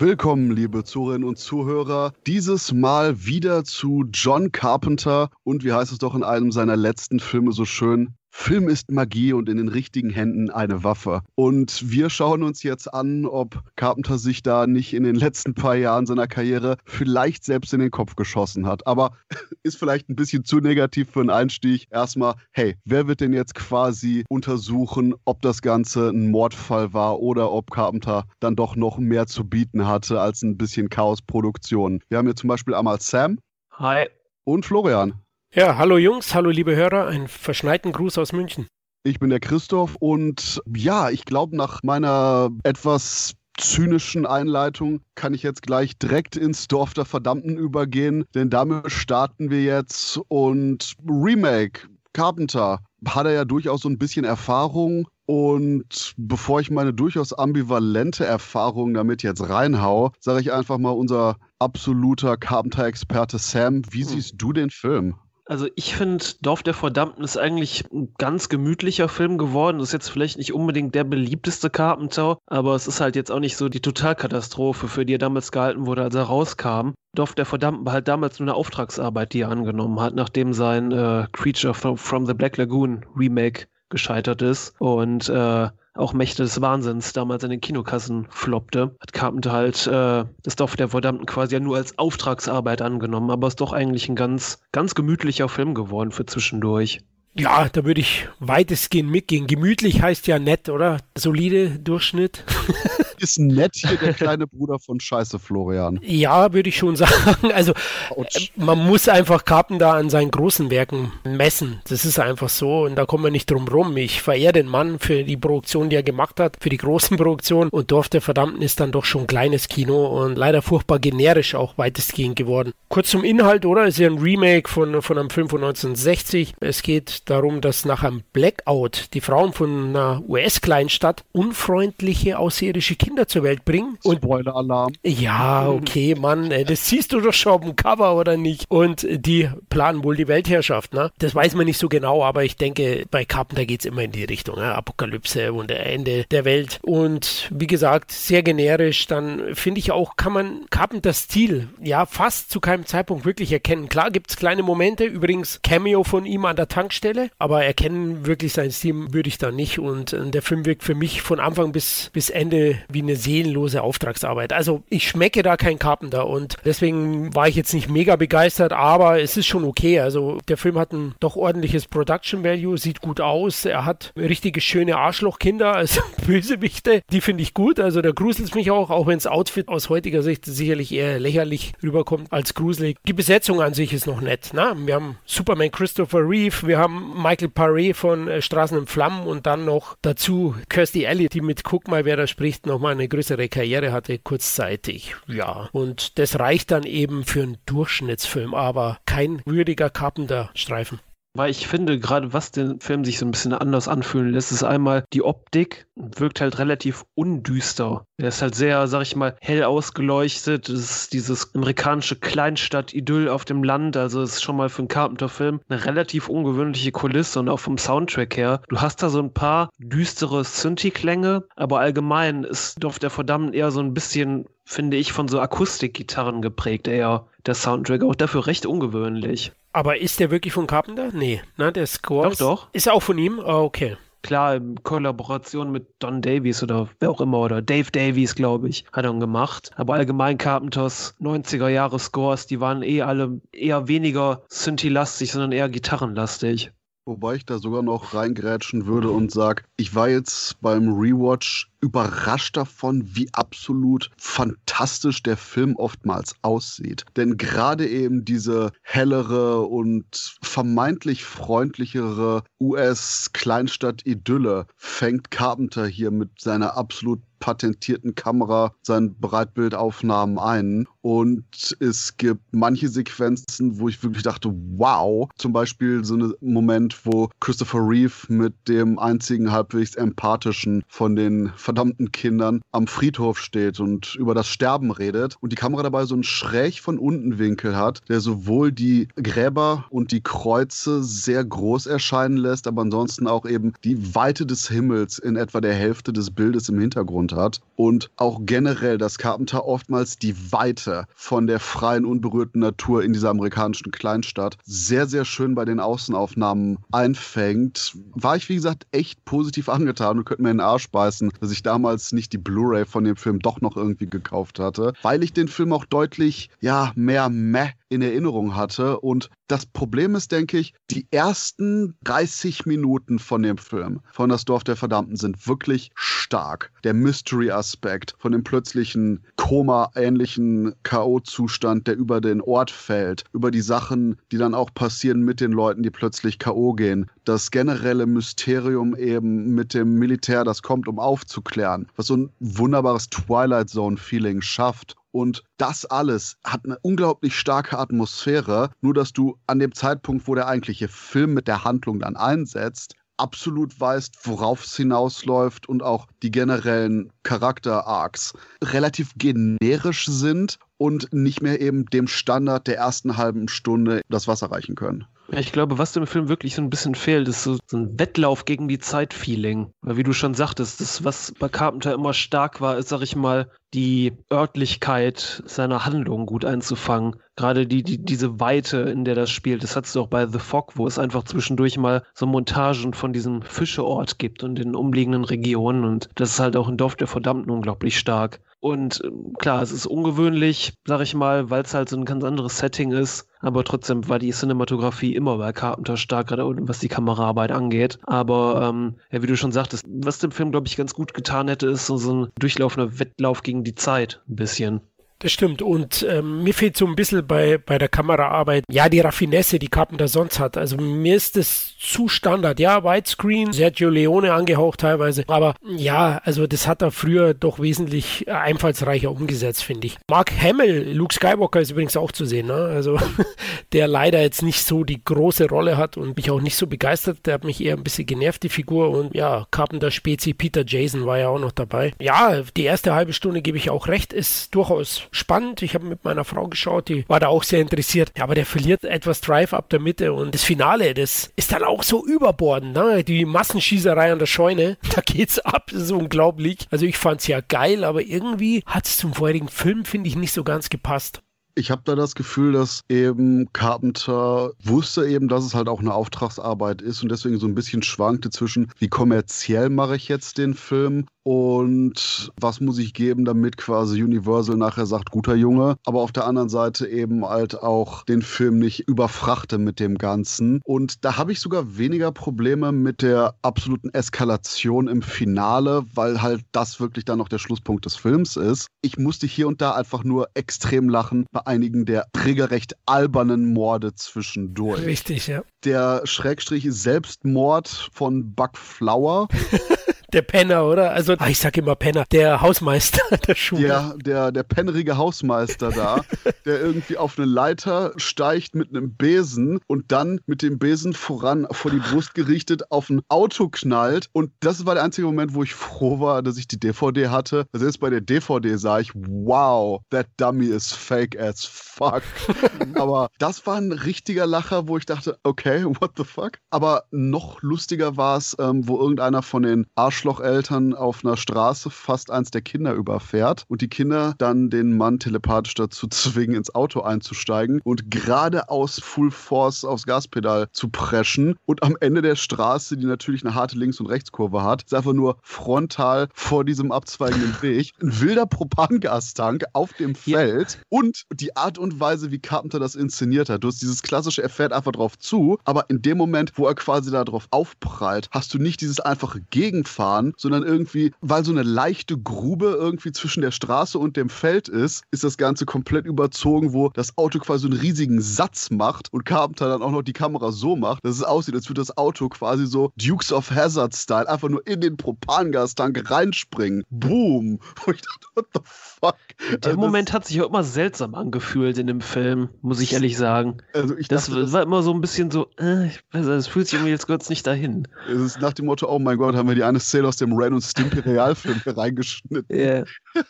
Willkommen, liebe Zuhörerinnen und Zuhörer. Dieses Mal wieder zu John Carpenter und wie heißt es doch in einem seiner letzten Filme so schön? Film ist Magie und in den richtigen Händen eine Waffe. Und wir schauen uns jetzt an, ob Carpenter sich da nicht in den letzten paar Jahren seiner Karriere vielleicht selbst in den Kopf geschossen hat. Aber ist vielleicht ein bisschen zu negativ für einen Einstieg. Erstmal, hey, wer wird denn jetzt quasi untersuchen, ob das Ganze ein Mordfall war oder ob Carpenter dann doch noch mehr zu bieten hatte als ein bisschen Chaosproduktion? Wir haben hier zum Beispiel einmal Sam. Hi. Und Florian. Ja, hallo Jungs, hallo liebe Hörer, einen verschneiten Gruß aus München. Ich bin der Christoph und ja, ich glaube, nach meiner etwas zynischen Einleitung kann ich jetzt gleich direkt ins Dorf der Verdammten übergehen, denn damit starten wir jetzt und Remake, Carpenter, hat er ja durchaus so ein bisschen Erfahrung und bevor ich meine durchaus ambivalente Erfahrung damit jetzt reinhau, sage ich einfach mal unser absoluter Carpenter-Experte Sam, wie hm. siehst du den Film? Also ich finde, Dorf der Verdammten ist eigentlich ein ganz gemütlicher Film geworden. Ist jetzt vielleicht nicht unbedingt der beliebteste Carpenter, aber es ist halt jetzt auch nicht so die Totalkatastrophe, für die er damals gehalten wurde, als er rauskam. Dorf der Verdammten war halt damals nur eine Auftragsarbeit, die er angenommen hat, nachdem sein äh, Creature from, from, the Black Lagoon Remake gescheitert ist. Und äh, auch Mächte des Wahnsinns damals in den Kinokassen floppte, hat Carpenter halt äh, das Dorf der Verdammten quasi ja nur als Auftragsarbeit angenommen, aber ist doch eigentlich ein ganz, ganz gemütlicher Film geworden für zwischendurch. Ja, da würde ich weitestgehend mitgehen. Gemütlich heißt ja nett, oder? Solide Durchschnitt. Ist nett hier der kleine Bruder von Scheiße Florian. Ja, würde ich schon sagen. Also äh, man muss einfach Karten da an seinen großen Werken messen. Das ist einfach so und da kommen wir nicht drum rum. Ich verehre den Mann für die Produktion, die er gemacht hat, für die großen Produktionen und Dorf der Verdammten ist dann doch schon ein kleines Kino und leider furchtbar generisch auch weitestgehend geworden. Kurz zum Inhalt, oder? Es ist ja ein Remake von, von einem Film von 1960. Es geht darum, dass nach einem Blackout die Frauen von einer US-Kleinstadt unfreundliche außerirdische Kinder zur Welt bringen. Spoiler-Alarm. Ja, okay, Mann, das siehst du doch schon auf dem Cover, oder nicht? Und die planen wohl die Weltherrschaft, ne? Das weiß man nicht so genau, aber ich denke, bei Carpenter geht es immer in die Richtung, ne? Apokalypse und Ende der Welt. Und wie gesagt, sehr generisch, dann finde ich auch, kann man Carpenters Stil ja fast zu keinem Zeitpunkt wirklich erkennen. Klar gibt es kleine Momente, übrigens Cameo von ihm an der Tankstelle, Stelle, aber erkennen wirklich sein Stil würde ich da nicht und äh, der Film wirkt für mich von Anfang bis, bis Ende wie eine seelenlose Auftragsarbeit. Also ich schmecke da kein Carpenter und deswegen war ich jetzt nicht mega begeistert, aber es ist schon okay. Also der Film hat ein doch ordentliches Production Value, sieht gut aus, er hat richtige schöne Arschlochkinder als Bösewichte, die finde ich gut, also da gruselt mich auch, auch wenn das Outfit aus heutiger Sicht sicherlich eher lächerlich rüberkommt als gruselig. Die Besetzung an sich ist noch nett, ne? Wir haben Superman Christopher Reeve, wir haben Michael Paré von äh, Straßen in Flammen und dann noch dazu Kirstie Elliott, die mit Guck mal, wer da spricht, nochmal eine größere Karriere hatte, kurzzeitig. Ja, und das reicht dann eben für einen Durchschnittsfilm, aber kein würdiger Carpenter-Streifen. Weil ich finde, gerade was den Film sich so ein bisschen anders anfühlen lässt, ist einmal die Optik wirkt halt relativ undüster. Er ist halt sehr, sag ich mal, hell ausgeleuchtet. Es ist dieses amerikanische Kleinstadt-Idyll auf dem Land. Also es ist schon mal für einen Carpenter-Film eine relativ ungewöhnliche Kulisse und auch vom Soundtrack her. Du hast da so ein paar düstere Synthi-Klänge, aber allgemein ist Dorf der Verdammten eher so ein bisschen finde ich, von so Akustikgitarren geprägt, eher der Soundtrack. Auch dafür recht ungewöhnlich. Aber ist der wirklich von Carpenter? Nee, ne, der Score doch, ist, doch. ist auch von ihm? Oh, okay. Klar, in Kollaboration mit Don Davies oder wer auch immer, oder Dave Davies, glaube ich, hat er gemacht. Aber allgemein Carpenters 90er-Jahre-Scores, die waren eh alle eher weniger Synthi-lastig, sondern eher gitarrenlastig. Wobei ich da sogar noch reingrätschen würde und sage, ich war jetzt beim Rewatch überrascht davon, wie absolut fantastisch der Film oftmals aussieht. Denn gerade eben diese hellere und vermeintlich freundlichere US-Kleinstadt-Idylle fängt Carpenter hier mit seiner absolut patentierten Kamera seinen Breitbildaufnahmen ein. Und es gibt manche Sequenzen, wo ich wirklich dachte, wow. Zum Beispiel so ein Moment, wo Christopher Reeve mit dem einzigen halbwegs empathischen von den verdammten Kindern am Friedhof steht und über das Sterben redet und die Kamera dabei so einen schräg von unten Winkel hat, der sowohl die Gräber und die Kreuze sehr groß erscheinen lässt, aber ansonsten auch eben die Weite des Himmels in etwa der Hälfte des Bildes im Hintergrund hat. Und auch generell, dass Carpenter oftmals die Weite von der freien, unberührten Natur in dieser amerikanischen Kleinstadt sehr, sehr schön bei den Außenaufnahmen einfängt, war ich, wie gesagt, echt positiv angetan und könnte mir in den Arsch beißen, dass ich damals nicht die Blu-ray von dem Film doch noch irgendwie gekauft hatte, weil ich den Film auch deutlich, ja, mehr meh in Erinnerung hatte. Und das Problem ist, denke ich, die ersten 30 Minuten von dem Film, von Das Dorf der Verdammten, sind wirklich stark. Der Mystery-Aspekt von dem plötzlichen Koma-ähnlichen K.O.-Zustand, der über den Ort fällt, über die Sachen, die dann auch passieren mit den Leuten, die plötzlich K.O. gehen. Das generelle Mysterium eben mit dem Militär, das kommt, um aufzuklären, was so ein wunderbares Twilight Zone-Feeling schafft. Und das alles hat eine unglaublich starke Atmosphäre, nur dass du an dem Zeitpunkt, wo der eigentliche Film mit der Handlung dann einsetzt, absolut weißt, worauf es hinausläuft und auch die generellen Charakter-Arcs relativ generisch sind und nicht mehr eben dem Standard der ersten halben Stunde das Wasser reichen können. Ich glaube, was dem Film wirklich so ein bisschen fehlt, ist so, so ein Wettlauf gegen die Zeit-Feeling. Weil wie du schon sagtest, das, was bei Carpenter immer stark war, ist, sag ich mal, die Örtlichkeit seiner Handlung gut einzufangen. Gerade die, die, diese Weite, in der das spielt, das hattest du auch bei The Fog, wo es einfach zwischendurch mal so Montagen von diesem Fischeort gibt und den umliegenden Regionen. Und das ist halt auch in Dorf der Verdammten unglaublich stark. Und ähm, klar, es ist ungewöhnlich, sag ich mal, weil es halt so ein ganz anderes Setting ist. Aber trotzdem war die Cinematografie immer bei Carpenter stark, gerade was die Kameraarbeit angeht. Aber ähm, ja, wie du schon sagtest, was dem Film, glaube ich, ganz gut getan hätte, ist so, so ein durchlaufender Wettlauf gegen die Zeit. Ein bisschen. Das stimmt. Und ähm, mir fehlt so ein bisschen bei, bei der Kameraarbeit, ja, die Raffinesse, die Carpenter sonst hat. Also mir ist das zu Standard. Ja, Widescreen, Sergio Leone angehaucht teilweise. Aber ja, also das hat er früher doch wesentlich einfallsreicher umgesetzt, finde ich. Mark Hamill, Luke Skywalker ist übrigens auch zu sehen. Ne? Also der leider jetzt nicht so die große Rolle hat und mich auch nicht so begeistert. Der hat mich eher ein bisschen genervt, die Figur. Und ja, Carpenter Spezi Peter Jason war ja auch noch dabei. Ja, die erste halbe Stunde gebe ich auch recht, ist durchaus spannend. Ich habe mit meiner Frau geschaut, die war da auch sehr interessiert. Ja, aber der verliert etwas Drive ab der Mitte und das Finale, das ist dann auch so überbordend. Ne? Die Massenschießerei an der Scheune, da geht's ab, das ist unglaublich. Also ich fand's ja geil, aber irgendwie hat es zum vorherigen Film, finde ich, nicht so ganz gepasst. Ich habe da das Gefühl, dass eben Carpenter wusste eben, dass es halt auch eine Auftragsarbeit ist und deswegen so ein bisschen schwankte zwischen, wie kommerziell mache ich jetzt den Film und was muss ich geben, damit quasi Universal nachher sagt, guter Junge, aber auf der anderen Seite eben halt auch den Film nicht überfrachte mit dem Ganzen. Und da habe ich sogar weniger Probleme mit der absoluten Eskalation im Finale, weil halt das wirklich dann noch der Schlusspunkt des Films ist. Ich musste hier und da einfach nur extrem lachen bei einigen der triggerrecht albernen Morde zwischendurch. Richtig, ja. Der Schrägstrich Selbstmord von Buck Flower. der Penner, oder? Also, ach, ich sag immer Penner, der Hausmeister der Schule. Ja, der, der pennerige Hausmeister da, der irgendwie auf eine Leiter steigt mit einem Besen und dann mit dem Besen voran vor die Brust gerichtet auf ein Auto knallt. Und das war der einzige Moment, wo ich froh war, dass ich die DVD hatte. Also jetzt bei der DVD sah ich, wow, that dummy is fake as fuck. Aber das war ein richtiger Lacher, wo ich dachte, okay, what the fuck? Aber noch lustiger war es, ähm, wo irgendeiner von den Arsch Arschlocheltern auf einer Straße fast eins der Kinder überfährt und die Kinder dann den Mann telepathisch dazu zwingen, ins Auto einzusteigen und geradeaus Full Force aufs Gaspedal zu preschen und am Ende der Straße, die natürlich eine harte Links- und Rechtskurve hat, ist einfach nur frontal vor diesem abzweigenden Weg ein wilder Propangastank auf dem Feld ja. und die Art und Weise, wie Carpenter das inszeniert hat. Du hast dieses klassische, er fährt einfach drauf zu, aber in dem Moment, wo er quasi da drauf aufprallt, hast du nicht dieses einfache Gegenfahren fahren, sondern irgendwie, weil so eine leichte Grube irgendwie zwischen der Straße und dem Feld ist, ist das Ganze komplett überzogen, wo das Auto quasi einen riesigen Satz macht und Carpenter dann auch noch die Kamera so macht, dass es aussieht, als würde das Auto quasi so Dukes of Hazard-Style einfach nur in den Propangastank reinspringen. Boom! Und ich dachte, what the fuck? Der also Moment hat sich auch immer seltsam angefühlt in dem Film, muss ich ehrlich sagen. Also ich das, dachte, das war immer so ein bisschen so, äh, ich weiß, es fühlt sich irgendwie jetzt kurz nicht dahin. Es ist nach dem Motto, oh mein Gott, haben wir die eine Szene aus dem Ren und Stimpy Realfilm reingeschnitten. Yeah.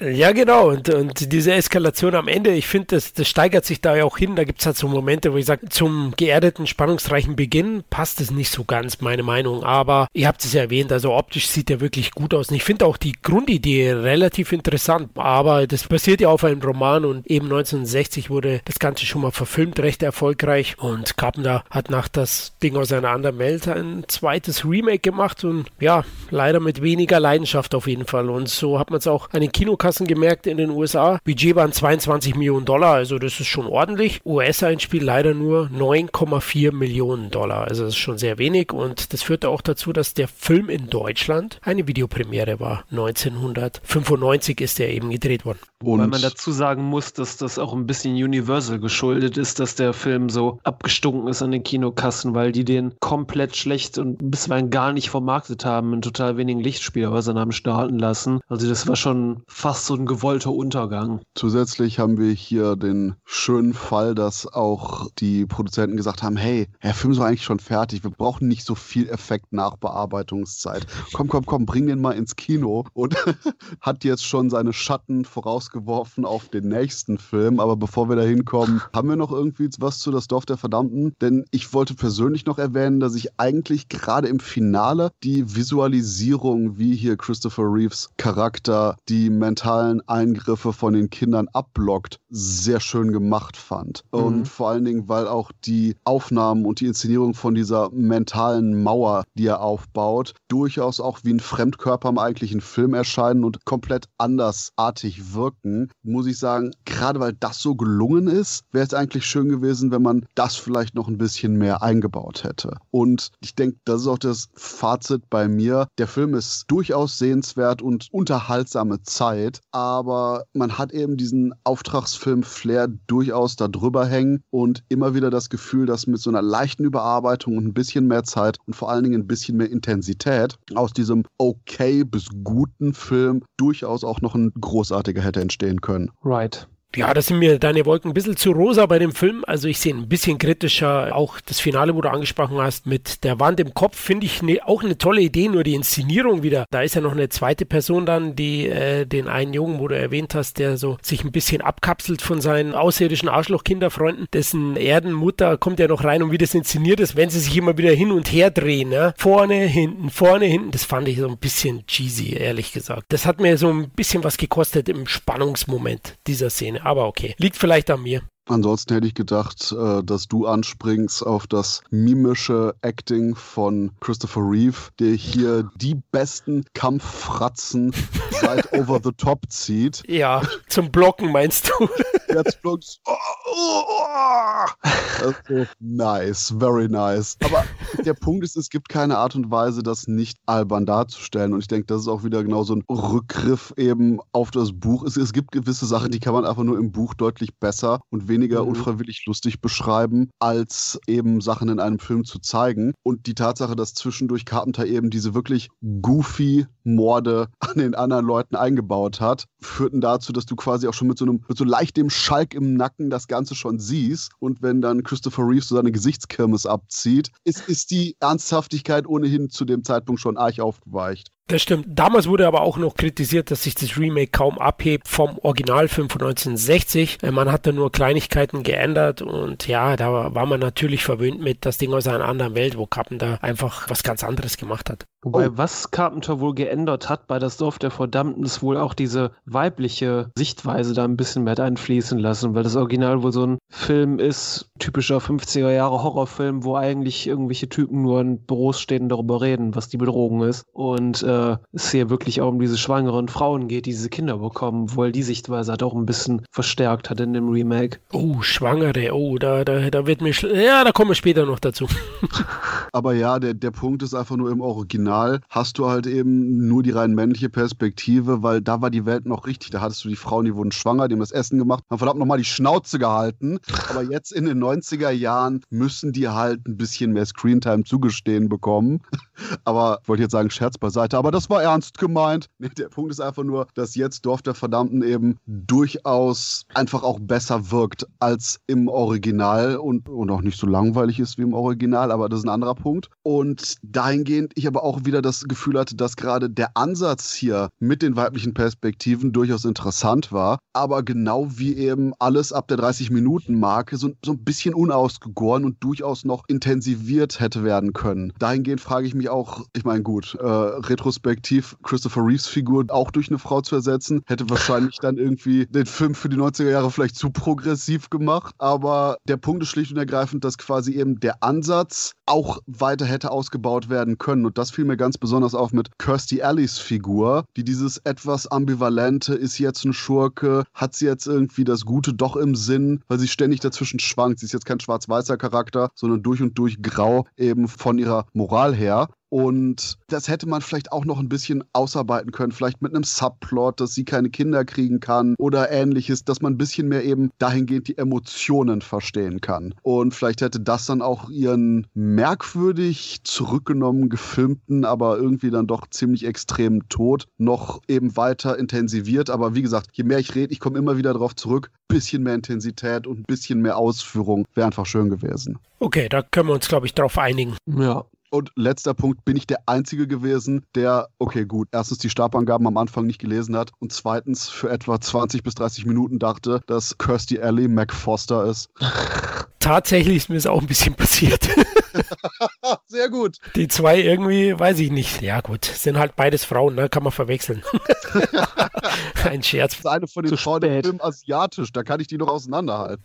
Ja, genau. Und, und diese Eskalation am Ende, ich finde, das, das steigert sich da ja auch hin. Da gibt es halt so Momente, wo ich sage, zum geerdeten, spannungsreichen Beginn passt es nicht so ganz, meine Meinung. Aber ihr habt es ja erwähnt, also optisch sieht er wirklich gut aus. Und ich finde auch die Grundidee relativ interessant. Aber das basiert ja auf einem Roman und eben 1960 wurde das Ganze schon mal verfilmt, recht erfolgreich. Und Carpenter hat nach das Ding aus einer anderen Welt ein zweites Remake gemacht und ja, leider mit weniger Leidenschaft auf jeden Fall. Und so hat man es auch an den Kinokassen gemerkt in den USA. Budget waren 22 Millionen Dollar, also das ist schon ordentlich. US-Einspiel leider nur 9,4 Millionen Dollar, also das ist schon sehr wenig und das führte auch dazu, dass der Film in Deutschland eine Videopremiere war. 1995 ist er eben gedreht worden. Und Weil man dazu sagen muss, dass das auch ein bisschen Universal geschuldet ist, dass der Film so abgestunken ist an den Kinokassen, weil die den komplett schlecht und bisweilen gar nicht vermarktet haben, in total wenigen Lichtspielhäusern haben starten lassen. Also das war schon fast so ein gewollter Untergang. Zusätzlich haben wir hier den schönen Fall, dass auch die Produzenten gesagt haben, hey, der Film ist eigentlich schon fertig, wir brauchen nicht so viel Effekt nach Bearbeitungszeit. Komm, komm, komm, bring den mal ins Kino und hat jetzt schon seine Schatten vorausgeworfen auf den nächsten Film. Aber bevor wir da hinkommen, haben wir noch irgendwie was zu Das Dorf der Verdammten? Denn ich wollte persönlich noch erwähnen, dass ich eigentlich gerade im Finale die Visualisierung, wie hier Christopher Reeves Charakter die mentalen Eingriffe von den Kindern abblockt, sehr schön gemacht fand. Mhm. Und vor allen Dingen, weil auch die Aufnahmen und die Inszenierung von dieser mentalen Mauer, die er aufbaut, durchaus auch wie ein Fremdkörper im eigentlichen Film erscheinen und komplett andersartig wirken, muss ich sagen, gerade weil das so gelungen ist, wäre es eigentlich schön gewesen, wenn man das vielleicht noch ein bisschen mehr eingebaut hätte. Und ich denke, das ist auch das Fazit bei mir. Der Film ist durchaus sehenswert und unterhaltsame Zeit, aber man hat eben diesen Auftragsfilm-Flair durchaus da drüber hängen und immer wieder das Gefühl, dass mit so einer leichten Überarbeitung und ein bisschen mehr Zeit und vor allen Dingen ein bisschen mehr Intensität aus diesem okay bis guten Film durchaus auch noch ein großartiger hätte entstehen können. Right. Ja, da sind mir deine Wolken ein bisschen zu rosa bei dem Film. Also ich sehe ein bisschen kritischer. Auch das Finale, wo du angesprochen hast, mit der Wand im Kopf, finde ich ne, auch eine tolle Idee, nur die Inszenierung wieder. Da ist ja noch eine zweite Person dann, die äh, den einen Jungen, wo du erwähnt hast, der so sich ein bisschen abkapselt von seinen außerirdischen Arschlochkinderfreunden. Dessen Erdenmutter kommt ja noch rein und wie das inszeniert ist, wenn sie sich immer wieder hin und her drehen. Ne? Vorne, hinten, vorne, hinten. Das fand ich so ein bisschen cheesy, ehrlich gesagt. Das hat mir so ein bisschen was gekostet im Spannungsmoment dieser Szene aber okay. Liegt vielleicht an mir. Ansonsten hätte ich gedacht, äh, dass du anspringst auf das mimische Acting von Christopher Reeve, der hier die besten Kampffratzen seit Over the Top zieht. Ja, zum Blocken meinst du? Jetzt blockst oh, oh, oh. Also, nice, very nice. Aber der Punkt ist, es gibt keine Art und Weise, das nicht albern darzustellen. Und ich denke, das ist auch wieder genau so ein Rückgriff eben auf das Buch. Es, es gibt gewisse Sachen, die kann man einfach nur im Buch deutlich besser und weniger mhm. unfreiwillig lustig beschreiben, als eben Sachen in einem Film zu zeigen. Und die Tatsache, dass zwischendurch Carpenter eben diese wirklich goofy Morde an den anderen Leuten eingebaut hat, führten dazu, dass du quasi auch schon mit so einem, mit so leicht dem Schalk im Nacken das Ganze schon siehst. Und wenn dann Christopher Reeves so seine Gesichtskirmes abzieht, ist, ist die Ernsthaftigkeit ohnehin zu dem Zeitpunkt schon arg aufgeweicht. Das stimmt. Damals wurde aber auch noch kritisiert, dass sich das Remake kaum abhebt vom Originalfilm von 1960. Äh, man hat da nur Kleinigkeiten geändert und ja, da war man natürlich verwöhnt mit das Ding aus einer anderen Welt, wo Carpenter einfach was ganz anderes gemacht hat. Wobei, oh. was Carpenter wohl geändert hat bei Das Dorf der Verdammten, ist wohl auch diese weibliche Sichtweise da ein bisschen mehr einfließen lassen, weil das Original wohl so ein Film ist, typischer 50er Jahre Horrorfilm, wo eigentlich irgendwelche Typen nur in Büros stehen und darüber reden, was die Bedrohung ist. Und äh, es hier wirklich auch um diese schwangeren Frauen geht, die diese Kinder bekommen, wo er die Sichtweise halt auch ein bisschen verstärkt hat in dem Remake. Oh, Schwangere, oh, da, da, da wird mir, ja, da kommen wir später noch dazu. Aber ja, der, der Punkt ist einfach nur im Original Original hast du halt eben nur die rein männliche Perspektive, weil da war die Welt noch richtig. Da hattest du die Frauen, die wurden schwanger, die haben das Essen gemacht, haben verdammt nochmal die Schnauze gehalten. Aber jetzt in den 90er Jahren müssen die halt ein bisschen mehr Screentime zugestehen bekommen. Aber ich wollte jetzt sagen, Scherz beiseite. Aber das war ernst gemeint. Der Punkt ist einfach nur, dass jetzt Dorf der Verdammten eben durchaus einfach auch besser wirkt als im Original und, und auch nicht so langweilig ist wie im Original, aber das ist ein anderer Punkt. Und dahingehend ich aber auch wieder das Gefühl hatte, dass gerade der Ansatz hier mit den weiblichen Perspektiven durchaus interessant war, aber genau wie eben alles ab der 30-Minuten-Marke so, so ein bisschen unausgegoren und durchaus noch intensiviert hätte werden können. Dahingehend frage ich mich auch, ich meine, gut, äh, retrospektiv Christopher Reeves Figur auch durch eine Frau zu ersetzen, hätte wahrscheinlich dann irgendwie den Film für die 90er Jahre vielleicht zu progressiv gemacht. Aber der Punkt ist schlicht und ergreifend, dass quasi eben der Ansatz auch weiter hätte ausgebaut werden können. Und das fiel mir ganz besonders auf mit Kirstie Alley's Figur, die dieses etwas ambivalente, ist jetzt ein Schurke, hat sie jetzt irgendwie das Gute doch im Sinn, weil sie ständig dazwischen schwankt. Sie ist jetzt kein schwarz-weißer Charakter, sondern durch und durch grau eben von ihrer Moral her. Und das hätte man vielleicht auch noch ein bisschen ausarbeiten können, vielleicht mit einem Subplot, dass sie keine Kinder kriegen kann oder ähnliches, dass man ein bisschen mehr eben dahingehend die Emotionen verstehen kann. Und vielleicht hätte das dann auch ihren merkwürdig zurückgenommen gefilmten, aber irgendwie dann doch ziemlich extremen Tod noch eben weiter intensiviert. Aber wie gesagt, je mehr ich rede, ich komme immer wieder darauf zurück, bisschen mehr Intensität und ein bisschen mehr Ausführung wäre einfach schön gewesen. Okay, da können wir uns, glaube ich, darauf einigen. Ja, und letzter Punkt, bin ich der Einzige gewesen, der, okay, gut, erstens die Starbangaben am Anfang nicht gelesen hat und zweitens für etwa 20 bis 30 Minuten dachte, dass Kirsty Alley Mac Foster ist. Tatsächlich ist mir das auch ein bisschen passiert. Sehr gut. Die zwei irgendwie, weiß ich nicht. Ja, gut, sind halt beides Frauen, ne? kann man verwechseln. Ein Scherz. Das ist eine von den. Film asiatisch, da kann ich die noch auseinanderhalten.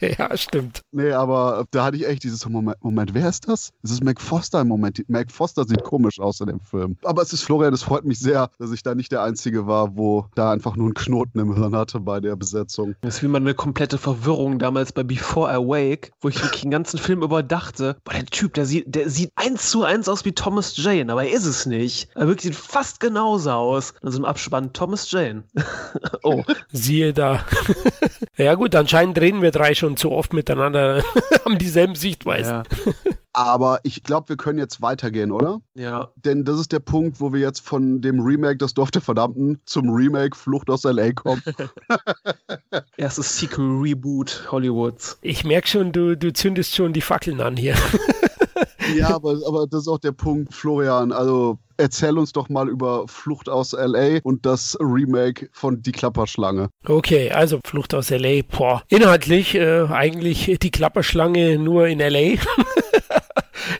ja, stimmt. Nee, aber da hatte ich echt dieses Moment, Moment, wer ist das? Es ist Mac Foster im Moment. Mac Foster sieht komisch aus in dem Film. Aber es ist Florian, es freut mich sehr, dass ich da nicht der Einzige war, wo da einfach nur einen Knoten im Hirn hatte bei der Besetzung. Das ist wie mal eine komplette Verwirrung damals bei Before Awake, wo ich wirklich den ganzen Film über dachte, boah, der Typ, der sieht, der sieht eins zu eins aus wie Thomas Jane, aber er ist es nicht. Er wirklich sieht fast genauso aus. Also im Abspann Thomas Jane. oh, Siehe da. ja gut, anscheinend reden wir drei schon zu oft miteinander, haben dieselben Sichtweisen. ja. Aber ich glaube, wir können jetzt weitergehen, oder? Ja, Denn das ist der Punkt, wo wir jetzt von dem Remake Das Dorf der Verdammten zum Remake Flucht aus L.A. kommen. erstes Sequel-Reboot Hollywoods. Ich merke schon, du, du zündest schon die Fackeln an hier. ja, aber, aber das ist auch der Punkt, Florian. Also erzähl uns doch mal über Flucht aus L.A. und das Remake von Die Klapperschlange. Okay, also Flucht aus L.A. Boah. Inhaltlich äh, eigentlich die Klapperschlange nur in L.A.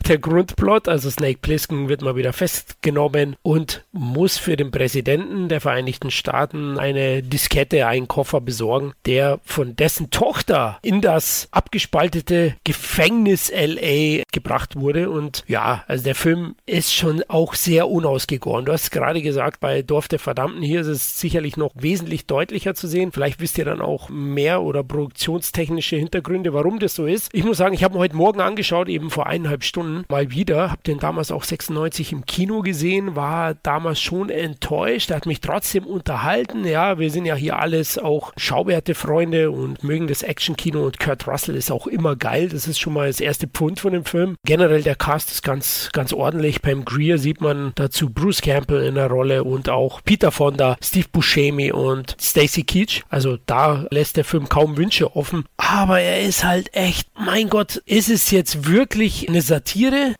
Der Grundplot, also Snake Plissken wird mal wieder festgenommen und muss für den Präsidenten der Vereinigten Staaten eine Diskette, einen Koffer besorgen, der von dessen Tochter in das abgespaltete Gefängnis LA gebracht wurde. Und ja, also der Film ist schon auch sehr unausgegoren. Du hast gerade gesagt, bei Dorf der Verdammten hier ist es sicherlich noch wesentlich deutlicher zu sehen. Vielleicht wisst ihr dann auch mehr oder produktionstechnische Hintergründe, warum das so ist. Ich muss sagen, ich habe ihn heute Morgen angeschaut, eben vor eineinhalb Stunden mal wieder. Habe den damals auch 96 im Kino gesehen, war damals schon enttäuscht, hat mich trotzdem unterhalten. Ja, wir sind ja hier alles auch Schauwerte-Freunde und mögen das Action-Kino und Kurt Russell ist auch immer geil. Das ist schon mal das erste Pfund von dem Film. Generell der Cast ist ganz, ganz ordentlich. Beim Greer sieht man dazu Bruce Campbell in der Rolle und auch Peter Fonda, Steve Buscemi und Stacy Keach. Also da lässt der Film kaum Wünsche offen. Aber er ist halt echt, mein Gott, ist es jetzt wirklich eine Satire?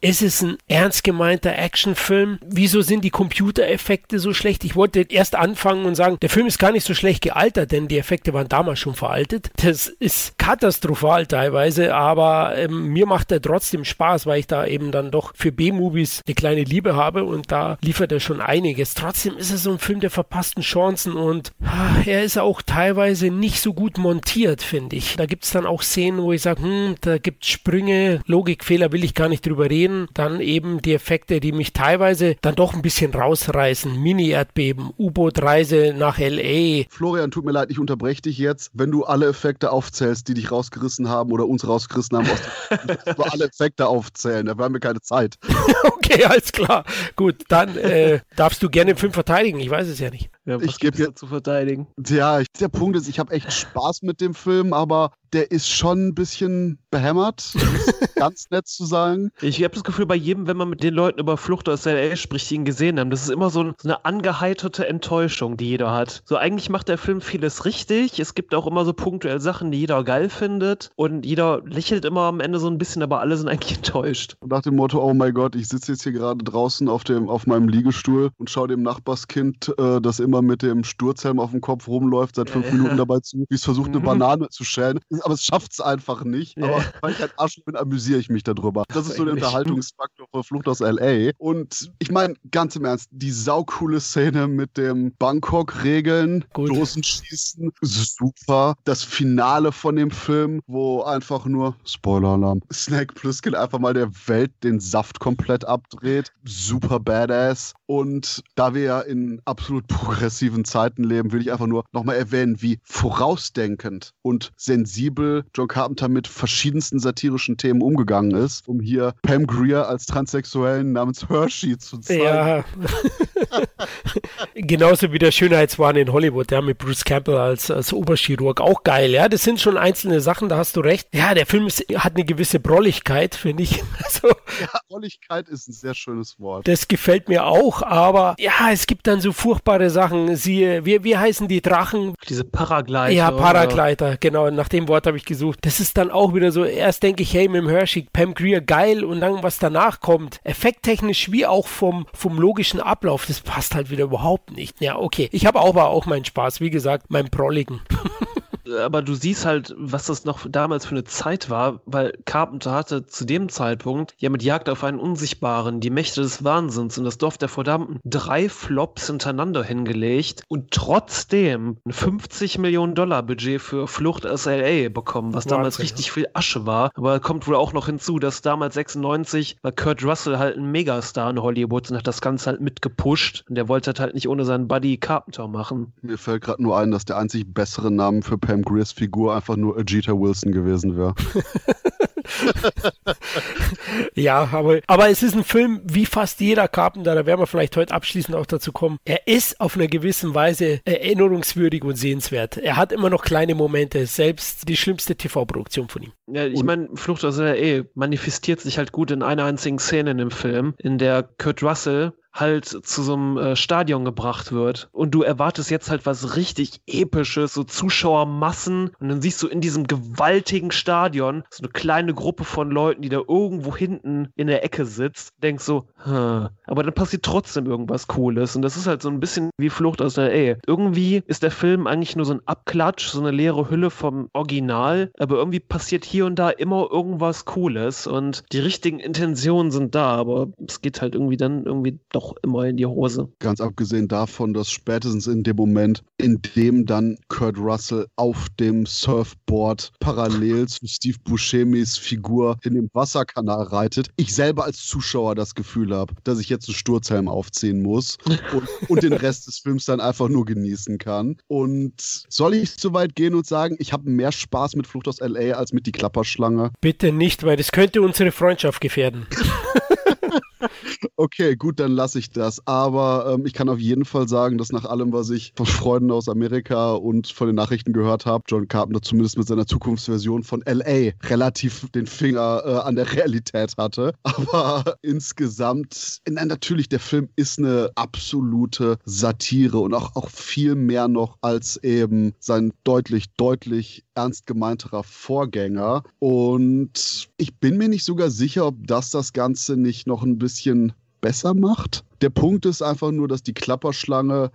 Ist es ein ernst gemeinter Actionfilm? Wieso sind die Computereffekte so schlecht? Ich wollte erst anfangen und sagen, der Film ist gar nicht so schlecht gealtert, denn die Effekte waren damals schon veraltet. Das ist katastrophal teilweise, aber ähm, mir macht er trotzdem Spaß, weil ich da eben dann doch für B-Movies eine kleine Liebe habe und da liefert er schon einiges. Trotzdem ist es so ein Film der verpassten Chancen und ah, er ist auch teilweise nicht so gut montiert, finde ich. Da gibt es dann auch Szenen, wo ich sage, hm, da gibt es Sprünge, Logikfehler will ich gar nicht drüber reden. Dann eben die Effekte, die mich teilweise dann doch ein bisschen rausreißen. Mini-Erdbeben, U-Boot-Reise nach L.A. Florian, tut mir leid, ich unterbreche dich jetzt. Wenn du alle Effekte aufzählst, die dich rausgerissen haben oder uns rausgerissen haben, musst du alle Effekte aufzählen. Da haben wir keine Zeit. Okay, alles klar. Gut, dann äh, darfst du gerne den Film verteidigen. Ich weiß es ja nicht. Ja, was ich gebe da zu verteidigen. Ja, ich, der Punkt ist, ich habe echt Spaß mit dem Film, aber der ist schon ein bisschen behämmert, um es ganz nett zu sagen. Ich habe das Gefühl, bei jedem, wenn man mit den Leuten über Flucht aus L.A. spricht, die ihn gesehen haben, das ist immer so, ein, so eine angeheiterte Enttäuschung, die jeder hat. So, eigentlich macht der Film vieles richtig. Es gibt auch immer so punktuell Sachen, die jeder geil findet. Und jeder lächelt immer am Ende so ein bisschen, aber alle sind eigentlich enttäuscht. Nach dem Motto, oh mein Gott, ich sitze jetzt hier gerade draußen auf, dem, auf meinem Liegestuhl und schaue dem Nachbarskind, äh, das immer mit dem Sturzhelm auf dem Kopf rumläuft, seit fünf Ja. Minuten dabei zu, wie es versucht, eine Mhm. Banane zu schälen. Aber es schafft es einfach nicht. Ja. Aber weil ich ein Arsch bin, amüsiere ich mich darüber. Das ist so der. Unterhaltungsfaktor von Flucht aus L.A. Und ich meine, ganz im Ernst, die saukoole Szene mit dem Bangkok-Regeln, Gut. Dosenschießen, super. Das Finale von dem Film, wo einfach nur, Spoiler-Alarm, Snake Plissken einfach mal der Welt den Saft komplett abdreht. Super badass. Und da wir ja in absolut progressiven Zeiten leben, will ich einfach nur nochmal erwähnen, wie vorausdenkend und sensibel John Carpenter mit verschiedensten satirischen Themen umgegangen ist, um hier Pam Greer als Transsexuellen namens Hershey zu zeigen. Ja. Genauso wie der Schönheitswahn in Hollywood, ja, mit Bruce Campbell als, als Oberchirurg. Auch geil, ja. Das sind schon einzelne Sachen, da hast du recht. Ja, der Film ist, hat eine gewisse Brolligkeit, finde ich. Also, Ja, Olligkeit ist ein sehr schönes Wort. das gefällt mir auch, aber ja, es gibt dann so furchtbare Sachen. Siehe, wie, wie heißen die Drachen? Diese Paraglider. Ja, oder? Paragleiter, genau, nach dem Wort habe ich gesucht. Das ist dann auch wieder so, erst denke ich, hey, mit dem Hershey, Pam Greer, geil, und dann, was danach kommt, effekttechnisch wie auch vom, vom logischen Ablauf, das passt halt wieder überhaupt nicht. Ja, okay, ich habe auch, aber auch meinen Spaß, wie gesagt, meinen Prolligen. aber du siehst halt, was das noch damals für eine Zeit war, weil Carpenter hatte zu dem Zeitpunkt ja mit Jagd auf einen Unsichtbaren, die Mächte des Wahnsinns und das Dorf der Verdammten drei Flops hintereinander hingelegt und trotzdem ein 50 Millionen Dollar Budget für Flucht aus L.A. bekommen, was damals Wahnsinn, richtig viel Asche war. Aber kommt wohl auch noch hinzu, dass damals 96 war Kurt Russell halt ein Megastar in Hollywood und hat das Ganze halt mitgepusht und der wollte halt nicht ohne seinen Buddy Carpenter machen. Mir fällt gerade nur ein, dass der einzig bessere Name für Pam Greers Figur einfach nur Ajita Wilson gewesen wäre. Ja, aber, aber es ist ein Film wie fast jeder Carpenter, da werden wir vielleicht heute abschließend auch dazu kommen. Er ist auf einer gewissen Weise erinnerungswürdig und sehenswert. Er hat immer noch kleine Momente, selbst die schlimmste TV-Produktion von ihm. Ja, ich meine, Flucht aus L.A. manifestiert sich halt gut in einer einzigen Szene in dem Film, in der Kurt Russell halt zu so einem äh, Stadion gebracht wird. Und du erwartest jetzt halt was richtig Episches, so Zuschauermassen. Und dann siehst du in diesem gewaltigen Stadion so eine kleine Gruppe von Leuten, die da irgendwo hinten in der Ecke sitzt. Denkst so, hm. aber dann passiert trotzdem irgendwas Cooles. Und das ist halt so ein bisschen wie Flucht aus L.A. Irgendwie ist der Film eigentlich nur so ein Abklatsch, so eine leere Hülle vom Original. Aber irgendwie passiert hier und da immer irgendwas Cooles. Und die richtigen Intentionen sind da, aber es geht halt irgendwie dann irgendwie doch immer in die Hose. Ganz abgesehen davon, dass spätestens in dem Moment, in dem dann Kurt Russell auf dem Surfboard parallel zu Steve Buscemi's Figur in dem Wasserkanal reitet, ich selber als Zuschauer das Gefühl habe, dass ich jetzt einen Sturzhelm aufziehen muss und, und den Rest des Films dann einfach nur genießen kann. Und soll ich so weit gehen und sagen, ich habe mehr Spaß mit Flucht aus LA als mit die Klapperschlange? Bitte nicht, weil das könnte unsere Freundschaft gefährden. Okay, gut, dann lasse ich das. Aber ähm, ich kann auf jeden Fall sagen, dass nach allem, was ich von Freunden aus Amerika und von den Nachrichten gehört habe, John Carpenter zumindest mit seiner Zukunftsversion von LA relativ den Finger äh, an der Realität hatte. Aber insgesamt, nein, natürlich, der Film ist eine absolute Satire und auch, auch viel mehr noch als eben sein deutlich, deutlich ernst gemeinterer Vorgänger. Und ich bin mir nicht sogar sicher, ob das das Ganze nicht noch ein bisschen besser macht. Der Punkt ist einfach nur, dass die Klapperschlange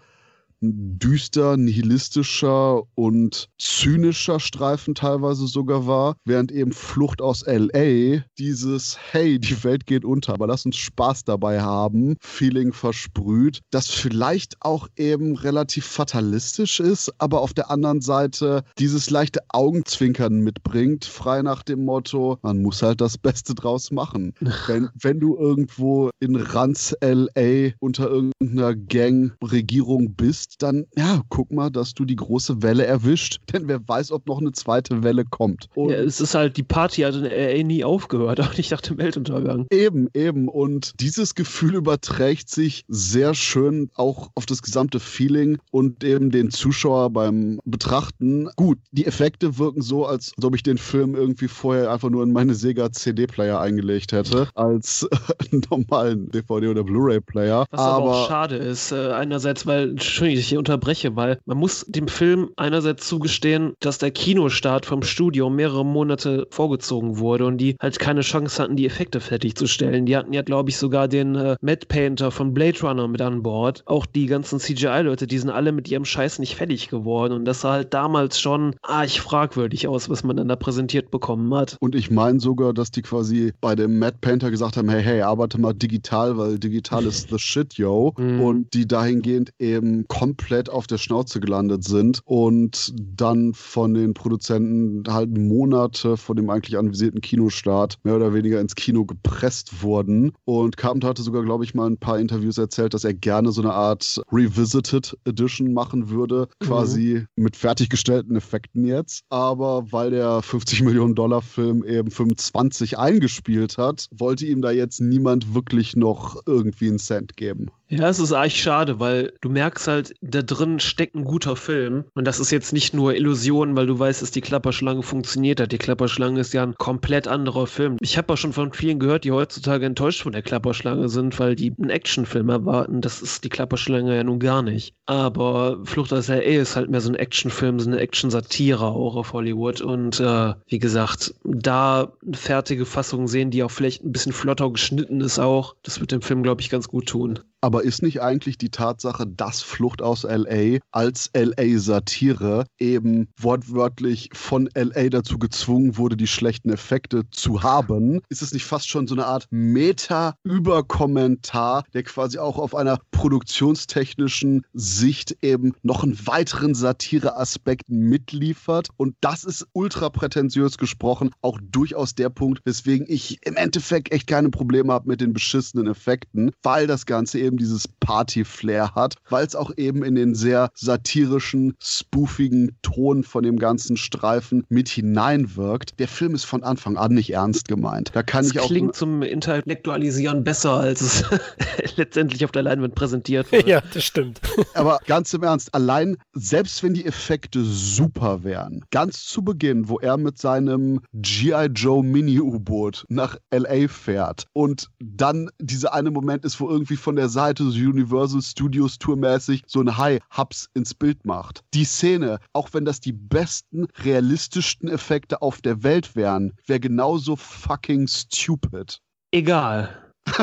düster, nihilistischer und zynischer Streifen teilweise sogar war, während eben Flucht aus LA dieses Hey, die Welt geht unter, aber lass uns Spaß dabei haben, Feeling versprüht, das vielleicht auch eben relativ fatalistisch ist, aber auf der anderen Seite dieses leichte Augenzwinkern mitbringt, frei nach dem Motto, man muss halt das Beste draus machen. wenn, wenn du irgendwo in Ranz LA unter irgendeiner Gang-Regierung bist, hast, dann ja, guck mal, dass du die große Welle erwischt. Denn wer weiß, ob noch eine zweite Welle kommt. Ja, es ist halt, die Party hat in LA nie aufgehört, auch nicht nach dem Weltuntergang. Eben, eben. Und dieses Gefühl überträgt sich sehr schön auch auf das gesamte Feeling und eben den Zuschauer beim Betrachten. Gut, die Effekte wirken so, als ob ich den Film irgendwie vorher einfach nur in meine Sega CD-Player eingelegt hätte, als äh, normalen DVD- oder Blu-ray-Player. Was aber, aber, auch schade ist, äh, einerseits, weil, Entschuldigung, ich hier unterbreche, weil man muss dem Film einerseits zugestehen, dass der Kinostart vom Studio mehrere Monate vorgezogen wurde und die halt keine Chance hatten, die Effekte fertigzustellen. Die hatten ja, glaube ich, sogar den äh, Matt Painter von Blade Runner mit an Bord. Auch die ganzen CGI-Leute, die sind alle mit ihrem Scheiß nicht fertig geworden und das sah halt damals schon arg fragwürdig aus, was man dann da präsentiert bekommen hat. Und ich meine sogar, dass die quasi bei dem Matt Painter gesagt haben, hey, hey, arbeite mal digital, weil digital ist the shit, yo. Mhm. Und die dahingehend eben komplett auf der Schnauze gelandet sind und dann von den Produzenten halt Monate vor dem eigentlich anvisierten Kinostart mehr oder weniger ins Kino gepresst wurden. Und Carpenter hatte sogar, glaube ich, mal ein paar Interviews erzählt, dass er gerne so eine Art Revisited Edition machen würde, quasi mhm. mit fertiggestellten Effekten jetzt. Aber weil der 50 Millionen Dollar Film eben 25 eingespielt hat, wollte ihm da jetzt niemand wirklich noch irgendwie einen Cent geben. Ja, es ist eigentlich schade, weil du merkst halt, da drin steckt ein guter Film. Und das ist jetzt nicht nur Illusion, weil du weißt, dass die Klapperschlange funktioniert hat. Die Klapperschlange ist ja ein komplett anderer Film. Ich habe auch schon von vielen gehört, die heutzutage enttäuscht von der Klapperschlange sind, weil die einen Actionfilm erwarten. Das ist die Klapperschlange ja nun gar nicht. Aber Flucht aus L.A. ist halt mehr so ein Actionfilm, so eine Action-Satire auch auf Hollywood. Und äh, wie gesagt, da eine fertige Fassung sehen, die auch vielleicht ein bisschen flotter geschnitten ist auch, das wird dem Film, glaube ich, ganz gut tun. Aber ist nicht eigentlich die Tatsache, dass Flucht aus LA als LA-Satire eben wortwörtlich von LA dazu gezwungen wurde, die schlechten Effekte zu haben? Ist es nicht fast schon so eine Art Meta-Überkommentar, der quasi auch auf einer produktionstechnischen Sicht eben noch einen weiteren Satire-Aspekt mitliefert? Und das ist ultra prätentiös gesprochen auch durchaus der Punkt, weswegen ich im Endeffekt echt keine Probleme habe mit den beschissenen Effekten, weil das Ganze eben eben dieses Party-Flair hat, weil es auch eben in den sehr satirischen, spoofigen Ton von dem ganzen Streifen mit hineinwirkt. Der Film ist von Anfang an nicht ernst gemeint. Da kann das ich auch. klingt zum Intellektualisieren besser, als es letztendlich auf der Leinwand präsentiert wird. Ja, das stimmt. Aber ganz im Ernst, allein, selbst wenn die Effekte super wären, ganz zu Beginn, wo er mit seinem G.I. Joe Mini-U-Boot nach L.A. fährt und dann dieser eine Moment ist, wo irgendwie von der Seite so Universal Studios Tour-mäßig so ein High-Hubs ins Bild macht. Die Szene, auch wenn das die besten, realistischsten Effekte auf der Welt wären, wäre genauso fucking stupid. Egal.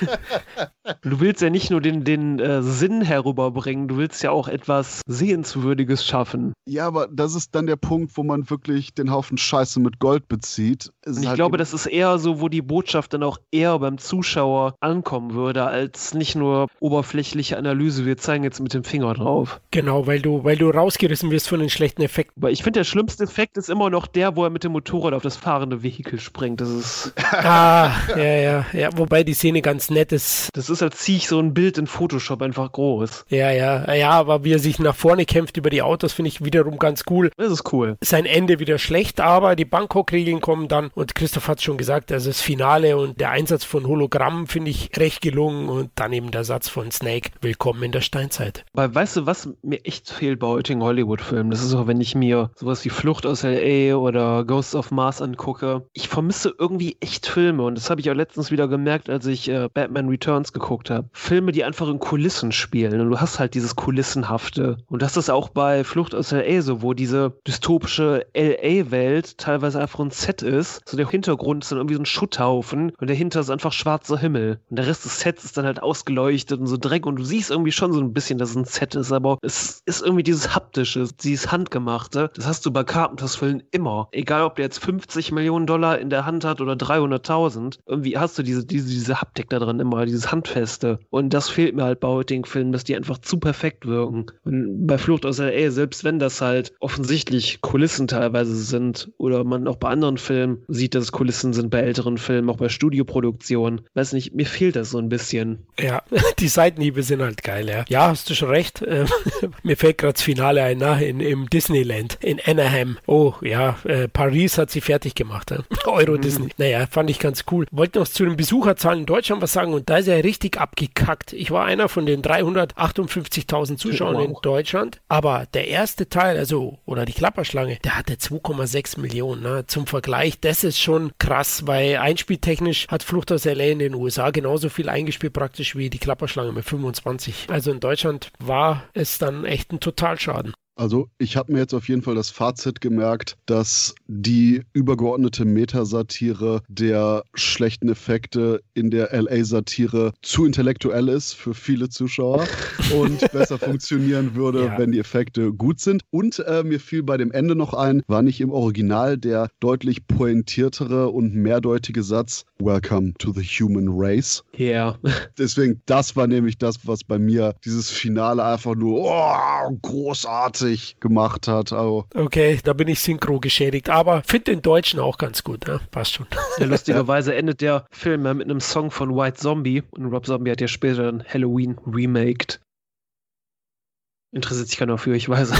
du willst ja nicht nur den, den äh, Sinn herüberbringen, du willst ja auch etwas Sehenswürdiges schaffen. Ja, aber das ist dann der Punkt, wo man wirklich den Haufen Scheiße mit Gold bezieht. Und ich halt glaube, das ist eher so, wo die Botschaft dann auch eher beim Zuschauer ankommen würde, als nicht nur oberflächliche Analyse. Wir zeigen jetzt mit dem Finger drauf. Genau, weil du, weil du rausgerissen wirst von den schlechten Effekten. Aber ich finde, der schlimmste Effekt ist immer noch der, wo er mit dem Motorrad auf das fahrende Vehikel springt. Das ist. ah, ja, ja, ja. Wobei die Szene ganz nett ist. Das ist, als ziehe ich so ein Bild in Photoshop einfach groß. Ja, ja. Ja, aber wie er sich nach vorne kämpft über die Autos, finde ich wiederum ganz cool. Das ist cool. Sein Ende wieder schlecht, aber die Bangkok-Regeln kommen dann und Christoph hat es schon gesagt, also das Finale und der Einsatz von Hologrammen finde ich recht gelungen und dann eben der Satz von Snake, willkommen in der Steinzeit. Weil weißt du, was mir echt fehlt bei heutigen Hollywood-Filmen? Das ist auch, wenn ich mir sowas wie Flucht aus L.A. oder Ghosts of Mars angucke. Ich vermisse irgendwie echt Filme und das habe ich auch letztens wieder gemerkt, als ich äh, Batman Returns geguckt habe. Filme, die einfach in Kulissen spielen und du hast halt dieses Kulissenhafte. Und das ist auch bei Flucht aus L.A. so, wo diese dystopische L.A.-Welt teilweise einfach ein Set ist. So der Hintergrund ist dann irgendwie so ein Schutthaufen und dahinter ist einfach schwarzer Himmel. Und der Rest des Sets ist dann halt ausgeleuchtet und so Dreck und du siehst irgendwie schon so ein bisschen, dass es ein Set ist, aber es ist irgendwie dieses haptische, dieses handgemachte. Das hast du bei Carpenters Filmen immer. Egal, ob der jetzt 50 Millionen Dollar in der Hand hat oder 300.000 irgendwie hast du diese, diese, diese Haptik da drin immer, dieses Hand, Handfeste. Und das fehlt mir halt bei heutigen Filmen, dass die einfach zu perfekt wirken. Und bei Flucht aus L.A., selbst wenn das halt offensichtlich Kulissen teilweise sind oder man auch bei anderen Filmen sieht, dass es Kulissen sind, bei älteren Filmen, auch bei Studioproduktionen. Weiß nicht, mir fehlt das so ein bisschen. Ja, die Seitenhiebe sind halt geil, ja. Ja, hast du schon recht. Ähm, mir fällt gerade das Finale ein, na, in, im Disneyland, in Anaheim. Oh, ja, äh, Paris hat sie fertig gemacht. Ja. Euro. Disney. Naja, fand ich ganz cool. Wollte noch zu den Besucherzahlen in Deutschland was sagen und da ist er richtig abgekackt. Ich war einer von den 358.000 Zuschauern wow. in Deutschland, aber der erste Teil, also, oder die Klapperschlange, der hatte 2,6 Millionen. Ne? Zum Vergleich, das ist schon krass, weil einspieltechnisch hat Flucht aus LA in den USA genauso viel eingespielt praktisch wie die Klapperschlange mit 25. Also in Deutschland war es dann echt ein Totalschaden. Also ich habe mir jetzt auf jeden Fall das Fazit gemerkt, dass die übergeordnete Metasatire der schlechten Effekte in der LA-Satire zu intellektuell ist für viele Zuschauer und besser funktionieren würde, ja. wenn die Effekte gut sind. Und äh, mir fiel bei dem Ende noch ein, war nicht im Original der deutlich pointiertere und mehrdeutige Satz Welcome to the Human Race. Ja. Yeah. Deswegen, das war nämlich das, was bei mir dieses Finale einfach nur oh, großartig sich gemacht hat. Also. Okay, da bin ich synchro geschädigt, aber finde den Deutschen auch ganz gut, ja? passt schon. Ja, lustigerweise endet der Film mit einem Song von White Zombie und Rob Zombie hat ja später dann Halloween remaked. Interessiert sich keiner für, ich weiß.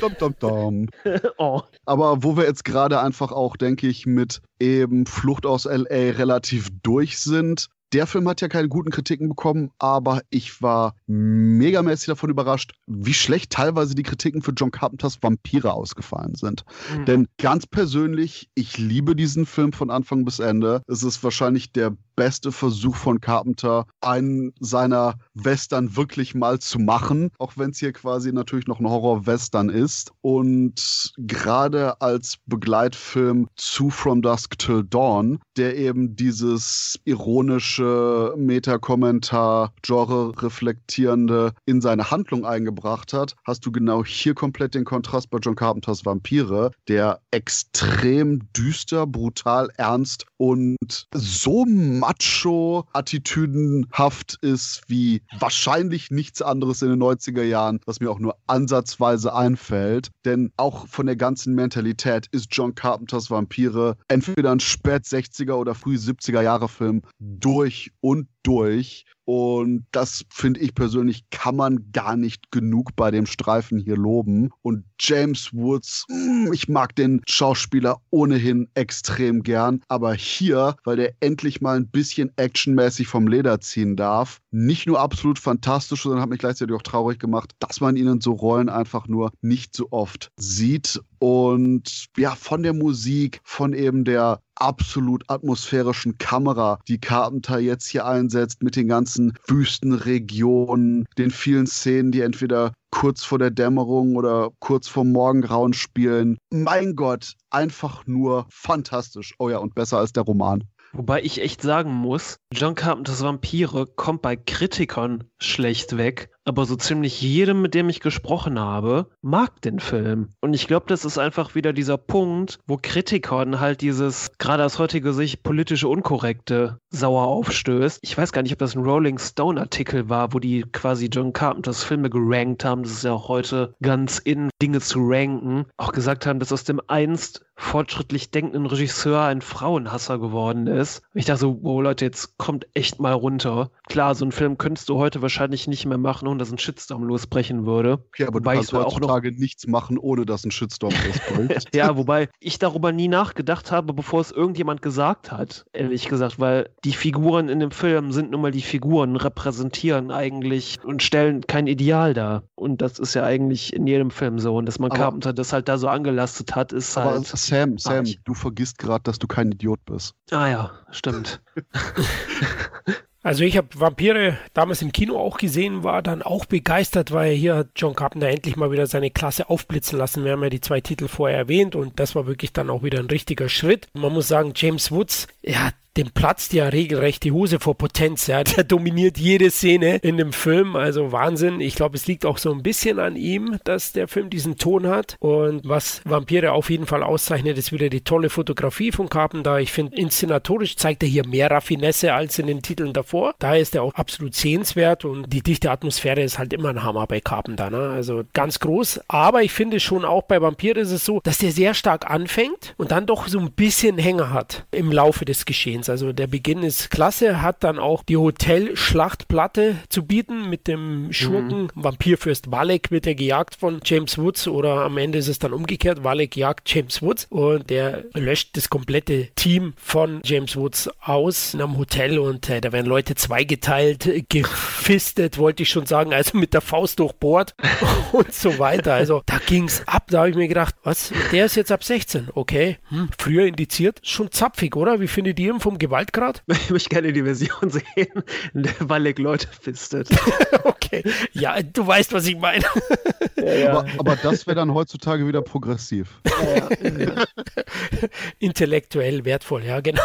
dom, dom, dom. Oh. Aber wo wir jetzt gerade einfach auch, denke ich, mit eben Flucht aus LA relativ durch sind, der Film hat ja keine guten Kritiken bekommen, aber ich war megamäßig davon überrascht, wie schlecht teilweise die Kritiken für John Carpenters Vampire ausgefallen sind. Mhm. Denn ganz persönlich, ich liebe diesen Film von Anfang bis Ende. Es ist wahrscheinlich der beste Versuch von Carpenter, einen seiner Western wirklich mal zu machen, auch wenn es hier quasi natürlich noch ein Horror-Western ist. Und gerade als Begleitfilm zu From Dusk Till Dawn, der eben dieses ironische Meta-Kommentar, Genre-reflektierende in seine Handlung eingebracht hat, hast du genau hier komplett den Kontrast bei John Carpenters Vampire, der extrem düster, brutal, ernst und so macho-attitüdenhaft ist wie wahrscheinlich nichts anderes in den 90er Jahren, was mir auch nur ansatzweise einfällt. Denn auch von der ganzen Mentalität ist John Carpenters Vampire entweder ein spät 60er oder früh 70er Jahre Film durch und durch. Und das finde ich persönlich, kann man gar nicht genug bei dem Streifen hier loben. Und James Woods, mm, ich mag den Schauspieler ohnehin extrem gern. Aber hier, weil der endlich mal ein bisschen actionmäßig vom Leder ziehen darf, nicht nur absolut fantastisch, sondern hat mich gleichzeitig auch traurig gemacht, dass man ihn in so Rollen einfach nur nicht so oft sieht. Und ja, von der Musik, von eben der absolut atmosphärischen Kamera, die Carpenter jetzt hier einsetzt, mit den ganzen Wüstenregionen, den vielen Szenen, die entweder kurz vor der Dämmerung oder kurz vor Morgengrauen spielen. Mein Gott, einfach nur fantastisch. Oh ja, und besser als der Roman. Wobei ich echt sagen muss, John Carpenters Vampire kommt bei Kritikern schlecht weg aber so ziemlich jedem, mit dem ich gesprochen habe, mag den Film. Und ich glaube, das ist einfach wieder dieser Punkt, wo Kritikern halt dieses, gerade aus heutiger Sicht, politische Unkorrekte sauer aufstößt. Ich weiß gar nicht, ob das ein Rolling Stone-Artikel war, wo die quasi John Carpenters Filme gerankt haben. Das ist ja auch heute ganz in, Dinge zu ranken. Auch gesagt haben, dass aus dem einst fortschrittlich denkenden Regisseur ein Frauenhasser geworden ist. Ich dachte so, wow Leute, jetzt kommt echt mal runter. Klar, so einen Film könntest du heute wahrscheinlich nicht mehr machen, dass ein Shitstorm losbrechen würde. Ja, aber wobei du kannst heutzutage noch... nichts machen, ohne dass ein Shitstorm losbricht. ja, wobei ich darüber nie nachgedacht habe, bevor es irgendjemand gesagt hat, ehrlich gesagt, weil die Figuren in dem Film sind nun mal die Figuren, repräsentieren eigentlich und stellen kein Ideal dar. Und das ist ja eigentlich in jedem Film so. Und dass man aber, Carpenter das halt da so angelastet hat, ist aber halt. Sam, Sam, du vergisst gerade, dass du kein Idiot bist. Ah ja, stimmt. Also ich habe Vampire damals im Kino auch gesehen, war dann auch begeistert, weil hier hat John Carpenter endlich mal wieder seine Klasse aufblitzen lassen. Wir haben ja die zwei Titel vorher erwähnt und das war wirklich dann auch wieder ein richtiger Schritt. Man muss sagen, James Woods, ja, dem platzt ja regelrecht die Hose vor Potenz. Ja. Der dominiert jede Szene in dem Film. Also Wahnsinn. Ich glaube, es liegt auch so ein bisschen an ihm, dass der Film diesen Ton hat. Und was Vampire auf jeden Fall auszeichnet, ist wieder die tolle Fotografie von Carpenter. Ich finde, inszenatorisch zeigt er hier mehr Raffinesse als in den Titeln davor. Daher ist er auch absolut sehenswert und die dichte Atmosphäre ist halt immer ein Hammer bei Carpenter. Ne? Also ganz groß. Aber ich finde schon auch bei Vampire ist es so, dass der sehr stark anfängt und dann doch so ein bisschen Hänger hat im Laufe des Geschehens. Also der Beginn ist klasse, hat dann auch die Hotelschlachtplatte zu bieten mit dem Schurken. Mhm. Vampirfürst Valek wird ja gejagt von James Woods oder am Ende ist es dann umgekehrt. Valek jagt James Woods und der löscht das komplette Team von James Woods aus in einem Hotel und äh, da werden Leute zweigeteilt, gefistet, wollte ich schon sagen, also mit der Faust durchbohrt und so weiter. Also da ging es ab. Da habe ich mir gedacht, was, der ist jetzt ab 16. Okay, hm, früher indiziert. Schon zapfig, oder? Wie findet ihr ihn vom Gewaltgrad? Ich möchte gerne die Version sehen, in der Walleck Leute fistet. okay, ja, du weißt, was ich meine. Ja, ja. Aber, aber, das wäre dann heutzutage wieder progressiv. Ja, Intellektuell wertvoll, ja, genau.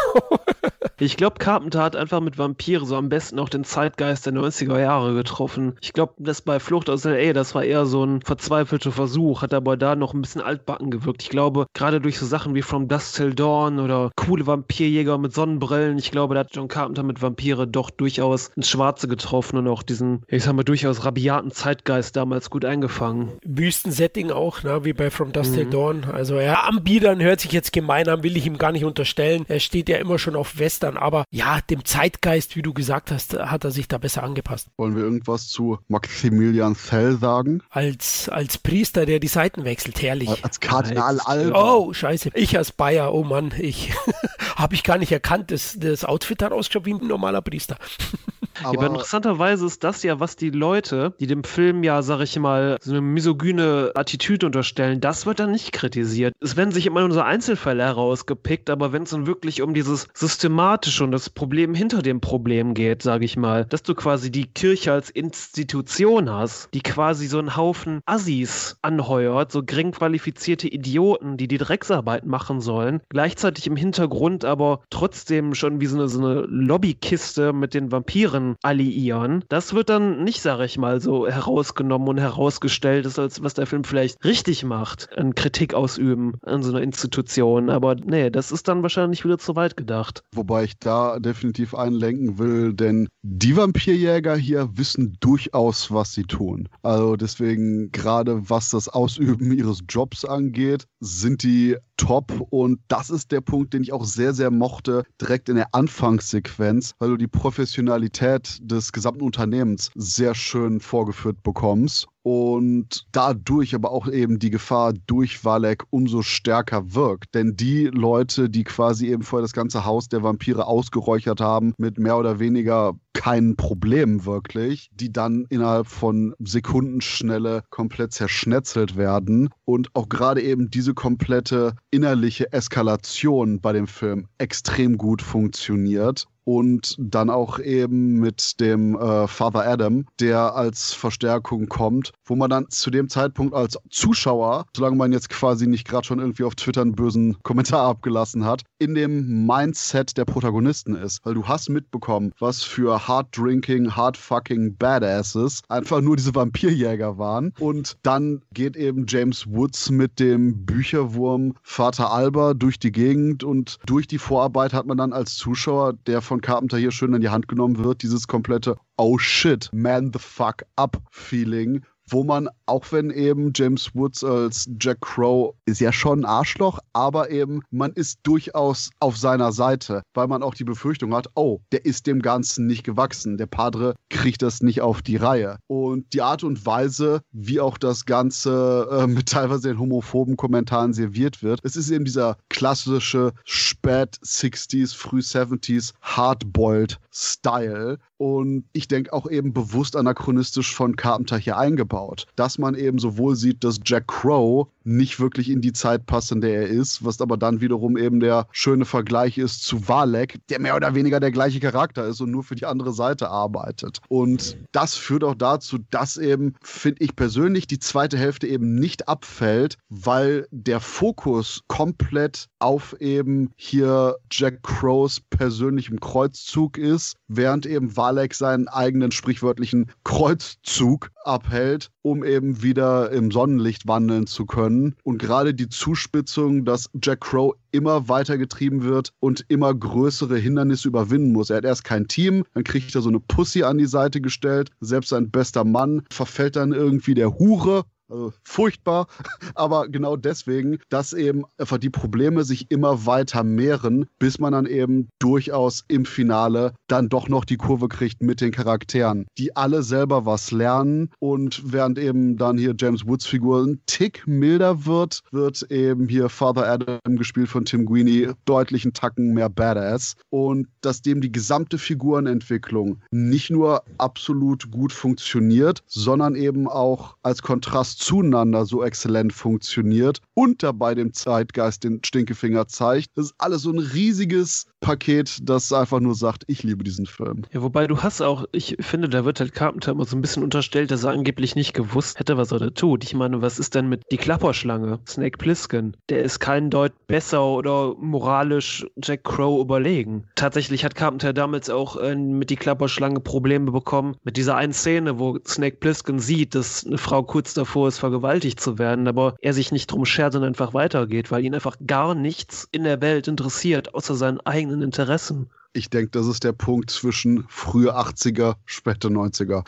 Ich glaube, Carpenter hat einfach mit Vampire so am besten auch den Zeitgeist der 90er Jahre getroffen. Ich glaube, das bei Flucht aus L.A., das war eher so ein verzweifelter Versuch, hat aber da noch ein bisschen altbacken gewirkt. Ich glaube, gerade durch so Sachen wie From Dust Till Dawn oder coole Vampirjäger mit Sonnenbrillen, ich glaube, da hat John Carpenter mit Vampire doch durchaus ins Schwarze getroffen und auch diesen, ich sag mal, durchaus rabiaten Zeitgeist damals gut eingefangen. Wüstensetting auch, ne, wie bei From Dust mhm. Till Dawn. Also ja, Anbietern hört sich jetzt gemein an, will ich ihm gar nicht unterstellen. Er steht ja immer schon auf Western dann. Aber ja, dem Zeitgeist, wie du gesagt hast, hat er sich da besser angepasst. Wollen wir irgendwas zu Maximilian Fell sagen? Als, als Priester, der die Seiten wechselt, herrlich. Als Kardinal Alba. Oh, scheiße. Ich als Bayer, oh Mann, ich habe ich gar nicht erkannt. Das, das Outfit hat ausgeschaut wie ein normaler Priester. Aber, aber interessanterweise ist das ja, was die Leute, die dem Film ja, sag ich mal, so eine misogyne Attitüde unterstellen, das wird dann nicht kritisiert. Es werden sich immer nur so Einzelfälle herausgepickt, aber wenn es dann wirklich um dieses Systematische und das Problem hinter dem Problem geht, sage ich mal, dass du quasi die Kirche als Institution hast, die quasi so einen Haufen Assis anheuert, so gering qualifizierte Idioten, die die Drecksarbeit machen sollen, gleichzeitig im Hintergrund aber trotzdem schon wie so eine, so eine Lobbykiste mit den Vampiren alliieren. Das wird dann nicht, sag ich mal, so herausgenommen und herausgestellt, als was der Film vielleicht richtig macht, an Kritik ausüben an so einer Institution. Aber nee, das ist dann wahrscheinlich wieder zu weit gedacht. Wobei ich da definitiv einlenken will, denn die Vampirjäger hier wissen durchaus, was sie tun. Also deswegen, gerade was das Ausüben ihres Jobs angeht, sind die top. Und das ist der Punkt, den ich auch sehr, sehr mochte, direkt in der Anfangssequenz, weil du die Professionalität des gesamten Unternehmens sehr schön vorgeführt bekommst und dadurch aber auch eben die Gefahr durch Valek umso stärker wirkt. Denn die Leute, die quasi eben vorher das ganze Haus der Vampire ausgeräuchert haben, mit mehr oder weniger keinen Problemen wirklich, die dann innerhalb von Sekundenschnelle komplett zerschnetzelt werden und auch gerade eben diese komplette innerliche Eskalation bei dem Film extrem gut funktioniert und dann auch eben mit dem äh, Father Adam, der als Verstärkung kommt, wo man dann zu dem Zeitpunkt als Zuschauer, solange man jetzt quasi nicht gerade schon irgendwie auf Twitter einen bösen Kommentar abgelassen hat, in dem Mindset der Protagonisten ist. Weil du hast mitbekommen, was für hard-drinking, hard-fucking Badasses einfach nur diese Vampirjäger waren. Und dann geht eben James Woods mit dem Bücherwurm Vater Alba durch die Gegend und durch die Vorarbeit hat man dann als Zuschauer, der von von Carpenter hier schön in die Hand genommen wird, dieses komplette Oh shit, man the fuck up Feeling, wo man, auch wenn eben James Woods als Jack Crow ist ja schon ein Arschloch, aber eben man ist durchaus auf seiner Seite, weil man auch die Befürchtung hat, oh, der ist dem Ganzen nicht gewachsen. Der Padre kriegt das nicht auf die Reihe. Und die Art und Weise, wie auch das Ganze äh, mit teilweise den homophoben Kommentaren serviert wird, es ist eben dieser klassische spät 60s, früh 70s Hardboiled Style. Und ich denke auch eben bewusst anachronistisch von Carpenter hier eingebaut aufbaut. Dass man eben sowohl sieht, dass Jack Crow nicht wirklich in die Zeit passt, in der er ist, was aber dann wiederum eben der schöne Vergleich ist zu Valek, der mehr oder weniger der gleiche Charakter ist und nur für die andere Seite arbeitet. Und das führt auch dazu, dass eben, finde ich persönlich, die zweite Hälfte eben nicht abfällt, weil der Fokus komplett auf eben hier Jack Crows persönlichem Kreuzzug ist, während eben Valek seinen eigenen sprichwörtlichen Kreuzzug abhält, um eben wieder im Sonnenlicht wandeln zu können. Und gerade die Zuspitzung, dass Jack Crow immer weiter getrieben wird und immer größere Hindernisse überwinden muss. Er hat erst kein Team, dann kriegt er so eine Pussy an die Seite gestellt. Selbst sein bester Mann verfällt dann irgendwie der Hure also furchtbar, aber genau deswegen, dass eben einfach die Probleme sich immer weiter mehren, bis man dann eben durchaus im Finale dann doch noch die Kurve kriegt mit den Charakteren, die alle selber was lernen. Und während eben dann hier James Woods Figur ein Tick milder wird, wird eben hier Father Adam gespielt von Tim Guini deutlich einen Tacken mehr Badass. Und dass dem die gesamte Figurenentwicklung nicht nur absolut gut funktioniert, sondern eben auch als Kontrast zueinander so exzellent funktioniert und dabei dem Zeitgeist den Stinkefinger zeigt. Das ist alles so ein riesiges Paket, das einfach nur sagt, ich liebe diesen Film. Ja, wobei du hast auch, ich finde, da wird halt Carpenter immer so ein bisschen unterstellt, dass er angeblich nicht gewusst hätte, was er da tut. Ich meine, was ist denn mit die Klapperschlange, Snake Plissken? Der ist kein Deut besser oder moralisch Jack Crow überlegen. Tatsächlich hat Carpenter damals auch äh, mit die Klapperschlange Probleme bekommen. Mit dieser einen Szene, wo Snake Plissken sieht, dass eine Frau kurz davor ist, vergewaltigt zu werden, aber er sich nicht drum schert, sondern einfach weitergeht, weil ihn einfach gar nichts in der Welt interessiert, außer seinen eigenen Interessen. Ich denke, das ist der Punkt zwischen frühe 80er, späte 90er.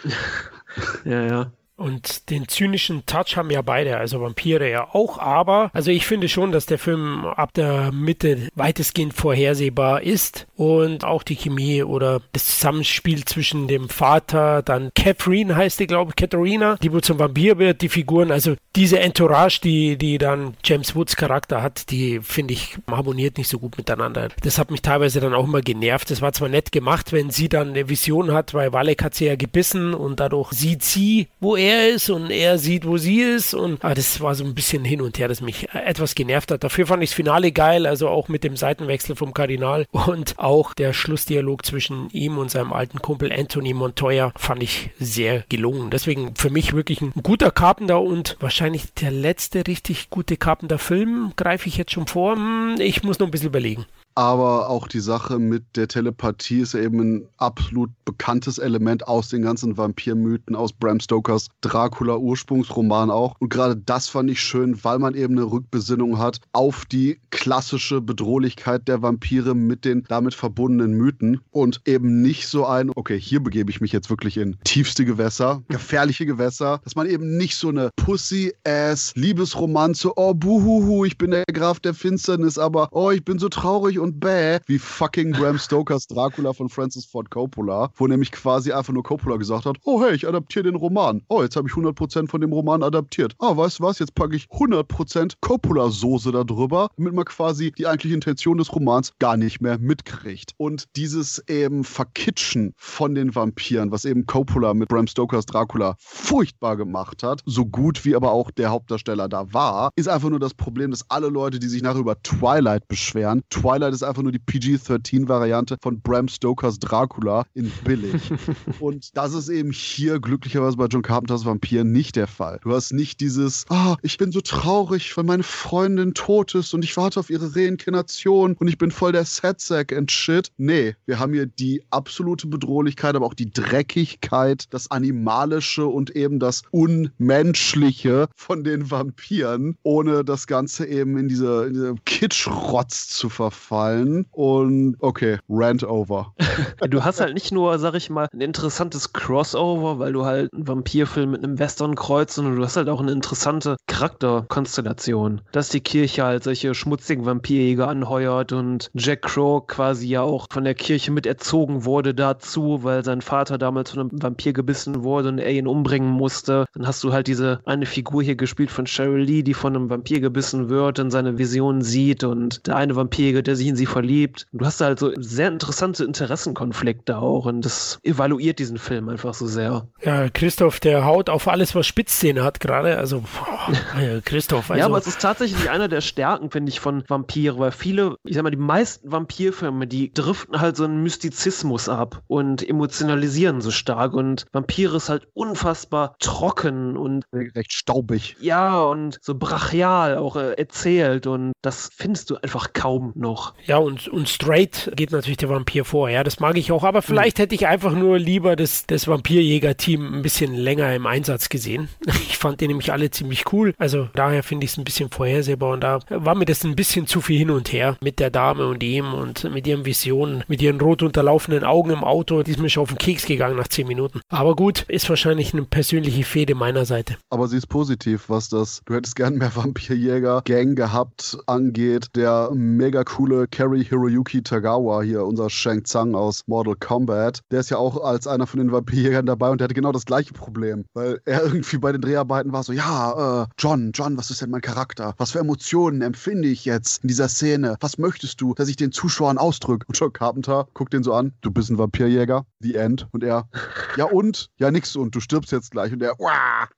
ja, ja. Und den zynischen Touch haben ja beide, also Vampire ja auch, aber also ich finde schon, dass der Film ab der Mitte weitestgehend vorhersehbar ist und auch die Chemie oder das Zusammenspiel zwischen dem Vater, dann Catherine heißt die, glaube ich, Katharina, die wohl zum Vampir wird, die Figuren, also diese Entourage, die, die dann James Woods Charakter hat, die finde ich harmoniert nicht so gut miteinander. Das hat mich teilweise dann auch immer genervt. Das war zwar nett gemacht, wenn sie dann eine Vision hat, weil Walek hat sie ja gebissen und dadurch sieht sie, wo er er ist und er sieht, wo sie ist. Und ah, das war so ein bisschen hin und her, das mich etwas genervt hat. Dafür fand ich das Finale geil, also auch mit dem Seitenwechsel vom Kardinal und auch der Schlussdialog zwischen ihm und seinem alten Kumpel Anthony Montoya fand ich sehr gelungen. Deswegen für mich wirklich ein guter Carpenter und wahrscheinlich der letzte richtig gute Carpenter-Film. Greife ich jetzt schon vor? Hm, ich muss noch ein bisschen überlegen. Aber auch die Sache mit der Telepathie ist eben ein absolut bekanntes Element aus den ganzen Vampirmythen, aus Bram Stokers Dracula-Ursprungsroman auch. Und gerade das fand ich schön, weil man eben eine Rückbesinnung hat auf die klassische Bedrohlichkeit der Vampire mit den damit verbundenen Mythen und eben nicht so ein, okay, hier begebe ich mich jetzt wirklich in tiefste Gewässer, gefährliche Gewässer, dass man eben nicht so eine Pussy-Ass-Liebesromanze, oh, buhuhu, ich bin der Graf der Finsternis, aber oh, ich bin so traurig und und bäh, wie fucking Bram Stokers Dracula von Francis Ford Coppola, wo nämlich quasi einfach nur Coppola gesagt hat, oh hey, ich adaptiere den Roman. Oh, jetzt habe ich 100% von dem Roman adaptiert. Ah, weißt du was, jetzt packe ich 100% Coppola-Soße da drüber, damit man quasi die eigentliche Intention des Romans gar nicht mehr mitkriegt. Und dieses eben Verkitschen von den Vampiren, was eben Coppola mit Bram Stokers Dracula furchtbar gemacht hat, so gut wie aber auch der Hauptdarsteller da war, ist einfach nur das Problem, dass alle Leute, die sich nachher über Twilight beschweren, Twilight ist ist einfach nur die PG-13-Variante von Bram Stokers Dracula in billig. und das ist eben hier glücklicherweise bei John Carpenters Vampir nicht der Fall. Du hast nicht dieses, ah, ich bin so traurig, weil meine Freundin tot ist und ich warte auf ihre Reinkarnation und ich bin voll der Sadsack and shit. Nee, wir haben hier die absolute Bedrohlichkeit, aber auch die Dreckigkeit, das Animalische und eben das Unmenschliche von den Vampiren, ohne das Ganze eben in diese, in diese Kitschrotz zu verfallen gefallen und okay, Rant over. du hast halt nicht nur, sag ich mal, ein interessantes Crossover, weil du halt einen Vampirfilm mit einem Western kreuzt, sondern du hast halt auch eine interessante Charakterkonstellation. Dass die Kirche halt solche schmutzigen Vampirjäger anheuert und Jack Crow quasi ja auch von der Kirche mit erzogen wurde dazu, weil sein Vater damals von einem Vampir gebissen wurde und er ihn umbringen musste. Dann hast du halt diese eine Figur hier gespielt von Cheryl Lee, die von einem Vampir gebissen wird und seine Visionen sieht und der eine Vampirjäger, der sich in sie verliebt. Du hast halt so sehr interessante Interessenkonflikte auch und das evaluiert diesen Film einfach so sehr. Ja, Christoph, der haut auf alles, was Spitzzähne hat gerade. Also, boah, ja, Christoph. Also. Ja, aber es ist tatsächlich einer der Stärken, finde ich, von Vampire, weil viele, ich sag mal, die meisten Vampirfilme, die driften halt so einen Mystizismus ab und emotionalisieren so stark und Vampire ist halt unfassbar trocken und recht staubig. Ja, und so brachial auch äh, erzählt und das findest du einfach kaum noch. Ja, und, und straight geht natürlich der Vampir vor, ja, das mag ich auch, aber vielleicht hm. hätte ich einfach nur lieber das, das Vampirjäger-Team ein bisschen länger im Einsatz gesehen. Ich fand die nämlich alle ziemlich cool, also daher finde ich es ein bisschen vorhersehbar und da war mir das ein bisschen zu viel hin und her mit der Dame und ihm und mit ihren Visionen, mit ihren rot unterlaufenden Augen im Auto, die ist mir schon auf den Keks gegangen nach zehn Minuten. Aber gut, ist wahrscheinlich eine persönliche Fehde meiner Seite. Aber sie ist positiv, was das, du hättest gern mehr Vampirjäger-Gang gehabt, angeht. Der mega coole Kerry Hiroyuki Tagawa hier, unser Shang Tsang aus Mortal Kombat, der ist ja auch als einer von den Vampirjägern dabei und der hatte genau das gleiche Problem, weil er irgendwie bei den Dreharbeiten war so, ja, äh, John, John, was ist denn mein Charakter? Was für Emotionen empfinde ich jetzt in dieser Szene? Was möchtest du, dass ich den Zuschauern ausdrücke? Und John Carpenter guckt den so an, du bist ein Vampirjäger, the end. Und er, ja und? Ja nix und du stirbst jetzt gleich. Und er, Wah!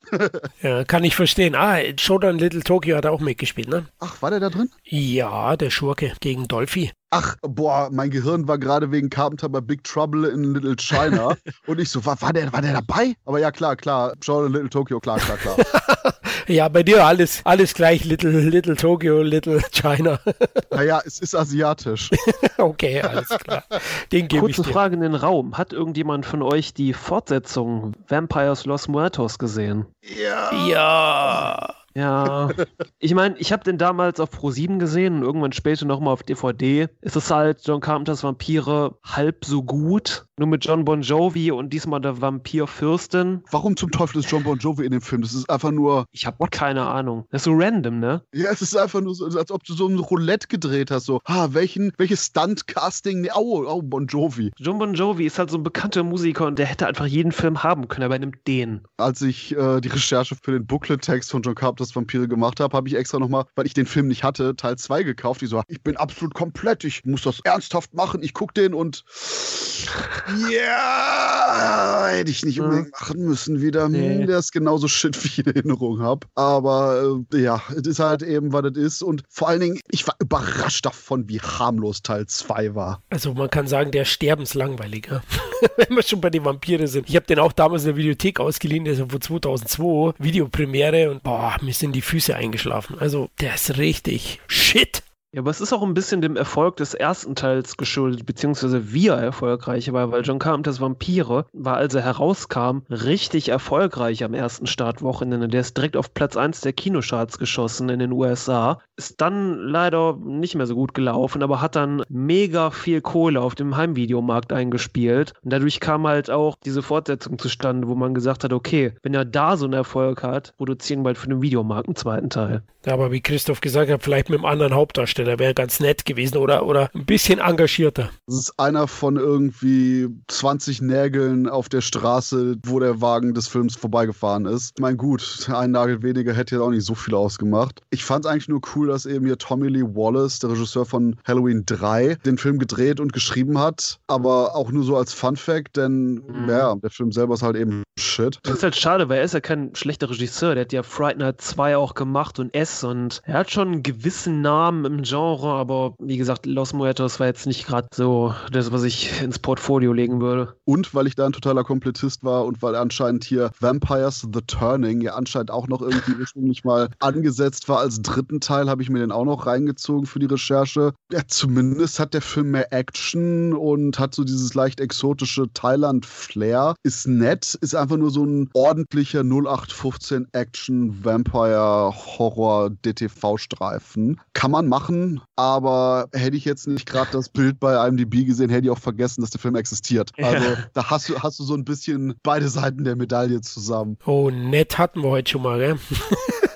ja, kann ich verstehen. Ah, Showdown Little Tokyo hat auch mitgespielt, ne? Ach, war der da drin? Ja, der Schurke gegen Dolphy. Ach, boah, mein Gehirn war gerade wegen Carpenter bei Big Trouble in Little China. und ich so, war, war, der, war der dabei? Aber ja, klar, klar. Schau Little Tokyo, klar, klar, klar. ja, bei dir alles, alles gleich. Little, Little Tokyo, Little China. naja, es ist asiatisch. okay, alles klar. Den gebe Kurze Frage in den Raum. Hat irgendjemand von euch die Fortsetzung Vampires Los Muertos gesehen? Ja. Ja. Ja, ich meine, ich habe den damals auf Pro7 gesehen und irgendwann später nochmal auf DVD. Es ist halt John Carpenters Vampire halb so gut, nur mit John Bon Jovi und diesmal der Vampirfürstin. Warum zum Teufel ist John Bon Jovi in dem Film? Das ist einfach nur. Ich habe keine Ahnung. Das ist so random, ne? Ja, es ist einfach nur so, als ob du so ein Roulette gedreht hast. So, ah, welchen, welches Stunt-Casting? Nee, oh, oh, Bon Jovi. John Bon Jovi ist halt so ein bekannter Musiker und der hätte einfach jeden Film haben können, aber er nimmt den. Als ich äh, die Recherche für den Booklet-Text von John Carpenter das Vampire gemacht habe, habe ich extra nochmal, weil ich den Film nicht hatte, Teil 2 gekauft. Ich so, ich bin absolut komplett, ich muss das ernsthaft machen, ich gucke den und ja, hätte ich nicht unbedingt machen müssen wieder. Nee. Der ist genauso shit, wie ich in Erinnerung habe. Aber äh, ja, es ist halt eben, was es ist. Und vor allen Dingen, ich war überrascht davon, wie harmlos Teil 2 war. Also man kann sagen, der sterbenslangweiliger. Wenn wir schon bei den Vampire sind. Ich habe den auch damals in der Videothek ausgeliehen, der ist von 2002, Videopremiere und boah, mir sind die Füße eingeschlafen. Also der ist richtig shit. Ja, aber es ist auch ein bisschen dem Erfolg des ersten Teils geschuldet, beziehungsweise wie er erfolgreich war, weil John Carpenters Vampire war, als er herauskam, richtig erfolgreich am ersten Startwochenende. Der ist direkt auf Platz 1 der Kinocharts geschossen in den USA. Ist dann leider nicht mehr so gut gelaufen, aber hat dann mega viel Kohle auf dem Heimvideomarkt eingespielt. Und dadurch kam halt auch diese Fortsetzung zustande, wo man gesagt hat, okay, wenn er da so einen Erfolg hat, produzieren bald für den Videomarkt einen zweiten Teil. Ja, aber wie Christoph gesagt hat, vielleicht mit einem anderen Hauptdarsteller wäre ganz nett gewesen oder, oder ein bisschen engagierter. Das ist einer von irgendwie 20 Nägeln auf der Straße, wo der Wagen des Films vorbeigefahren ist. Ich meine, gut, ein Nagel weniger hätte ja auch nicht so viel ausgemacht. Ich fand es eigentlich nur cool, dass eben hier Tommy Lee Wallace, der Regisseur von Halloween 3, den Film gedreht und geschrieben hat, aber auch nur so als Fun Fact, denn mhm. ja, der Film selber ist halt eben shit. Das ist halt schade, weil er ist ja kein schlechter Regisseur. Der hat ja Fright Night 2 auch gemacht und S und er hat schon einen gewissen Namen im Genre, aber wie gesagt, Los Muertos war jetzt nicht gerade so das, was ich ins Portfolio legen würde. Und weil ich da ein totaler Komplettist war und weil anscheinend hier Vampires The Turning ja anscheinend auch noch irgendwie ursprünglich mal angesetzt war als dritten Teil, habe ich mir den auch noch reingezogen für die Recherche. Ja, zumindest hat der Film mehr Action und hat so dieses leicht exotische Thailand-Flair. Ist nett, ist einfach nur so ein ordentlicher 0815 Action Vampire Horror DTV-Streifen. Kann man machen, aber hätte ich jetzt nicht gerade das Bild bei IMDb gesehen, hätte ich auch vergessen, dass der Film existiert. Also da hast du, hast du so ein bisschen beide Seiten der Medaille zusammen. Oh, nett hatten wir heute schon mal, gell?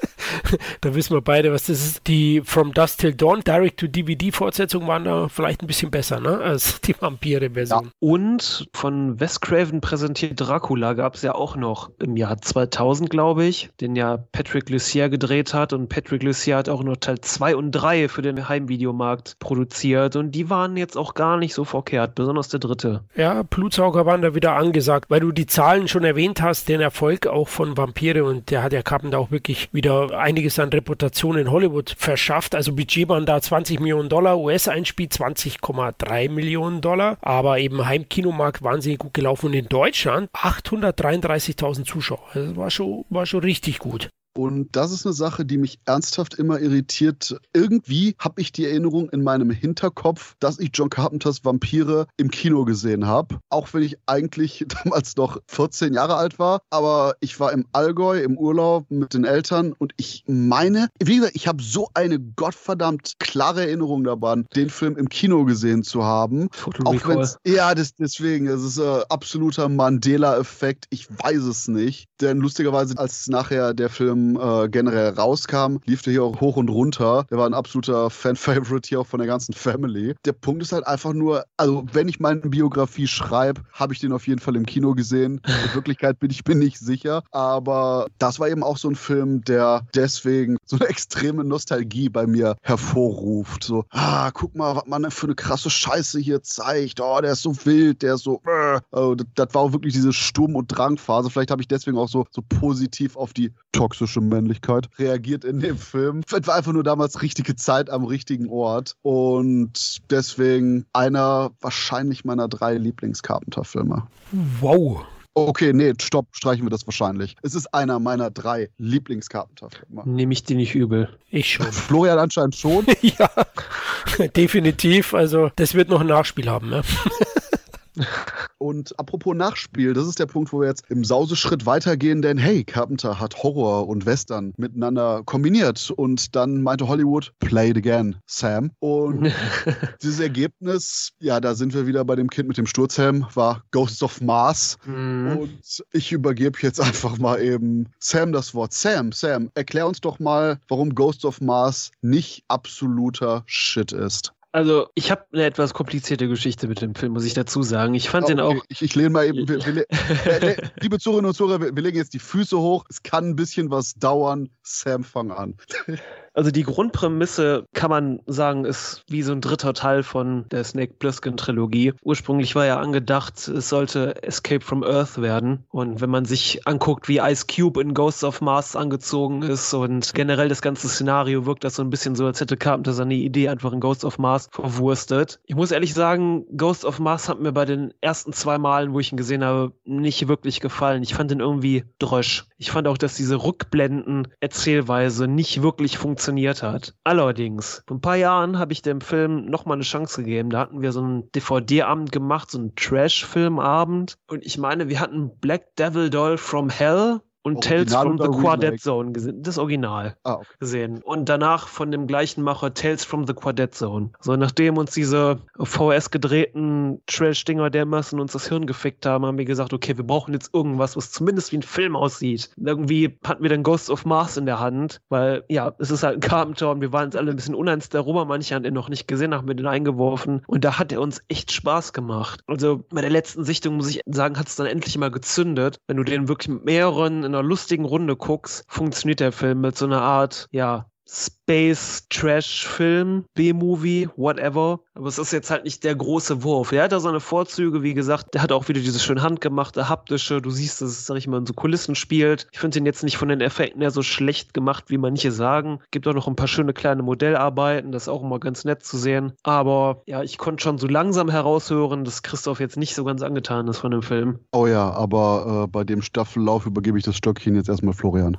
da wissen wir beide, was das ist. Die From Dust Till Dawn Direct-to-DVD-Fortsetzung waren da vielleicht ein bisschen besser, ne? Als die Vampire-Version. Ja. Und von Wes Craven präsentiert Dracula gab es ja auch noch im Jahr 2000, glaube ich, den ja Patrick Lussier gedreht hat. Und Patrick Lussier hat auch noch Teil 2 und 3 für den Heimvideomarkt produziert. Und die waren jetzt auch gar nicht so verkehrt, besonders der dritte. Ja, Blutsauger waren da wieder angesagt, weil du die Zahlen schon erwähnt hast, den Erfolg auch von Vampire und der hat ja Carpenter auch wirklich wieder einiges an Reputation in Hollywood verschafft. Also Budget waren da 20 Millionen Dollar, US-Einspiel 20,3 Millionen Dollar, aber eben Heimkinomarkt wahnsinnig gut gelaufen und in Deutschland 833.000 Zuschauer. Das also war schon, war schon richtig gut. Und das ist eine Sache, die mich ernsthaft immer irritiert. Irgendwie habe ich die Erinnerung in meinem Hinterkopf, dass ich John Carpenters Vampire im Kino gesehen habe. Auch wenn ich eigentlich damals noch 14 Jahre alt war. Aber ich war im Allgäu im Urlaub mit den Eltern und ich meine, wie gesagt, ich habe so eine gottverdammt klare Erinnerung daran, den Film im Kino gesehen zu haben. Auch wenn's, ja, das, deswegen, es ist ein äh, absoluter Mandela-Effekt. Ich weiß es nicht. Denn lustigerweise, als nachher der Film äh, generell rauskam, lief der hier auch hoch und runter. Der war ein absoluter Fan-Favorite hier auch von der ganzen Family. Der Punkt ist halt einfach nur, also wenn ich meine Biografie schreibe, habe ich den auf jeden Fall im Kino gesehen. In Wirklichkeit bin ich mir nicht sicher. Aber das war eben auch so ein Film, der deswegen so eine extreme Nostalgie bei mir hervorruft. So, ah, guck mal, was man für eine krasse Scheiße hier zeigt. Oh, der ist so wild, der ist so. Äh. Das, das, war auch wirklich diese Sturm- und Drangphase. Vielleicht habe ich deswegen auch so, so positiv auf die toxische toxische Männlichkeit reagiert in dem Film. Es war einfach nur damals richtige Zeit am richtigen Ort. Und deswegen einer wahrscheinlich meiner drei Lieblings-Carpenter-Filme. Wow. Okay, nee, stopp, streichen wir das wahrscheinlich. Es ist einer meiner drei Lieblings-Carpenter-Filme. Nehme ich dir nicht übel. Ich schon. Florian anscheinend schon. ja, definitiv. Also, das wird noch ein Nachspiel haben, ne? Und apropos Nachspiel, das ist der Punkt, wo wir jetzt im Sauseschritt weitergehen, denn hey, Carpenter hat Horror und Western miteinander kombiniert und dann meinte Hollywood, play it again, Sam. Und dieses Ergebnis, ja, da sind wir wieder bei dem Kind mit dem Sturzhelm, war Ghosts of Mars. Mhm. Und ich übergebe jetzt einfach mal eben Sam das Wort. Sam, Sam, erklär uns doch mal, warum Ghosts of Mars nicht absoluter Shit ist. Also, ich habe eine etwas komplizierte Geschichte mit dem Film, muss ich dazu sagen. Ich fand oh, okay. den auch. Ich, ich lehne mal eben. Wir, wir, wir, liebe Zuhörerinnen und Zuhörer, wir, legen jetzt die Füße hoch. Es kann ein bisschen was dauern. Sam, fang an. Also die Grundprämisse kann man sagen, ist wie so ein dritter Teil von der Snake Plissken Trilogie. Ursprünglich war ja angedacht, es sollte Escape from Earth werden. Und wenn man sich anguckt, wie Ice Cube in Ghosts of Mars angezogen ist und generell das ganze Szenario wirkt das so ein bisschen so, als hätte Carpenter seine Idee einfach in Ghosts of Mars verwurstet. Ich muss ehrlich sagen, Ghosts of Mars hat mir bei den ersten zwei Malen, wo ich ihn gesehen habe, nicht wirklich gefallen. Ich fand ihn irgendwie drösch. Ich fand auch, dass diese Rückblenden-Erzählweise nicht wirklich funktioniert hat. Allerdings, vor ein paar Jahren habe ich dem Film nochmal eine Chance gegeben. Da hatten wir so einen DVD-Abend gemacht, so einen Trash-Filmabend. Und ich meine, wir hatten Black Devil Doll from Hell und Original Tales from the Quartet Zone gesehen. Das Original ah, okay. gesehen. Und danach von dem gleichen Macher Tales from the Quartet Zone. So, nachdem uns diese VS gedrehten Trash-Dinger dermaßen uns das Hirn gefickt haben, haben wir gesagt, okay, wir brauchen jetzt irgendwas, was zumindest wie ein Film aussieht. Irgendwie hatten wir dann Ghost of Mars in der Hand, weil, ja, es ist halt ein Carpenter und wir waren uns alle ein bisschen uneins darüber. Manche haben den noch nicht gesehen, haben wir den eingeworfen. Und da hat er uns echt Spaß gemacht. Also bei der letzten Sichtung, muss ich sagen, hat es dann endlich mal gezündet. Wenn du den wirklich mit mehreren einer lustigen Runde guckst, funktioniert der Film mit so einer Art, ja, Space-Trash-Film, B-Movie, whatever. Aber es ist jetzt halt nicht der große Wurf. Er hat da seine Vorzüge, wie gesagt, der hat auch wieder dieses schön handgemachte, haptische. Du siehst, dass es, sag ich mal, in so Kulissen spielt. Ich finde ihn jetzt nicht von den Effekten her so schlecht gemacht, wie manche sagen. Gibt auch noch ein paar schöne kleine Modellarbeiten, das ist auch immer ganz nett zu sehen. Aber ja, ich konnte schon so langsam heraushören, dass Christoph jetzt nicht so ganz angetan ist von dem Film. Oh ja, aber äh, bei dem Staffellauf übergebe ich das Stöckchen jetzt erstmal Florian.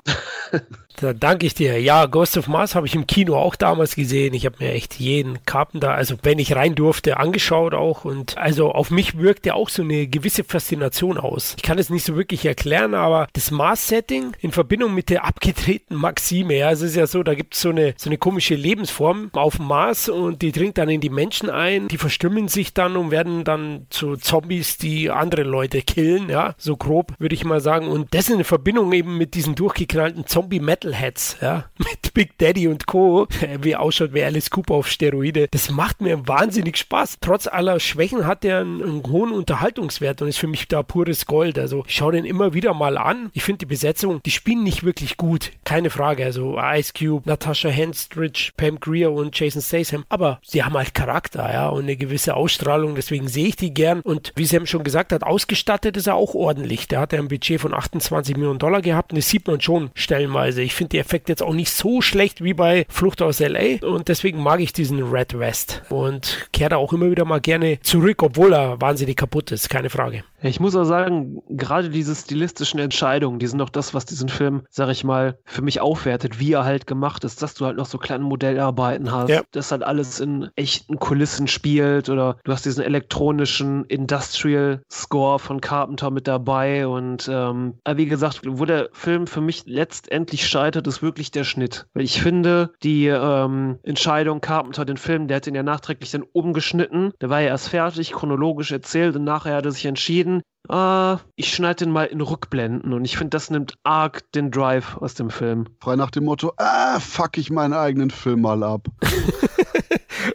da danke ich dir. Ja, Ghost of Mars habe ich im Kino auch damals gesehen. Ich habe mir echt jeden Carpenter, also wenn ich rein durfte, angeschaut auch. Und also auf mich wirkte auch so eine gewisse Faszination aus. Ich kann es nicht so wirklich erklären, aber das Mars-Setting in Verbindung mit der abgedrehten Maxime, ja, es ist ja so, da gibt es so eine, so eine komische Lebensform auf dem Mars und die dringt dann in die Menschen ein, die verstümmeln sich dann und werden dann zu Zombies, die andere Leute killen, ja, so grob würde ich mal sagen. Und das in Verbindung eben mit diesen durchgeknallten Zombie-Metalheads, ja, mit Big Daddy und Co., wie ausschaut wie Alice Cooper auf Steroide. Das macht mir wahnsinnig Spaß. Trotz aller Schwächen hat er einen, einen hohen Unterhaltungswert und ist für mich da pures Gold. Also ich schaue den immer wieder mal an. Ich finde die Besetzung, die spielen nicht wirklich gut. Keine Frage. Also Ice Cube, Natasha Henstridge, Pam Greer und Jason Statham. Aber sie haben halt Charakter, ja, und eine gewisse Ausstrahlung. Deswegen sehe ich die gern. Und wie Sam schon gesagt hat, ausgestattet ist er auch ordentlich. Der hat ja ein Budget von 28 Millionen Dollar gehabt und das sieht man schon stellenweise. Ich finde die Effekte jetzt auch nicht so schlecht wie bei Flucht aus LA und deswegen mag ich diesen Red West und kehre da auch immer wieder mal gerne zurück, obwohl er wahnsinnig kaputt ist, keine Frage. Ich muss auch sagen, gerade diese stilistischen Entscheidungen, die sind doch das, was diesen Film, sag ich mal, für mich aufwertet, wie er halt gemacht ist, dass du halt noch so kleine Modellarbeiten hast, ja. dass halt alles in echten Kulissen spielt oder du hast diesen elektronischen Industrial Score von Carpenter mit dabei und ähm, wie gesagt, wo der Film für mich letztendlich scheitert, ist wirklich der Schnitt. Weil ich finde, die ähm, Entscheidung Carpenter, den Film, der hat ihn ja nachträglich dann umgeschnitten, der war ja erst fertig, chronologisch erzählt und nachher hat er sich entschieden, ah, ich schneide den mal in Rückblenden und ich finde, das nimmt arg den Drive aus dem Film. Frei nach dem Motto, ah, fuck ich meinen eigenen Film mal ab.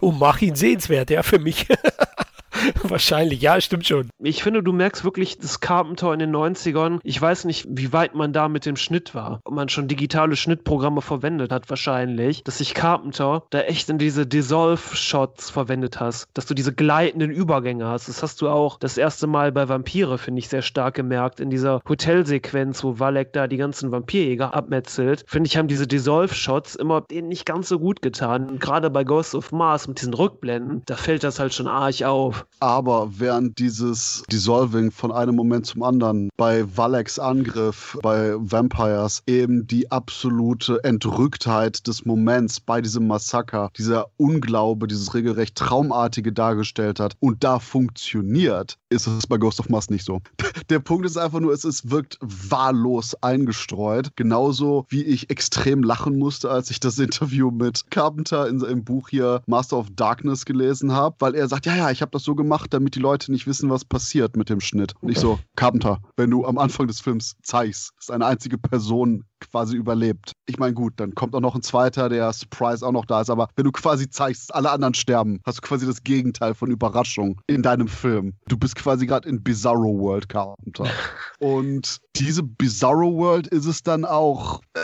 und mach ihn sehenswert, ja, für mich. Wahrscheinlich, ja, stimmt schon. Ich finde, du merkst wirklich das Carpenter in den 90ern. Ich weiß nicht, wie weit man da mit dem Schnitt war. Ob man schon digitale Schnittprogramme verwendet hat, wahrscheinlich. Dass sich Carpenter da echt in diese Dissolve-Shots verwendet hast. Dass du diese gleitenden Übergänge hast. Das hast du auch das erste Mal bei Vampire, finde ich, sehr stark gemerkt. In dieser Hotelsequenz, wo Valek da die ganzen Vampirjäger abmetzelt. Finde ich, haben diese Dissolve-Shots immer denen nicht ganz so gut getan. Gerade bei Ghost of Mars mit diesen Rückblenden, da fällt das halt schon arg auf. Aber während dieses Dissolving von einem Moment zum anderen bei Valeks Angriff bei Vampires eben die absolute Entrücktheit des Moments bei diesem Massaker, dieser Unglaube, dieses regelrecht Traumartige dargestellt hat und da funktioniert, ist es bei Ghost of Mars nicht so. Der Punkt ist einfach nur, es ist, wirkt wahllos eingestreut. Genauso wie ich extrem lachen musste, als ich das Interview mit Carpenter in seinem Buch hier Master of Darkness gelesen habe, weil er sagt, ja, ja, ich habe das so gemacht, damit die Leute nicht wissen, was passiert mit dem Schnitt. Und ich so, Carpenter, wenn du am Anfang des Films zeigst, dass eine einzige Person quasi überlebt. Ich meine, gut, dann kommt auch noch ein zweiter, der Surprise auch noch da ist, aber wenn du quasi zeigst, alle anderen sterben, hast du quasi das Gegenteil von Überraschung in deinem Film. Du bist quasi gerade in Bizarro World Carpenter. Und diese Bizarro World ist es dann auch, äh,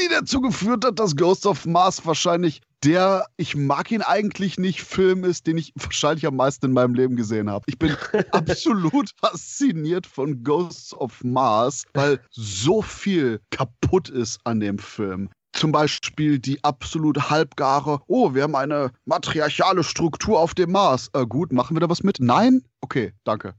die dazu geführt hat, dass Ghost of Mars wahrscheinlich der, ich mag ihn eigentlich nicht, Film ist, den ich wahrscheinlich am meisten in meinem Leben gesehen habe. Ich bin absolut fasziniert von Ghosts of Mars, weil so viel kaputt ist an dem Film. Zum Beispiel die absolut halbgare, oh, wir haben eine matriarchale Struktur auf dem Mars. Äh, gut, machen wir da was mit? Nein? Okay, danke.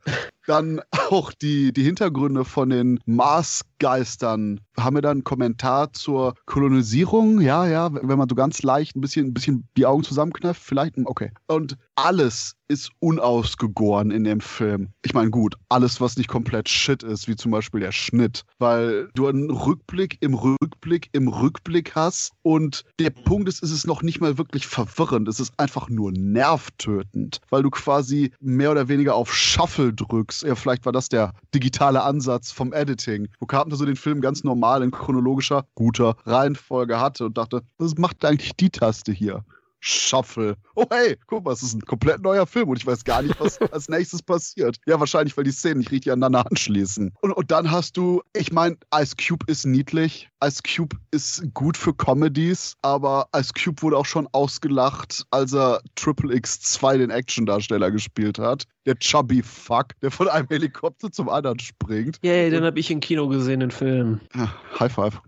Dann auch die, die Hintergründe von den Marsgeistern. Haben wir dann einen Kommentar zur Kolonisierung? Ja, ja, wenn man so ganz leicht ein bisschen, ein bisschen die Augen zusammenkneift, vielleicht. Okay. Und alles ist unausgegoren in dem Film. Ich meine, gut, alles, was nicht komplett Shit ist, wie zum Beispiel der Schnitt, weil du einen Rückblick im Rückblick im Rückblick hast und der Punkt ist, ist es noch nicht mal wirklich verwirrend. Es ist einfach nur nervtötend, weil du quasi mehr oder weniger auf Shuffle drückst. Ja, vielleicht war das der digitale Ansatz vom Editing, wo Carpenter so den Film ganz normal in chronologischer, guter Reihenfolge hatte und dachte, was macht eigentlich die Taste hier? Shuffle. Oh hey, guck mal, es ist ein komplett neuer Film und ich weiß gar nicht, was als nächstes passiert. Ja, wahrscheinlich, weil die Szenen nicht richtig aneinander anschließen. Und, und dann hast du, ich meine, Ice Cube ist niedlich. Ice Cube ist gut für Comedies, aber Ice Cube wurde auch schon ausgelacht, als er Triple X2 den Actiondarsteller gespielt hat der Chubby Fuck, der von einem Helikopter zum anderen springt. Yay, den habe ich im Kino gesehen, den Film. Ja, High Five.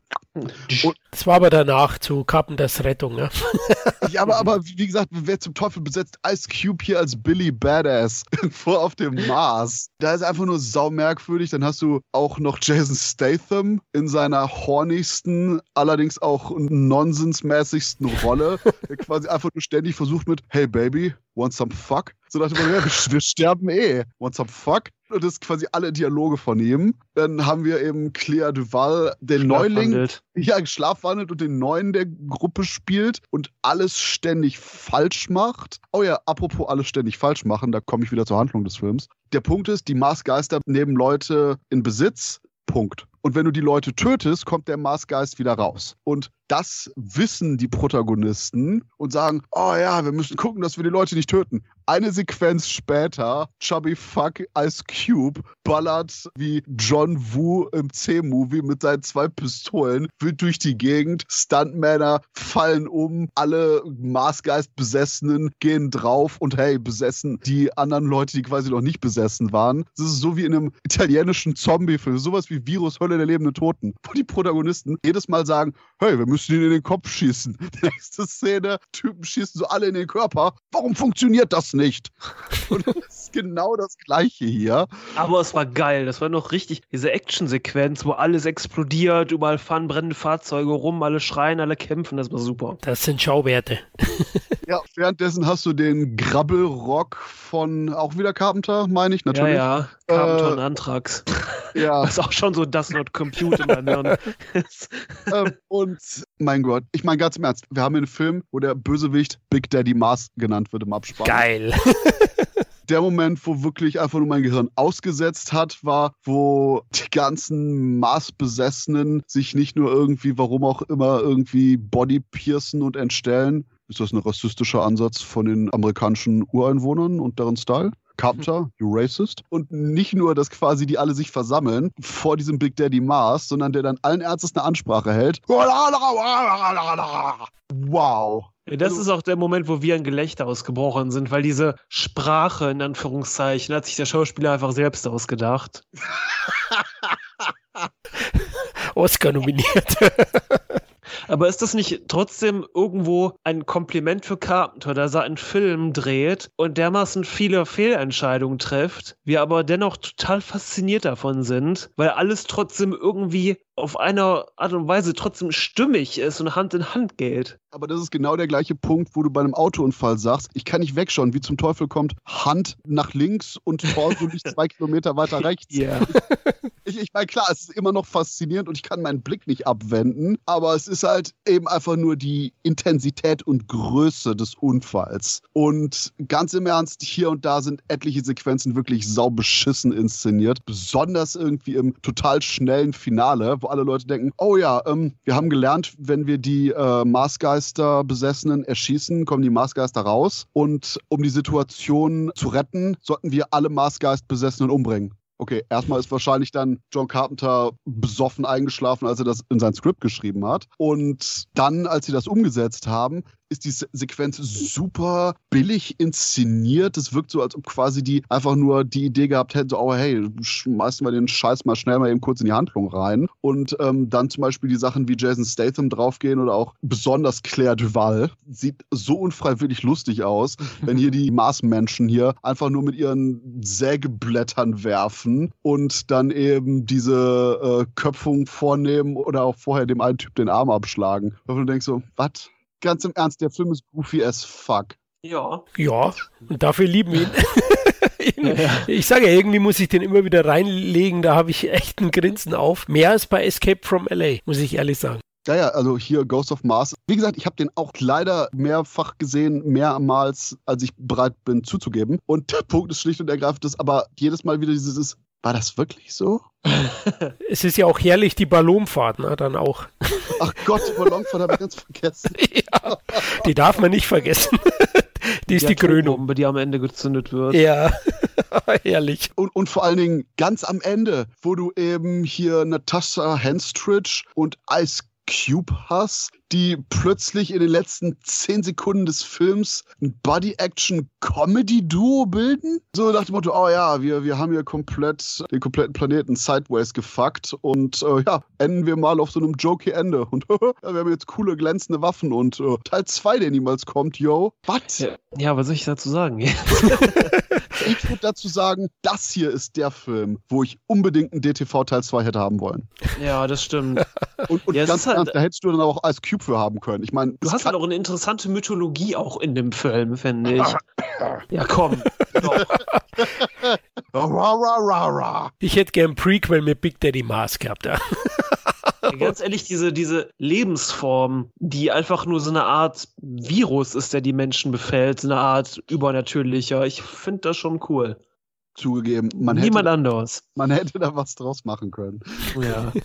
Das war aber danach zu Carpenters Rettung, ne? Ja, aber, aber wie gesagt, wer zum Teufel besetzt Ice Cube hier als Billy Badass vor auf dem Mars? Da ist einfach nur saumerkwürdig. Dann hast du auch noch Jason Statham in seiner hornigsten, allerdings auch nonsensmäßigsten Rolle, der quasi einfach nur ständig versucht mit Hey Baby, want some fuck? So dachte man, ja, wir, wir sterben eh. Want some fuck? Und das quasi alle Dialoge von ihm. Dann haben wir eben Clea Duval, den Neuling, ja, schlafwandelt und den Neuen der Gruppe spielt und alles ständig falsch macht. Oh ja, apropos alles ständig falsch machen, da komme ich wieder zur Handlung des Films. Der Punkt ist, die Marsgeister nehmen Leute in Besitz. Punkt. Und wenn du die Leute tötest, kommt der Marsgeist wieder raus. Und das wissen die Protagonisten und sagen, oh ja, wir müssen gucken, dass wir die Leute nicht töten. Eine Sequenz später, Chubby Fuck Ice Cube ballert wie John Woo im C-Movie mit seinen zwei Pistolen, wild durch die Gegend, Stuntmänner fallen um, alle Marsgeist-Besessenen gehen drauf und hey, besessen die anderen Leute, die quasi noch nicht besessen waren. Das ist so wie in einem italienischen Zombie-Film, sowas wie Virus Hölle der lebenden Toten, wo die Protagonisten jedes Mal sagen, hey, wir müssen ihn in den Kopf schießen. Nächste Szene, Typen schießen so alle in den Körper. Warum funktioniert das nicht? Und das ist genau das Gleiche hier. Aber es war geil. Das war noch richtig, diese Actionsequenz, wo alles explodiert, überall fahren brennende Fahrzeuge rum, alle schreien, alle kämpfen. Das war super. Das sind Schauwerte. Ja, währenddessen hast du den Grabbelrock von auch wieder Carpenter, meine ich natürlich. Ja, ja. Carpenter äh, und Antrax. Ja. Das ist auch schon so das Not Compute in meinem Hirn. ähm, und mein Gott, ich meine ganz im Ernst, wir haben einen Film, wo der Bösewicht Big Daddy Mars genannt wird im Abspann. Geil. der Moment, wo wirklich einfach nur mein Gehirn ausgesetzt hat, war, wo die ganzen Mars-Besessenen sich nicht nur irgendwie, warum auch immer, irgendwie Body piercen und entstellen. Ist das ein rassistischer Ansatz von den amerikanischen Ureinwohnern und deren Style? Carpenter, you racist. Und nicht nur, dass quasi die alle sich versammeln vor diesem Big Daddy Mars, sondern der dann allen Ernstes eine Ansprache hält. Wow. Das ist auch der Moment, wo wir ein Gelächter ausgebrochen sind, weil diese Sprache, in Anführungszeichen, hat sich der Schauspieler einfach selbst ausgedacht. Oscar nominiert. Aber ist das nicht trotzdem irgendwo ein Kompliment für Carpenter, dass er einen Film dreht und dermaßen viele Fehlentscheidungen trifft, wir aber dennoch total fasziniert davon sind, weil alles trotzdem irgendwie auf einer Art und Weise trotzdem stimmig ist und Hand in Hand geht. Aber das ist genau der gleiche Punkt, wo du bei einem Autounfall sagst, ich kann nicht wegschauen, wie zum Teufel kommt Hand nach links und Torso liegt zwei Kilometer weiter rechts. Ja. Ich, ich meine, klar, es ist immer noch faszinierend und ich kann meinen Blick nicht abwenden, aber es ist halt eben einfach nur die Intensität und Größe des Unfalls. Und ganz im Ernst, hier und da sind etliche Sequenzen wirklich saubeschissen inszeniert, besonders irgendwie im total schnellen Finale, wo alle Leute denken, oh ja, ähm, wir haben gelernt, wenn wir die äh, Marsgeister-Besessenen erschießen, kommen die Marsgeister raus und um die Situation zu retten, sollten wir alle Marsgeist-Besessenen umbringen. Okay, erstmal ist wahrscheinlich dann John Carpenter besoffen eingeschlafen, als er das in sein Skript geschrieben hat. Und dann, als sie das umgesetzt haben, ist die Sequenz super billig inszeniert. Es wirkt so, als ob quasi die einfach nur die Idee gehabt hätten, so, oh hey, schmeißen wir den Scheiß mal schnell mal eben kurz in die Handlung rein. Und ähm, dann zum Beispiel die Sachen wie Jason Statham draufgehen oder auch besonders Claire Duval. Sieht so unfreiwillig lustig aus, wenn hier die Marsmenschen hier einfach nur mit ihren Sägeblättern werfen und dann eben diese äh, Köpfung vornehmen oder auch vorher dem einen Typ den Arm abschlagen. Und du denkst so, was? Ganz im Ernst, der Film ist goofy as fuck. Ja. Ja, und dafür lieben wir ihn. ich sage ja, irgendwie muss ich den immer wieder reinlegen, da habe ich echt ein Grinsen auf. Mehr als bei Escape from LA, muss ich ehrlich sagen. Ja, ja, also hier Ghost of Mars. Wie gesagt, ich habe den auch leider mehrfach gesehen, mehrmals, als ich bereit bin zuzugeben. Und der Punkt ist schlicht und ergreifend, dass aber jedes Mal wieder dieses, war das wirklich so? es ist ja auch herrlich, die Ballonfahrt, ne, dann auch. Ach Gott, die Ballonfahrt habe ich ganz vergessen. ja, die darf man nicht vergessen. die ist die, die Krönung. die am Ende gezündet wird. Ja, herrlich. Und, und vor allen Dingen ganz am Ende, wo du eben hier Natasha Henstridge und Ice Cube hast, die plötzlich in den letzten zehn Sekunden des Films ein Body-Action-Comedy-Duo bilden? So nach dem Motto, oh ja, wir, wir haben hier komplett den kompletten Planeten sideways gefuckt und äh, ja, enden wir mal auf so einem jokey Ende. Und ja, wir haben jetzt coole glänzende Waffen und äh, Teil 2, der niemals kommt, yo. Was? Ja, ja, was soll ich dazu sagen? ich würde dazu sagen, das hier ist der Film, wo ich unbedingt einen DTV Teil 2 hätte haben wollen. Ja, das stimmt. Und, und Ja, ganz halt- ernst, da hättest du dann auch als Cube für haben können. Ich meine, Du hast halt auch eine interessante Mythologie auch in dem Film, finde ich. Ja, komm. Doch. Ra, ra, ra, ra. Ich hätte gern ein Prequel mit Big Daddy Mars gehabt. Ja. Ja, Ganz ehrlich, diese, diese Lebensform, die einfach nur so eine Art Virus ist, der die Menschen befällt, so eine Art übernatürlicher. Ich finde das schon cool. Zugegeben, man Niemand hätte, anders. man hätte da was draus machen können. Ja.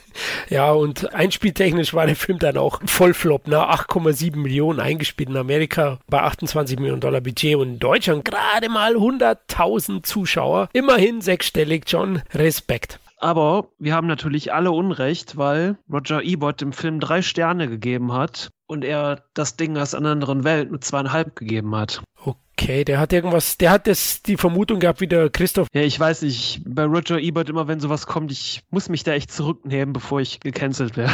Ja, und einspieltechnisch war der Film dann auch Vollflop, ne? 8,7 Millionen eingespielt in Amerika bei 28 Millionen Dollar Budget und in Deutschland gerade mal 100.000 Zuschauer. Immerhin sechsstellig, John. Respekt. Aber wir haben natürlich alle Unrecht, weil Roger Ebert dem Film drei Sterne gegeben hat und er das Ding aus einer anderen Welt mit zweieinhalb gegeben hat. Okay, der hat irgendwas, der hat das, die Vermutung gehabt, wie der Christoph. Ja, ich weiß nicht, bei Roger Ebert immer, wenn sowas kommt, ich muss mich da echt zurücknehmen, bevor ich gecancelt werde.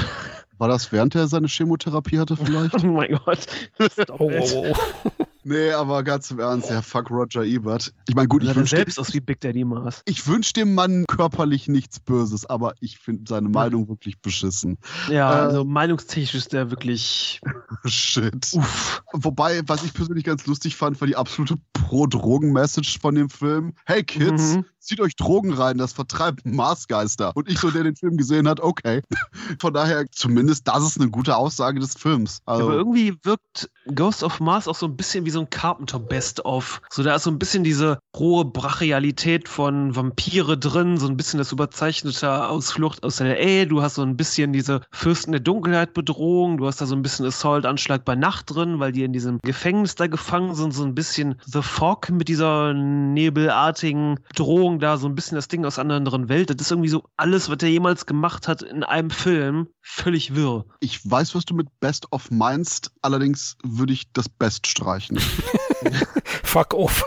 War das während er seine Chemotherapie hatte vielleicht? Oh mein Gott. Stop Oh, it. oh, oh. nee, aber ganz im Ernst, ja, fuck Roger Ebert. Ich meine, gut, ich wünsche selbst aus wie Big Daddy Mars. ich wünsch dem Mann körperlich nichts Böses, aber ich finde seine Meinung wirklich beschissen. Ja, Äh, also meinungstechnisch ist der wirklich Shit. uff. Wobei, was ich persönlich ganz lustig fand, war die absolute Pro-Drogen-Message von dem Film. Hey Kids, Mhm. zieht euch Drogen rein, das vertreibt Marsgeister. Und ich so, der den Film gesehen hat, okay. Von daher, zumindest das ist eine gute Aussage des Films. Also, Aber irgendwie wirkt Ghost of Mars auch so ein bisschen wie so ein Carpenter Best-of. So, da ist so ein bisschen diese rohe Brachialität von Vampire drin, so ein bisschen das überzeichnete Ausflucht aus der LA. Du hast so ein bisschen diese Fürsten der Dunkelheit Bedrohung. Du hast da so ein bisschen Assault-Anschlag bei Nacht drin, weil die in diesem Gefängnis da gefangen sind. So ein bisschen The Fog mit dieser nebelartigen Drohung da, so ein bisschen das Ding aus einer anderen Welt. Das ist irgendwie so alles, was er jemals gemacht hat in einem Film, völlig wirr. ich weiß, was du mit Best of meinst, allerdings würde ich das Best streichen. Fuck off.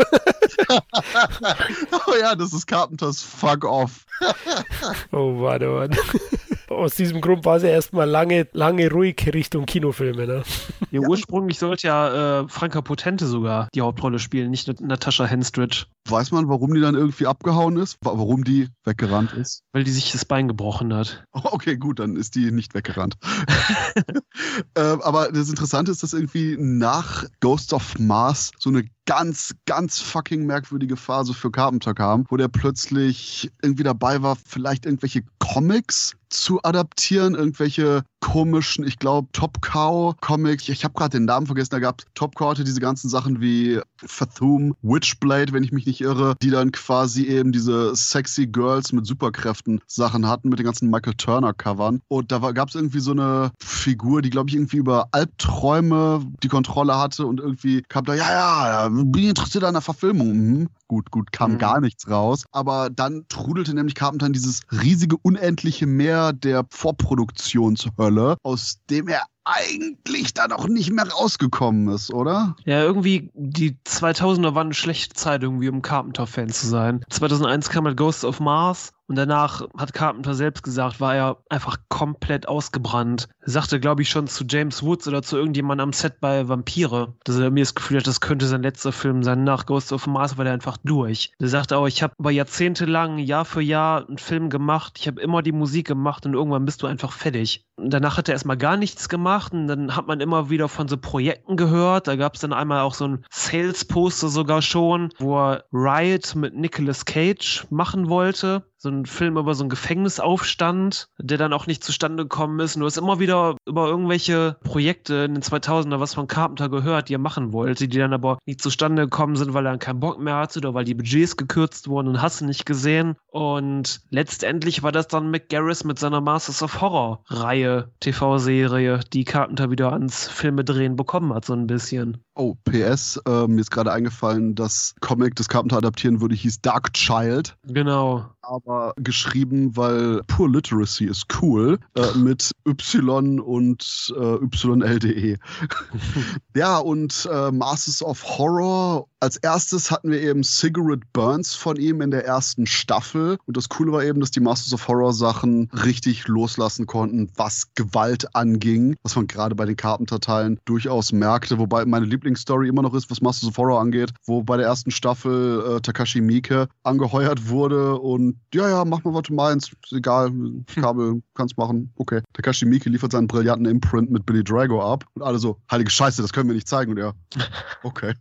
oh ja, das ist Carpenters Fuck Off. Oh, warte, warte. Aus diesem Grund war es ja erstmal lange, lange ruhig Richtung Kinofilme, ne? Ja, ursprünglich sollte ja äh, Franka Potente sogar die Hauptrolle spielen, nicht Nat- Natascha Henstridge, Weiß man, warum die dann irgendwie abgehauen ist? Wa- Warum die weggerannt ist? weil die sich das Bein gebrochen hat. Okay, gut, dann ist die nicht weggerannt. ähm, aber das Interessante ist, dass irgendwie nach Ghosts of Mars so eine ganz, ganz fucking merkwürdige Phase für Carpenter kam, wo der plötzlich irgendwie dabei war, vielleicht irgendwelche Comics zu adaptieren, irgendwelche komischen, ich glaube, Top Cow Comics. Ich habe gerade den Namen vergessen, da gab es Top Cow hatte diese ganzen Sachen wie Fathom, Witchblade, wenn ich mich nicht irre, die dann quasi eben diese sexy Girls mit Superkräften Sachen hatten, mit den ganzen Michael Turner Covern. Und da gab es irgendwie so eine Figur, die, glaube ich, irgendwie über Albträume die Kontrolle hatte und irgendwie kam da, ja, ja, bin ich interessiert an der Verfilmung. Mhm. Gut, gut, kam Mhm. gar nichts raus. Aber dann trudelte nämlich Carpenter dieses riesige, unendliche Meer der Vorproduktionshölle, aus dem er eigentlich dann auch nicht mehr rausgekommen ist, oder? Ja, irgendwie die 2000er waren eine schlechte Zeit irgendwie, um Carpenter-Fan zu sein. 2001 kam halt Ghosts of Mars und danach hat Carpenter selbst gesagt, war er einfach komplett ausgebrannt. Er sagte, glaube ich, schon zu James Woods oder zu irgendjemandem am Set bei Vampire, dass er mir das Gefühl hat, das könnte sein letzter Film sein. Nach Ghosts of Mars war der einfach durch. Er sagte auch, ich habe über Jahrzehnte lang, Jahr für Jahr einen Film gemacht, ich habe immer die Musik gemacht und irgendwann bist du einfach fertig. Und danach hat er erstmal gar nichts gemacht und dann hat man immer wieder von so Projekten gehört. Da gab es dann einmal auch so ein Sales-Poster sogar schon, wo er Riot mit Nicolas Cage machen wollte. So ein Film über so einen Gefängnisaufstand, der dann auch nicht zustande gekommen ist. Und du hast immer wieder über irgendwelche Projekte in den 2000er was von Carpenter gehört, die er machen wollte, die dann aber nicht zustande gekommen sind, weil er dann keinen Bock mehr hatte oder weil die Budgets gekürzt wurden und hast nicht gesehen. Und letztendlich war das dann Mick Garris mit seiner Masters of Horror Reihe, TV-Serie, die Carpenter wieder ans Filme drehen bekommen hat, so ein bisschen. Oh, PS, äh, mir ist gerade eingefallen, das Comic, das Carpenter adaptieren würde, hieß Dark Child. Genau. Aber geschrieben, weil Poor Literacy ist cool äh, mit Y und äh, YLDE. ja, und äh, Masters of Horror als erstes hatten wir eben Cigarette Burns von ihm in der ersten Staffel. Und das Coole war eben, dass die Masters of Horror Sachen richtig loslassen konnten, was Gewalt anging, was man gerade bei den Carpenter-Teilen durchaus merkte. Wobei meine Lieblingsstory immer noch ist, was Masters of Horror angeht, wo bei der ersten Staffel äh, Takashi Miike angeheuert wurde und ja, ja, mach mal, was du meinst. Ist egal, Kabel kannst machen. Okay. Takashi Miike liefert seinen brillanten Imprint mit Billy Drago ab und alle so, heilige Scheiße, das können wir nicht zeigen. Und er, okay.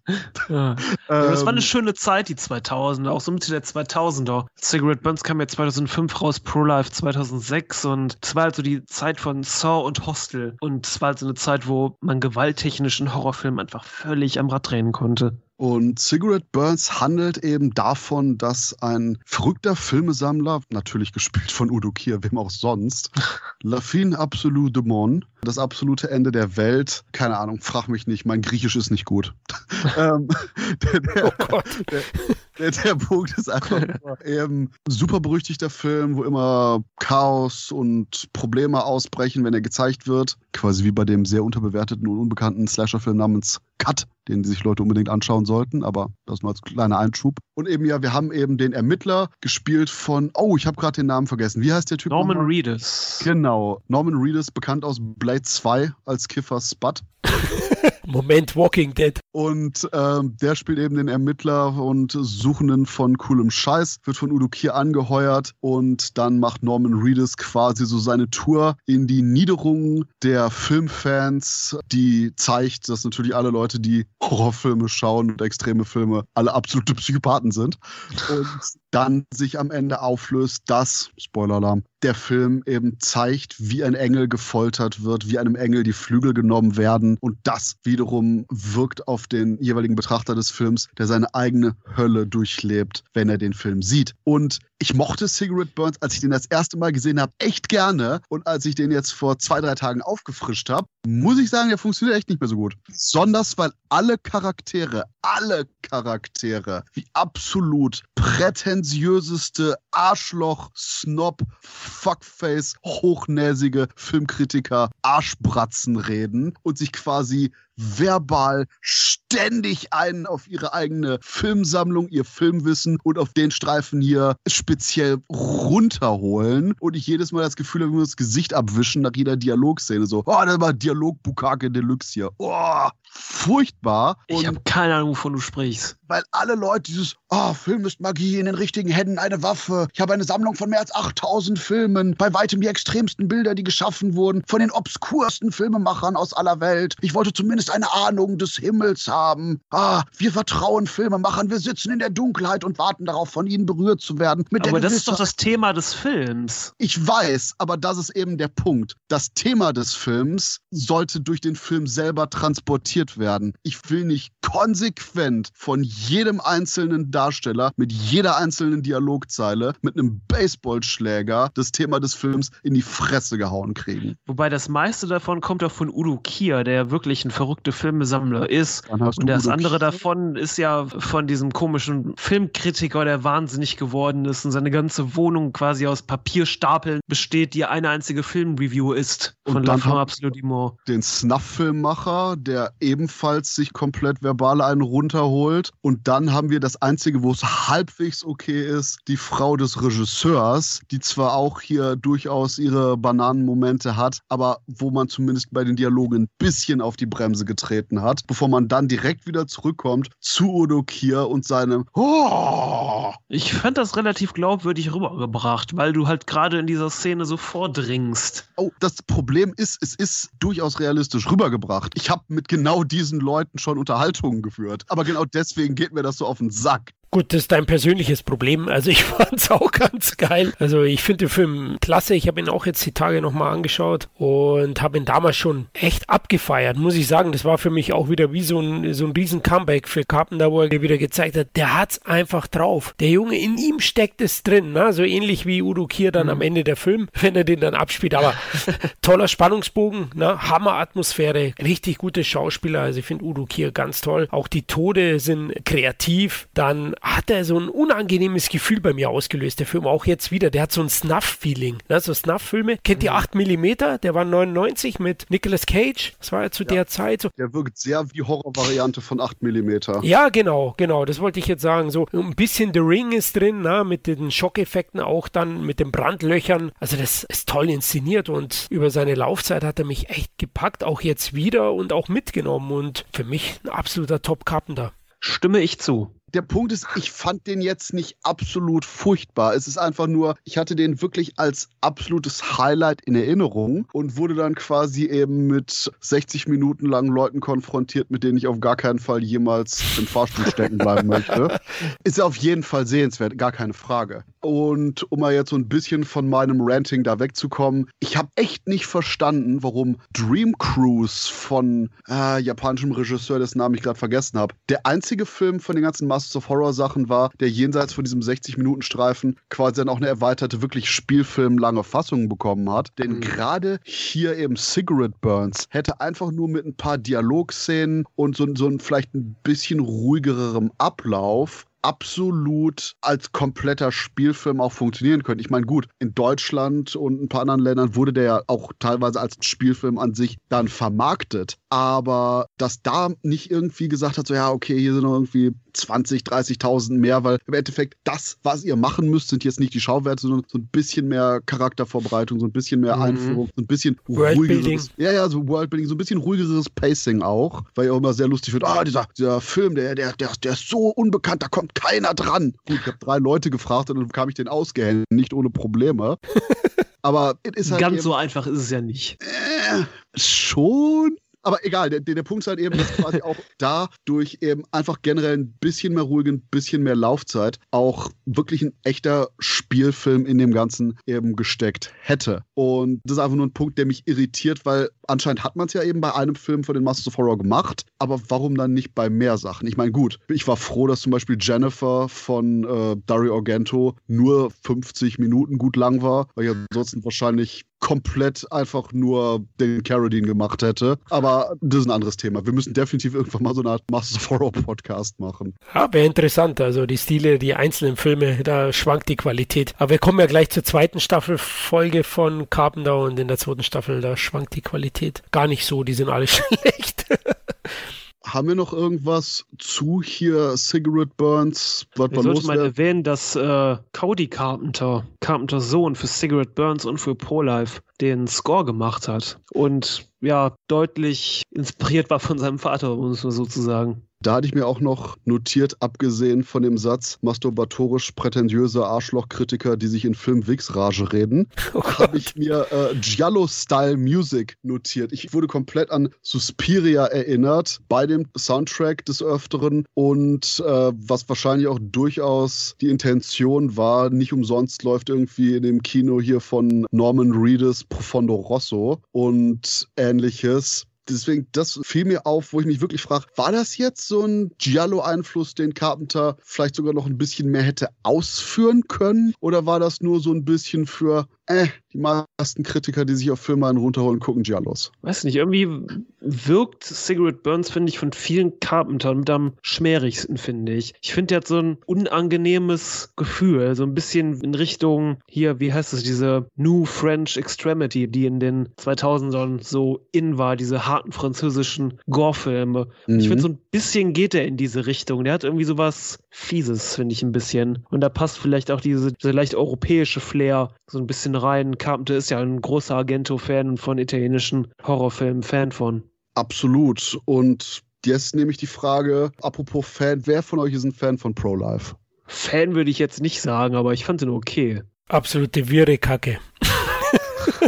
Ja. Das war eine ähm, schöne Zeit, die 2000er, auch so Mitte der 2000er. Cigarette Burns kam ja 2005 raus, Pro-Life 2006 und es war halt so die Zeit von Saw und Hostel. Und es war halt so eine Zeit, wo man gewalttechnischen Horrorfilm einfach völlig am Rad drehen konnte. Und Cigarette Burns handelt eben davon, dass ein verrückter Filmesammler, natürlich gespielt von Udo Kier, wem auch sonst, La fin absolue de monde, das absolute Ende der Welt, keine Ahnung, frag mich nicht, mein Griechisch ist nicht gut. ähm, der, der, oh Gott. Der, der, der, Punkt ist einfach eben super berüchtigter Film, wo immer Chaos und Probleme ausbrechen, wenn er gezeigt wird. Quasi wie bei dem sehr unterbewerteten und unbekannten Slasher-Film namens Cut, den sich Leute unbedingt anschauen sollten, aber das nur als kleiner Einschub. Und eben ja, wir haben eben den Ermittler gespielt von, oh, ich habe gerade den Namen vergessen. Wie heißt der Typ? Norman Reedus. Genau, Norman Reedus, bekannt aus Blade 2 als Kiffer Spud. Moment, Walking Dead. Und ähm, der spielt eben den Ermittler und Suchenden von coolem Scheiß, wird von Udo Kier angeheuert und dann macht Norman Reedus quasi so seine Tour in die Niederungen der Filmfans, die zeigt, dass natürlich alle Leute, die Horrorfilme schauen und extreme Filme, alle absolute Psychopathen sind. Und dann sich am Ende auflöst, dass, Spoiler-Alarm, der Film eben zeigt, wie ein Engel gefoltert wird, wie einem Engel die Flügel genommen werden. Und das wiederum wirkt auf den jeweiligen Betrachter des Films, der seine eigene Hölle durchlebt, wenn er den Film sieht. Und ich mochte Cigarette Burns, als ich den das erste Mal gesehen habe, echt gerne. Und als ich den jetzt vor zwei, drei Tagen aufgefrischt habe, muss ich sagen, der funktioniert echt nicht mehr so gut. Besonders, weil alle Charaktere, alle Charaktere, wie absolut prätentiöseste Arschloch, Snob, Fuckface, hochnäsige Filmkritiker, Arschbratzen reden und sich quasi verbal ständig einen auf ihre eigene Filmsammlung, ihr Filmwissen und auf den Streifen hier speziell runterholen und ich jedes Mal das Gefühl habe, wir das Gesicht abwischen nach jeder Dialogszene. So, oh, das war Dialog Bukake Deluxe hier. Oh, furchtbar. Ich habe keine Ahnung, wovon du sprichst. Weil alle Leute dieses, oh, Film ist Magie, in den richtigen Händen eine Waffe. Ich habe eine Sammlung von mehr als 8000 Filmen. Bei weitem die extremsten Bilder, die geschaffen wurden von den obskursten Filmemachern aus aller Welt. Ich wollte zumindest eine Ahnung des Himmels haben. Ah, wir vertrauen Filmemachern. Wir sitzen in der Dunkelheit und warten darauf, von ihnen berührt zu werden. aber das ist doch das Thema des Films. Ich weiß, aber das ist eben der Punkt. Das Thema des Films sollte durch den Film selber transportiert werden. Ich will nicht konsequent von jedem einzelnen Darsteller mit jeder einzelnen Dialogzeile mit einem Baseballschläger das Thema des Films in die Fresse gehauen kriegen. Wobei das meiste davon kommt auch von Udo Kier, der wirklich ein verrückter Filmesammler ist. Und das andere davon ist ja von diesem komischen Filmkritiker, der wahnsinnig geworden ist und seine ganze Wohnung quasi aus Papierstapeln besteht, die eine einzige Filmreview ist. Von und dann La Absolute Den Snuff-Filmmacher, der ebenfalls sich komplett verbal einen runterholt. Und dann haben wir das Einzige, wo es halbwegs okay ist, die Frau des Regisseurs, die zwar auch hier durchaus ihre Bananenmomente hat, aber wo man zumindest bei den Dialogen ein bisschen auf die Bremse getreten hat, bevor man dann direkt wieder zurückkommt zu Udo Kier und seinem oh! Ich fand das relativ glaubwürdig rübergebracht, weil du halt gerade in dieser Szene so vordringst. Oh, das Problem ist, es ist durchaus realistisch rübergebracht. Ich habe mit genau diesen Leuten schon Unterhaltungen geführt. Aber genau deswegen geht mir das so auf den Sack. Gut, das ist dein persönliches Problem. Also ich fand es auch ganz geil. Also ich finde den Film klasse. Ich habe ihn auch jetzt die Tage nochmal angeschaut und habe ihn damals schon echt abgefeiert, muss ich sagen. Das war für mich auch wieder wie so ein, so ein riesen Comeback für Carpenter, wo er wieder gezeigt hat, der hat es einfach drauf. Der Junge, in ihm steckt es drin. Ne? So ähnlich wie Udo Kier dann mhm. am Ende der Film, wenn er den dann abspielt. Aber toller Spannungsbogen, ne? Hammer-Atmosphäre, richtig gute Schauspieler. Also ich finde Udo Kier ganz toll. Auch die Tode sind kreativ. Dann dann hat er so ein unangenehmes Gefühl bei mir ausgelöst, der Film auch jetzt wieder. Der hat so ein Snuff-Feeling. Ne? So Snuff-Filme. Kennt ihr 8 mm? Der war 99 mit Nicolas Cage. Das war ja zu ja. der Zeit so. Der wirkt sehr wie Horrorvariante von 8 mm. Ja, genau, genau. Das wollte ich jetzt sagen. So ein bisschen The Ring ist drin, na, mit den Schockeffekten auch dann, mit den Brandlöchern. Also das ist toll inszeniert und über seine Laufzeit hat er mich echt gepackt, auch jetzt wieder und auch mitgenommen und für mich ein absoluter Top-Carpenter. Stimme ich zu der Punkt ist, ich fand den jetzt nicht absolut furchtbar. Es ist einfach nur, ich hatte den wirklich als absolutes Highlight in Erinnerung und wurde dann quasi eben mit 60 Minuten langen Leuten konfrontiert, mit denen ich auf gar keinen Fall jemals im Fahrstuhl stecken bleiben möchte. Ist auf jeden Fall sehenswert, gar keine Frage. Und um mal jetzt so ein bisschen von meinem Ranting da wegzukommen, ich habe echt nicht verstanden, warum Dream Cruise von äh, japanischem Regisseur, dessen Namen ich gerade vergessen habe, der einzige Film von den ganzen Masters of Horror Sachen war, der jenseits von diesem 60-Minuten-Streifen quasi dann auch eine erweiterte, wirklich spielfilmlange Fassung bekommen hat. Denn mhm. gerade hier eben Cigarette Burns hätte einfach nur mit ein paar Dialogszenen und so, so ein vielleicht ein bisschen ruhigerem Ablauf absolut als kompletter Spielfilm auch funktionieren können. Ich meine, gut, in Deutschland und ein paar anderen Ländern wurde der ja auch teilweise als Spielfilm an sich dann vermarktet. Aber dass da nicht irgendwie gesagt hat, so ja, okay, hier sind noch irgendwie 20, 30.000 mehr, weil im Endeffekt das, was ihr machen müsst, sind jetzt nicht die Schauwerte, sondern so ein bisschen mehr Charaktervorbereitung, so ein bisschen mehr mhm. Einführung, so ein bisschen ruhigeres. Ja, ja, so Worldbuilding, so ein bisschen ruhigeres Pacing auch, weil ihr immer sehr lustig wird, ah, dieser, dieser Film, der, der, der, der ist so unbekannt, da kommt keiner dran. Gut, ich habe drei Leute gefragt und dann bekam ich den ausgehängt, nicht ohne Probleme. Aber ist halt ganz so einfach ist es ja nicht. Äh, schon. Aber egal, der, der Punkt ist halt eben, dass quasi auch da durch eben einfach generell ein bisschen mehr ruhig, ein bisschen mehr Laufzeit auch wirklich ein echter Spielfilm in dem Ganzen eben gesteckt hätte. Und das ist einfach nur ein Punkt, der mich irritiert, weil anscheinend hat man es ja eben bei einem Film von den Masters of Horror gemacht, aber warum dann nicht bei mehr Sachen? Ich meine, gut, ich war froh, dass zum Beispiel Jennifer von äh, Dario Argento nur 50 Minuten gut lang war, weil ich ansonsten wahrscheinlich komplett einfach nur den Carradine gemacht hätte. Aber das ist ein anderes Thema. Wir müssen definitiv irgendwann mal so eine Art Masters of Horror Podcast machen. Ja, wäre interessant. Also die Stile, die einzelnen Filme, da schwankt die Qualität. Aber wir kommen ja gleich zur zweiten Staffelfolge von Carpenter und in der zweiten Staffel, da schwankt die Qualität gar nicht so. Die sind alle schlecht. Haben wir noch irgendwas zu hier Cigarette Burns? Was wir sollten mal erwähnen, dass äh, Cody Carpenter, Carpenters Sohn für Cigarette Burns und für Pro-Life, den Score gemacht hat. Und ja, deutlich inspiriert war von seinem Vater, muss man sozusagen. Da hatte ich mir auch noch notiert, abgesehen von dem Satz, masturbatorisch prätentiöse Arschlochkritiker, die sich in Film Wix-Rage reden, oh habe ich mir äh, Giallo-Style Music notiert. Ich wurde komplett an Suspiria erinnert bei dem Soundtrack des Öfteren und äh, was wahrscheinlich auch durchaus die Intention war, nicht umsonst läuft irgendwie in dem Kino hier von Norman Reedus Profondo Rosso und ähnliches deswegen, das fiel mir auf, wo ich mich wirklich frage, war das jetzt so ein Giallo-Einfluss, den Carpenter vielleicht sogar noch ein bisschen mehr hätte ausführen können? Oder war das nur so ein bisschen für, äh, die meisten Kritiker, die sich auf Filme einen runterholen, gucken Giallos. Weiß nicht, irgendwie wirkt Cigarette Burns, finde ich, von vielen Carpentern mit am schmierigsten, finde ich. Ich finde, der hat so ein unangenehmes Gefühl, so ein bisschen in Richtung, hier, wie heißt es, diese New French Extremity, die in den 2000ern so in war, diese harten französischen Gore-Filme. Mhm. Ich finde, so ein bisschen geht er in diese Richtung. Der hat irgendwie sowas Fieses, finde ich ein bisschen. Und da passt vielleicht auch diese, diese leicht europäische Flair so ein bisschen rein. Carpenter ist ja ein großer Argento-Fan und von italienischen Horrorfilmen Fan von. Absolut. Und jetzt nehme ich die Frage, apropos Fan, wer von euch ist ein Fan von Pro-Life? Fan würde ich jetzt nicht sagen, aber ich fand ihn okay. Absolute wirre Kacke.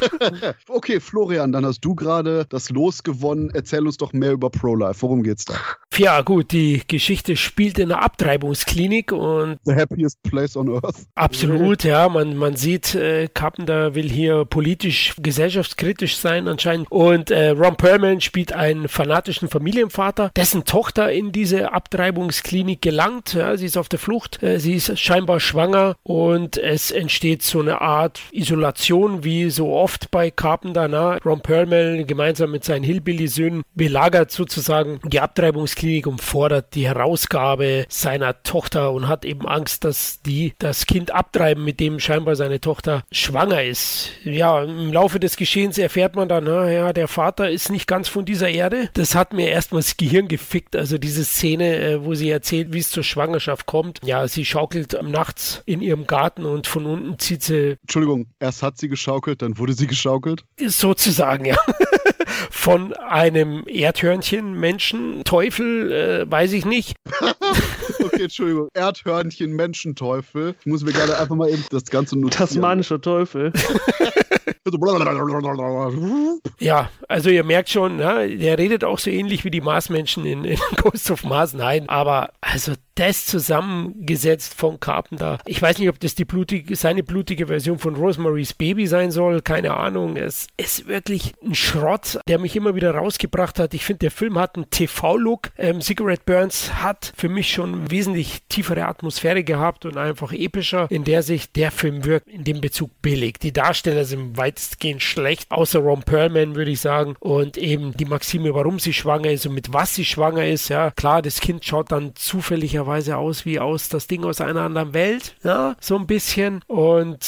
okay, Florian, dann hast du gerade das Los gewonnen. Erzähl uns doch mehr über ProLife. Worum geht's da? Ja, gut, die Geschichte spielt in einer Abtreibungsklinik und. The happiest place on earth. Absolut, ja. Man, man sieht, äh, Carpenter will hier politisch, gesellschaftskritisch sein anscheinend. Und äh, Ron Perlman spielt einen fanatischen Familienvater, dessen Tochter in diese Abtreibungsklinik gelangt. Ja, sie ist auf der Flucht, äh, sie ist scheinbar schwanger und es entsteht so eine Art Isolation, wie so oft bei Carpenter, na, Ron Perlman gemeinsam mit seinen Hillbilly-Söhnen belagert sozusagen die Abtreibungsklinik und fordert die Herausgabe seiner Tochter und hat eben Angst, dass die das Kind abtreiben, mit dem scheinbar seine Tochter schwanger ist. Ja, im Laufe des Geschehens erfährt man dann, na, ja, der Vater ist nicht ganz von dieser Erde. Das hat mir erstmal das Gehirn gefickt. Also diese Szene, äh, wo sie erzählt, wie es zur Schwangerschaft kommt. Ja, sie schaukelt nachts in ihrem Garten und von unten zieht sie. Entschuldigung, erst hat sie geschaukelt, dann wurde sie geschaukelt? Sozusagen, ja. von einem Erdhörnchen-Menschen, Teufel, äh, weiß ich nicht. okay, Entschuldigung. Erdhörnchen, Menschenteufel. Ich muss mir gerade einfach mal eben das Ganze notieren. Tasmanischer Teufel. ja, also ihr merkt schon, ne, der redet auch so ähnlich wie die Marsmenschen in, in Ghost of Mars. Nein, aber also das zusammengesetzt von Carpenter. Ich weiß nicht, ob das die blutige, seine blutige Version von Rosemary's Baby sein soll. Keine Ahnung. Es ist wirklich ein Schrott, der mich immer wieder rausgebracht hat. Ich finde, der Film hat einen TV-Look. Ähm, Cigarette Burns hat für mich schon wesentlich tiefere Atmosphäre gehabt und einfach epischer, in der sich der Film wirkt, in dem Bezug billig. Die Darsteller sind weitestgehend schlecht, außer Ron Perlman, würde ich sagen. Und eben die Maxime, warum sie schwanger ist und mit was sie schwanger ist. Ja, klar, das Kind schaut dann zufälligerweise aus wie aus das Ding aus einer anderen Welt, ja, so ein bisschen. Und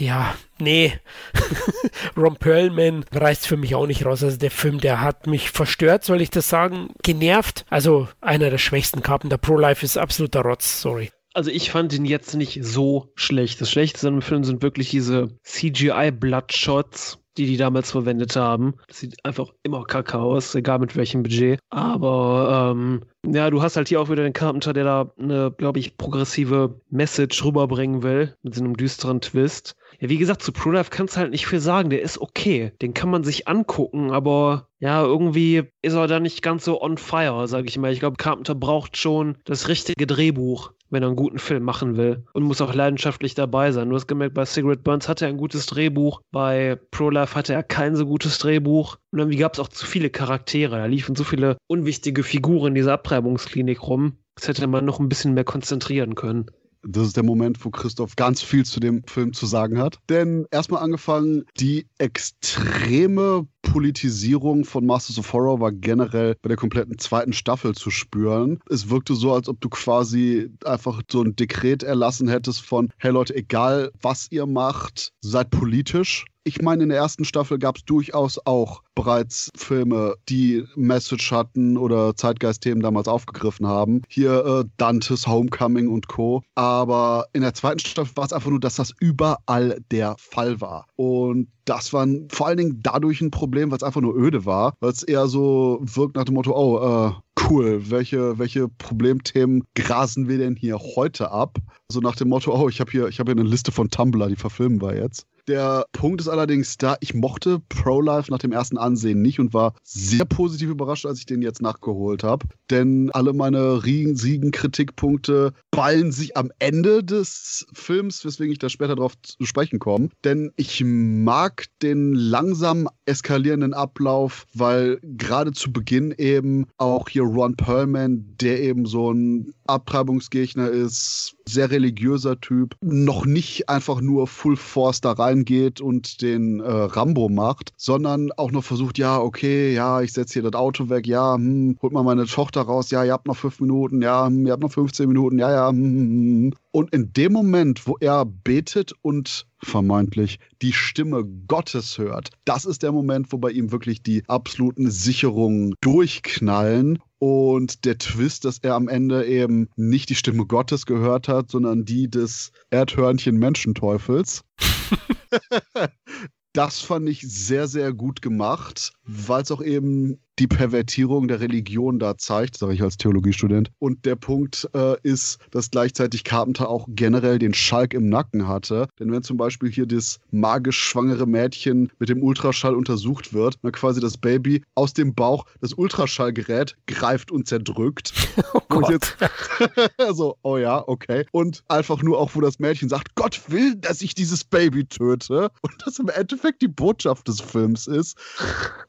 ja, nee, Ron Perlman reißt für mich auch nicht raus. Also der Film, der hat mich verstört, soll ich das sagen, genervt. Also einer der schwächsten Carpenter Pro Life ist absoluter Rotz, sorry. Also ich fand ihn jetzt nicht so schlecht. Das Schlechteste dem Film sind wirklich diese CGI-Bloodshots, die die damals verwendet haben. Das sieht einfach immer kacke aus, egal mit welchem Budget. Aber ähm, ja, du hast halt hier auch wieder den Carpenter, der da eine, glaube ich, progressive Message rüberbringen will, mit so einem düsteren Twist. Ja, wie gesagt, zu ProLife kannst du halt nicht viel sagen. Der ist okay. Den kann man sich angucken, aber ja, irgendwie ist er da nicht ganz so on fire, sage ich mal. Ich glaube, Carpenter braucht schon das richtige Drehbuch wenn er einen guten Film machen will und muss auch leidenschaftlich dabei sein. Du hast gemerkt, bei Cigarette Burns hatte er ein gutes Drehbuch, bei Pro-Life hatte er kein so gutes Drehbuch und irgendwie gab es auch zu viele Charaktere. Da liefen so viele unwichtige Figuren in dieser Abtreibungsklinik rum. Das hätte man noch ein bisschen mehr konzentrieren können. Das ist der Moment, wo Christoph ganz viel zu dem Film zu sagen hat. Denn erstmal angefangen, die extreme Politisierung von Masters of Horror war generell bei der kompletten zweiten Staffel zu spüren. Es wirkte so, als ob du quasi einfach so ein Dekret erlassen hättest von, hey Leute, egal was ihr macht, seid politisch ich meine, in der ersten Staffel gab es durchaus auch bereits Filme, die Message hatten oder Zeitgeistthemen damals aufgegriffen haben. Hier äh, Dantes Homecoming und Co. Aber in der zweiten Staffel war es einfach nur, dass das überall der Fall war. Und das war vor allen Dingen dadurch ein Problem, weil es einfach nur öde war, weil es eher so wirkt nach dem Motto, oh, äh, cool, welche, welche Problemthemen grasen wir denn hier heute ab? So nach dem Motto, oh, ich habe hier, hab hier eine Liste von Tumblr, die verfilmen wir jetzt. Der Punkt ist allerdings da, ich mochte Pro-Life nach dem ersten Ansehen nicht und war sehr positiv überrascht, als ich den jetzt nachgeholt habe. Denn alle meine riesigen Kritikpunkte ballen sich am Ende des Films, weswegen ich da später drauf zu sprechen komme. Denn ich mag den langsam eskalierenden Ablauf, weil gerade zu Beginn eben auch hier Ron Perlman, der eben so ein Abtreibungsgegner ist, sehr religiöser Typ, noch nicht einfach nur Full Force da reingeht und den äh, Rambo macht, sondern auch noch versucht, ja, okay, ja, ich setze hier das Auto weg, ja, hm, holt mal meine Tochter raus, ja, ihr habt noch fünf Minuten, ja, hm, ihr habt noch 15 Minuten, ja, ja, hm, hm, hm, hm. Und in dem Moment, wo er betet und vermeintlich die Stimme Gottes hört, das ist der Moment, wo bei ihm wirklich die absoluten Sicherungen durchknallen und der Twist, dass er am Ende eben nicht die Stimme Gottes gehört hat, sondern die des Erdhörnchen Menschenteufels. das fand ich sehr, sehr gut gemacht, weil es auch eben die Pervertierung der Religion da zeigt, sage ich als Theologiestudent. Und der Punkt äh, ist, dass gleichzeitig Carpenter auch generell den Schalk im Nacken hatte. Denn wenn zum Beispiel hier das magisch schwangere Mädchen mit dem Ultraschall untersucht wird, dann quasi das Baby aus dem Bauch das Ultraschallgerät greift und zerdrückt. Oh. Und jetzt so, oh ja, okay. Und einfach nur auch, wo das Mädchen sagt, Gott will, dass ich dieses Baby töte. Und das im Endeffekt die Botschaft des Films ist,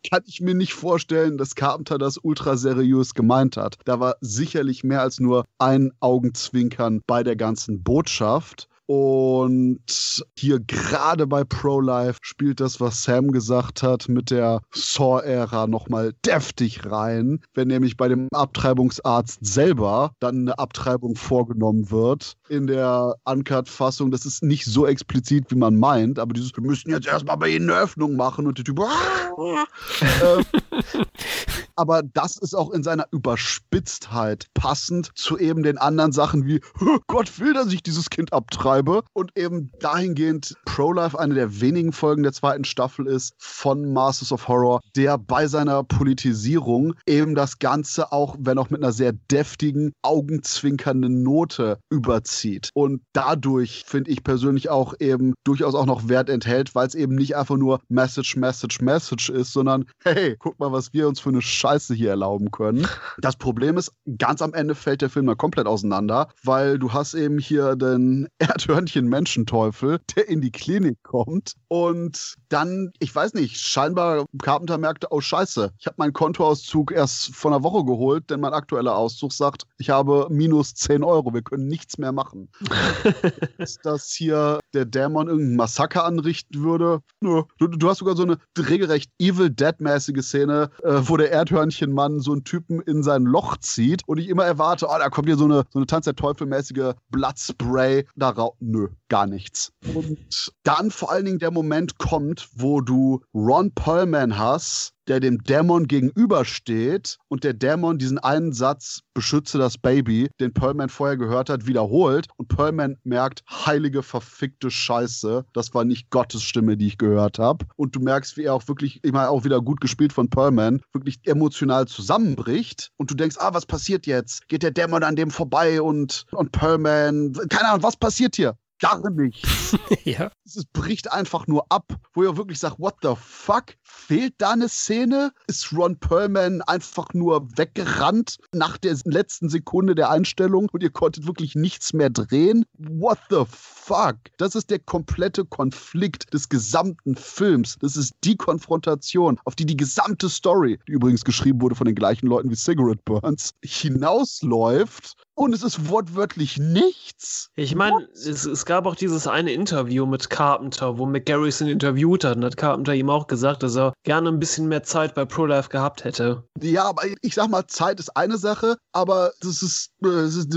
kann ich mir nicht vorstellen, dass Carpenter das ultra seriös gemeint hat. Da war sicherlich mehr als nur ein Augenzwinkern bei der ganzen Botschaft. Und hier gerade bei Pro-Life spielt das, was Sam gesagt hat, mit der Saw-Ära nochmal deftig rein, wenn nämlich bei dem Abtreibungsarzt selber dann eine Abtreibung vorgenommen wird. In der Uncut-Fassung, das ist nicht so explizit, wie man meint, aber dieses, wir müssen jetzt erstmal bei ihnen eine Öffnung machen und der Typ, ähm, aber das ist auch in seiner Überspitztheit passend zu eben den anderen Sachen wie Gott will, dass ich dieses Kind abtreibe. Und eben dahingehend Pro-Life eine der wenigen Folgen der zweiten Staffel ist von Masters of Horror, der bei seiner Politisierung eben das Ganze auch, wenn auch mit einer sehr deftigen, augenzwinkernden Note überzieht. Und dadurch finde ich persönlich auch eben durchaus auch noch Wert enthält, weil es eben nicht einfach nur Message, Message, Message ist, sondern hey, guck mal, was wir uns für eine Scheiße hier erlauben können. Das Problem ist, ganz am Ende fällt der Film dann komplett auseinander, weil du hast eben hier den Erdhörnchen-Menschenteufel, der in die Klinik kommt und dann, ich weiß nicht, scheinbar Carpenter merkte, oh Scheiße, ich habe meinen Kontoauszug erst vor einer Woche geholt, denn mein aktueller Auszug sagt, ich habe minus 10 Euro, wir können nichts mehr machen. Dass hier der Dämon irgendein Massaker anrichten würde. Nö. Du, du hast sogar so eine regelrecht Evil Dead-mäßige Szene, äh, wo der Erdhörnchenmann so einen Typen in sein Loch zieht und ich immer erwarte, oh, da kommt hier so eine, so eine Tanz der Teufel-mäßige Bloodspray. Da rau Nö, gar nichts. Und dann vor allen Dingen der Moment kommt, wo du Ron Perlman hast, der dem Dämon gegenübersteht und der Dämon diesen einen Satz, beschütze das Baby, den Pearlman vorher gehört hat, wiederholt und Pearlman merkt, heilige verfickte Scheiße, das war nicht Gottes Stimme, die ich gehört habe. Und du merkst, wie er auch wirklich, ich meine, auch wieder gut gespielt von Pearlman, wirklich emotional zusammenbricht und du denkst, ah, was passiert jetzt? Geht der Dämon an dem vorbei und, und Pearlman, keine Ahnung, was passiert hier? Gar nichts. ja. Es bricht einfach nur ab, wo ihr wirklich sagt, what the fuck? Fehlt da eine Szene? Ist Ron Perlman einfach nur weggerannt nach der letzten Sekunde der Einstellung und ihr konntet wirklich nichts mehr drehen? What the fuck? Das ist der komplette Konflikt des gesamten Films. Das ist die Konfrontation, auf die die gesamte Story, die übrigens geschrieben wurde von den gleichen Leuten wie Cigarette Burns, hinausläuft und es ist wortwörtlich nichts. Ich meine, es, es, gab auch dieses eine Interview mit Carpenter, wo McGarrison interviewt hat und hat Carpenter ihm auch gesagt, dass er gerne ein bisschen mehr Zeit bei ProLife gehabt hätte. Ja, aber ich sag mal, Zeit ist eine Sache, aber das ist, das ist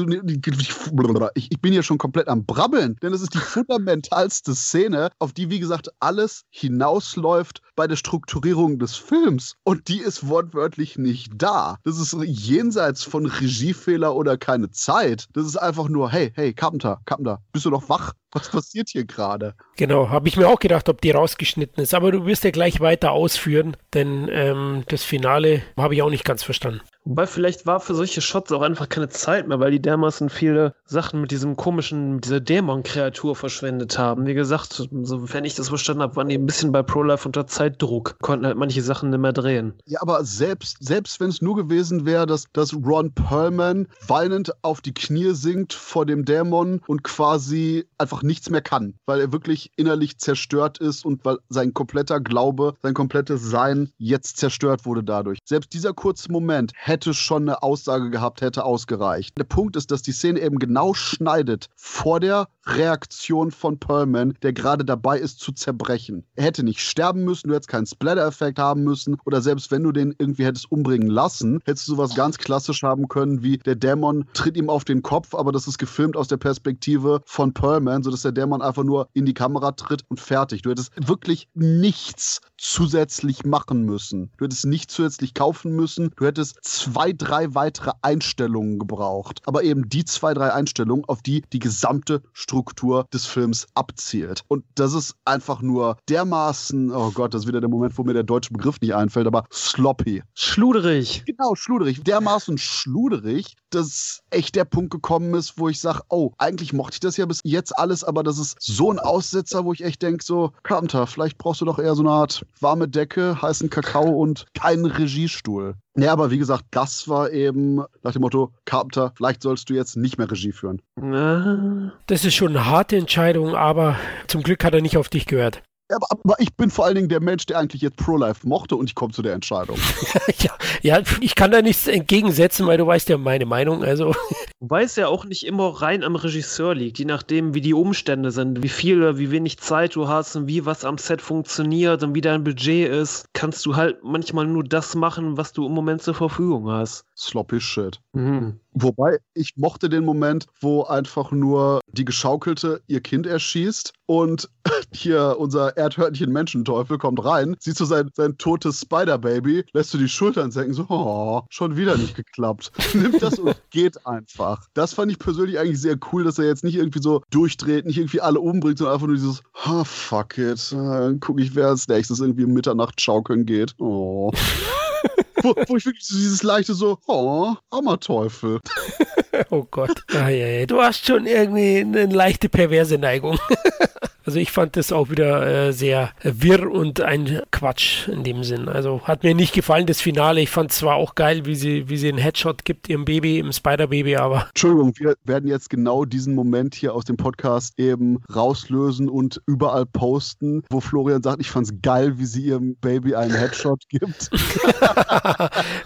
ich, ich bin hier schon komplett am Brabbeln, denn das ist die fundamentalste Szene, auf die, wie gesagt, alles hinausläuft bei der Strukturierung des Films. Und die ist wortwörtlich nicht da. Das ist jenseits von Regiefehler oder keine Zeit. Das ist einfach nur, hey, hey, Carpenter, Carpenter, bist du noch wach? Was passiert hier gerade? Genau, habe ich mir auch gedacht, ob die rausgeschnitten ist. Aber du wirst ja gleich weiter ausführen, denn ähm, das Finale habe ich auch nicht ganz verstanden. Wobei vielleicht war für solche Shots auch einfach keine Zeit mehr, weil die dermaßen viele Sachen mit diesem komischen, mit dieser Dämon-Kreatur verschwendet haben. Wie gesagt, sofern ich das verstanden habe, waren die ein bisschen bei ProLife unter Zeitdruck, konnten halt manche Sachen nicht mehr drehen. Ja, aber selbst, selbst wenn es nur gewesen wäre, dass, dass Ron Perlman weinend auf die Knie sinkt vor dem Dämon und quasi einfach nichts mehr kann, weil er wirklich innerlich zerstört ist und weil sein kompletter Glaube, sein komplettes Sein jetzt zerstört wurde dadurch. Selbst dieser kurze Moment hätte schon eine Aussage gehabt, hätte ausgereicht. Der Punkt ist, dass die Szene eben genau schneidet vor der Reaktion von Pearlman, der gerade dabei ist zu zerbrechen. Er hätte nicht sterben müssen, du hättest keinen Splatter-Effekt haben müssen oder selbst wenn du den irgendwie hättest umbringen lassen, hättest du sowas ganz klassisch haben können, wie der Dämon tritt ihm auf den Kopf, aber das ist gefilmt aus der Perspektive von Pearlman, sodass der Dämon einfach nur in die Kamera tritt und fertig. Du hättest wirklich nichts zusätzlich machen müssen. Du hättest nicht zusätzlich kaufen müssen. Du hättest zwei, drei weitere Einstellungen gebraucht. Aber eben die zwei, drei Einstellungen, auf die die gesamte Struktur des Films abzielt. Und das ist einfach nur dermaßen, oh Gott, das ist wieder der Moment, wo mir der deutsche Begriff nicht einfällt, aber sloppy. Schluderig. Genau, schluderig. Dermaßen schluderig, dass echt der Punkt gekommen ist, wo ich sage, oh, eigentlich mochte ich das ja bis jetzt alles, aber das ist so ein Aussetzer, wo ich echt denke, so, Carpenter, vielleicht brauchst du doch eher so eine Art warme Decke, heißen Kakao und keinen Regiestuhl. Ja, aber wie gesagt, das war eben nach dem Motto, Carpenter, vielleicht sollst du jetzt nicht mehr Regie führen. Das ist schon eine harte Entscheidung, aber zum Glück hat er nicht auf dich gehört. Aber, aber, ich bin vor allen Dingen der Mensch, der eigentlich jetzt Pro-Life mochte und ich komme zu der Entscheidung. ja, ja, ich kann da nichts entgegensetzen, weil du weißt ja meine Meinung. Also. Wobei es ja auch nicht immer rein am Regisseur liegt, je nachdem, wie die Umstände sind, wie viel oder wie wenig Zeit du hast und wie was am Set funktioniert und wie dein Budget ist, kannst du halt manchmal nur das machen, was du im Moment zur Verfügung hast. Sloppy Shit. Mhm. Wobei ich mochte den Moment, wo einfach nur die Geschaukelte ihr Kind erschießt und hier unser Erdhörnchen Menschenteufel kommt rein, siehst du sein, sein totes Spider-Baby, lässt du die Schultern senken, so, oh, schon wieder nicht geklappt. Nimmt das und geht einfach. Das fand ich persönlich eigentlich sehr cool, dass er jetzt nicht irgendwie so durchdreht, nicht irgendwie alle umbringt, sondern einfach nur dieses, oh, fuck it, dann gucke ich, wer als nächstes irgendwie Mitternacht schaukeln geht. Oh. wo, wo, ich wirklich so dieses leichte so, oh, armer Teufel. oh Gott. Ah, ja, ja. Du hast schon irgendwie eine leichte perverse Neigung. Also ich fand das auch wieder äh, sehr wirr und ein Quatsch in dem Sinn. Also hat mir nicht gefallen, das Finale. Ich fand zwar auch geil, wie sie, wie sie einen Headshot gibt ihrem Baby, im Spider-Baby, aber. Entschuldigung, wir werden jetzt genau diesen Moment hier aus dem Podcast eben rauslösen und überall posten, wo Florian sagt, ich fand's geil, wie sie ihrem Baby einen Headshot gibt.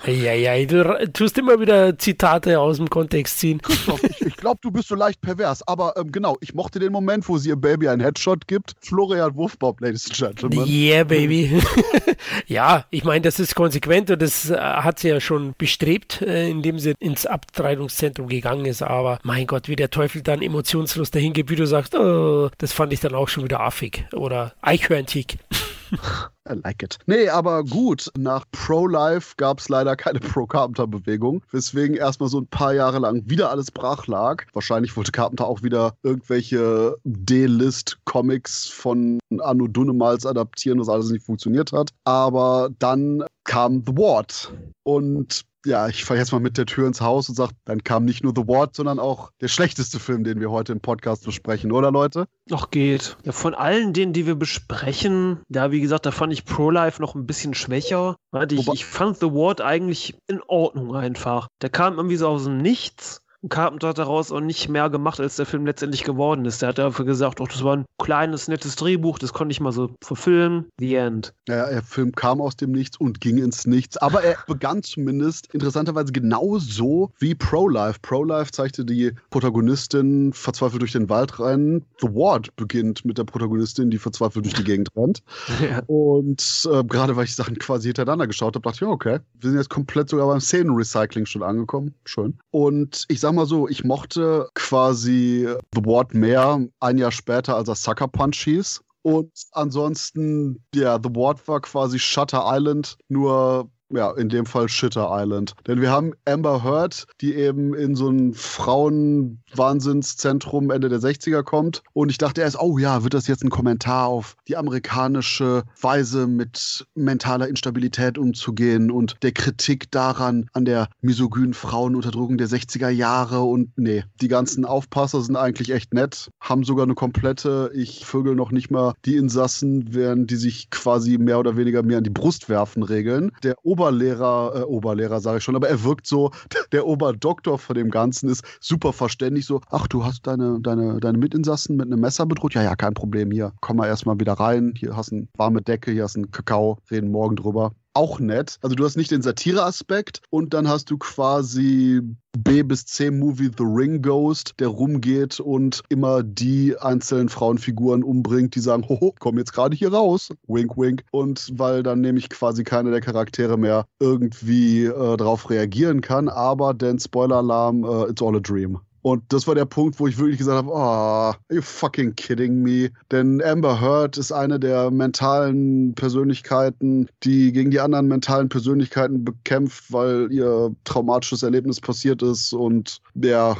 ja, ja, du tust immer wieder Zitate aus dem Kontext ziehen. Christoph, ich, ich glaube, du bist so leicht pervers, aber ähm, genau, ich mochte den Moment, wo sie ihrem Baby einen Headshot Shot gibt. Florian Wurfbob, Ladies and Gentlemen. Yeah, baby. ja, ich meine, das ist konsequent und das äh, hat sie ja schon bestrebt, äh, indem sie ins Abtreibungszentrum gegangen ist. Aber mein Gott, wie der Teufel dann emotionslos dahin geht, wie du sagst, oh, das fand ich dann auch schon wieder affig oder eichhörntig. I like it. Nee, aber gut, nach Pro-Life gab es leider keine Pro-Carpenter-Bewegung, weswegen erstmal so ein paar Jahre lang wieder alles brach lag. Wahrscheinlich wollte Carpenter auch wieder irgendwelche D-List-Comics von Anno Dunnemals adaptieren, was alles nicht funktioniert hat. Aber dann kam The Ward und ja, ich fahre jetzt mal mit der Tür ins Haus und sage, dann kam nicht nur The Ward, sondern auch der schlechteste Film, den wir heute im Podcast besprechen, oder Leute? Ach, geht. Ja, von allen denen, die wir besprechen, da wie gesagt, da fand ich Pro-Life noch ein bisschen schwächer. Ich, ich fand The Ward eigentlich in Ordnung einfach. Der kam irgendwie so aus dem Nichts Carpenter hat daraus auch nicht mehr gemacht, als der Film letztendlich geworden ist. Der hat dafür gesagt, oh, das war ein kleines, nettes Drehbuch, das konnte ich mal so verfilmen. The End. Ja, der Film kam aus dem Nichts und ging ins Nichts. Aber er begann zumindest interessanterweise genauso wie Pro-Life. Pro-Life zeigte die Protagonistin verzweifelt durch den Wald rennen. The Ward beginnt mit der Protagonistin, die verzweifelt durch die Gegend rennt. Ja. Und äh, gerade weil ich Sachen quasi hintereinander geschaut habe, dachte ich, ja, okay, wir sind jetzt komplett sogar beim Szenenrecycling schon angekommen. Schön. Und ich sag sag mal so, ich mochte quasi The Ward mehr ein Jahr später, als er Sucker Punch hieß. Und ansonsten, ja, The Ward war quasi Shutter Island, nur ja, in dem Fall Shitter Island. Denn wir haben Amber Heard, die eben in so ein Frauenwahnsinnszentrum Ende der 60er kommt. Und ich dachte erst, oh ja, wird das jetzt ein Kommentar auf die amerikanische Weise mit mentaler Instabilität umzugehen und der Kritik daran, an der misogynen Frauenunterdrückung der 60er Jahre. Und nee, die ganzen Aufpasser sind eigentlich echt nett, haben sogar eine komplette, ich vögel noch nicht mal die Insassen, während die sich quasi mehr oder weniger mir an die Brust werfen, regeln. Der Ober Oberlehrer, äh, Oberlehrer sage ich schon, aber er wirkt so, der Oberdoktor von dem Ganzen ist super verständlich so, ach, du hast deine, deine, deine Mitinsassen mit einem Messer bedroht? Ja, ja, kein Problem, hier, komm mal erstmal wieder rein, hier hast du eine warme Decke, hier hast du einen Kakao, reden morgen drüber auch nett. Also du hast nicht den Satire-Aspekt und dann hast du quasi B bis C Movie The Ring Ghost, der rumgeht und immer die einzelnen Frauenfiguren umbringt, die sagen, hoho, komm jetzt gerade hier raus. Wink, wink. Und weil dann nämlich quasi keiner der Charaktere mehr irgendwie äh, darauf reagieren kann, aber denn Spoiler-Alarm, äh, it's all a dream. Und das war der Punkt, wo ich wirklich gesagt habe, oh, are you fucking kidding me? Denn Amber Heard ist eine der mentalen Persönlichkeiten, die gegen die anderen mentalen Persönlichkeiten bekämpft, weil ihr traumatisches Erlebnis passiert ist und der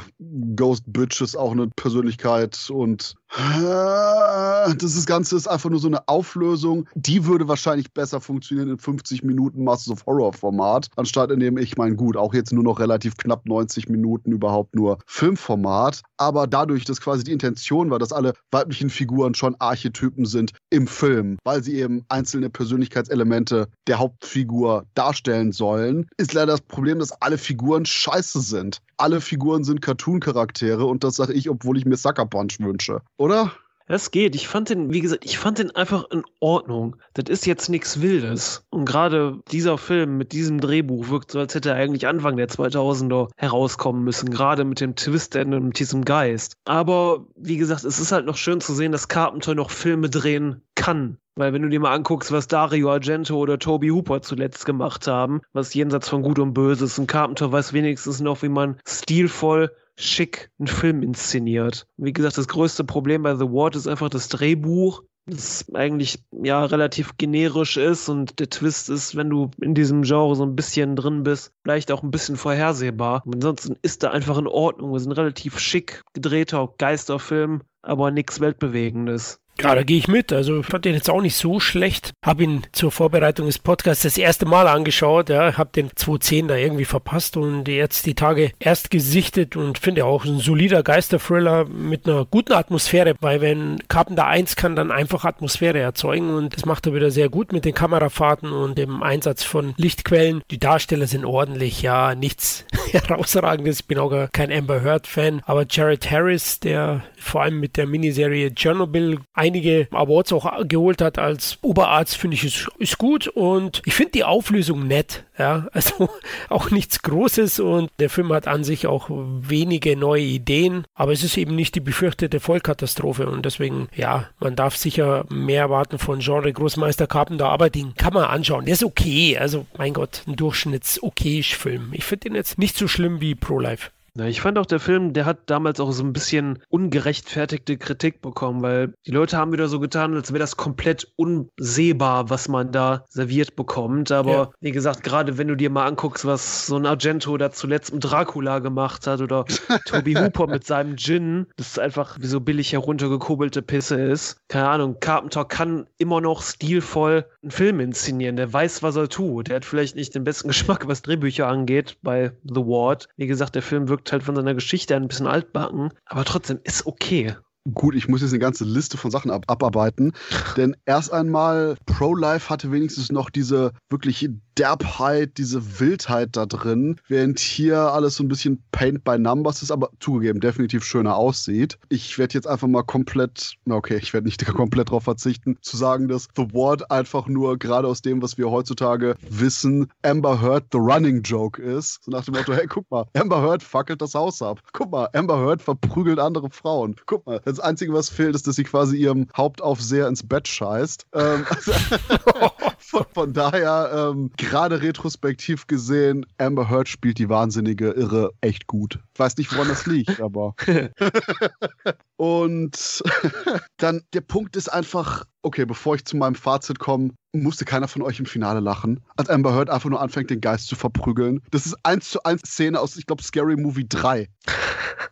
Ghost Bitch ist auch eine Persönlichkeit und das Ganze ist einfach nur so eine Auflösung. Die würde wahrscheinlich besser funktionieren in 50 Minuten Masters of Horror Format, anstatt in dem, ich meine, gut, auch jetzt nur noch relativ knapp 90 Minuten überhaupt nur Filmformat. Aber dadurch, dass quasi die Intention war, dass alle weiblichen Figuren schon Archetypen sind im Film, weil sie eben einzelne Persönlichkeitselemente der Hauptfigur darstellen sollen, ist leider das Problem, dass alle Figuren scheiße sind. Alle Figuren sind Cartoon-Charaktere und das sage ich, obwohl ich mir Sucker Punch wünsche oder? Es geht. Ich fand den, wie gesagt, ich fand den einfach in Ordnung. Das ist jetzt nichts Wildes. Und gerade dieser Film mit diesem Drehbuch wirkt so, als hätte er eigentlich Anfang der 2000er herauskommen müssen. Gerade mit dem Twist und diesem Geist. Aber wie gesagt, es ist halt noch schön zu sehen, dass Carpenter noch Filme drehen kann. Weil wenn du dir mal anguckst, was Dario Argento oder Toby Hooper zuletzt gemacht haben, was jenseits von Gut und Böse ist, ein Carpenter weiß wenigstens noch, wie man stilvoll schick einen Film inszeniert. Wie gesagt, das größte Problem bei The Ward ist einfach das Drehbuch, das eigentlich ja relativ generisch ist und der Twist ist, wenn du in diesem Genre so ein bisschen drin bist, vielleicht auch ein bisschen vorhersehbar. Ansonsten ist da einfach in Ordnung. Wir sind relativ schick gedrehter Geisterfilm, aber nichts Weltbewegendes. Ja, da gehe ich mit. Also ich fand den jetzt auch nicht so schlecht. Habe ihn zur Vorbereitung des Podcasts das erste Mal angeschaut. Ja, habe den 210 da irgendwie verpasst und jetzt die Tage erst gesichtet und finde auch ein solider Geisterthriller mit einer guten Atmosphäre, weil wenn Carpenter 1 kann dann einfach Atmosphäre erzeugen und das macht er wieder sehr gut mit den Kamerafahrten und dem Einsatz von Lichtquellen. Die Darsteller sind ordentlich, ja, nichts herausragendes. Ich bin auch kein Amber Heard Fan, aber Jared Harris, der vor allem mit der Miniserie Chernobyl einige Awards auch geholt hat als Oberarzt, finde ich, ist, ist gut und ich finde die Auflösung nett. Ja, also auch nichts Großes und der Film hat an sich auch wenige neue Ideen, aber es ist eben nicht die befürchtete Vollkatastrophe und deswegen, ja, man darf sicher mehr erwarten von Genre Großmeister Carpenter, aber den kann man anschauen. Der ist okay, also mein Gott, ein Durchschnitts-okayisch Film. Ich finde den jetzt nicht so schlimm wie Pro Life. Ja, ich fand auch, der Film, der hat damals auch so ein bisschen ungerechtfertigte Kritik bekommen, weil die Leute haben wieder so getan, als wäre das komplett unsehbar, was man da serviert bekommt. Aber ja. wie gesagt, gerade wenn du dir mal anguckst, was so ein Argento da zuletzt mit Dracula gemacht hat oder Toby Hooper mit seinem Gin, das ist einfach wie so billig heruntergekurbelte Pisse ist. Keine Ahnung, Carpenter kann immer noch stilvoll einen Film inszenieren. Der weiß, was er tut. Der hat vielleicht nicht den besten Geschmack, was Drehbücher angeht bei The Ward. Wie gesagt, der Film wirkt wirkt halt von seiner Geschichte ein bisschen altbacken, aber trotzdem ist okay. Gut, ich muss jetzt eine ganze Liste von Sachen ab abarbeiten. Denn erst einmal, Pro-Life hatte wenigstens noch diese wirklich Derbheit, diese Wildheit da drin, während hier alles so ein bisschen Paint by Numbers ist, aber zugegeben definitiv schöner aussieht. Ich werde jetzt einfach mal komplett, okay, ich werde nicht komplett darauf verzichten, zu sagen, dass The Ward einfach nur gerade aus dem, was wir heutzutage wissen, Amber Heard the Running Joke ist. So nach dem Motto, hey, guck mal, Amber Heard fackelt das Haus ab. Guck mal, Amber Heard verprügelt andere Frauen. Guck mal, das Einzige, was fehlt, ist, dass sie quasi ihrem Hauptaufseher ins Bett scheißt. Ähm, also, von, von, daher, ähm, gerade retrospektiv gesehen, Amber Heard spielt die wahnsinnige Irre echt gut. Ich weiß nicht, woran das liegt, aber. Und dann der Punkt ist einfach, okay, bevor ich zu meinem Fazit komme, musste keiner von euch im Finale lachen, als Amber Heard einfach nur anfängt, den Geist zu verprügeln. Das ist eins zu eins Szene aus, ich glaube, Scary Movie 3.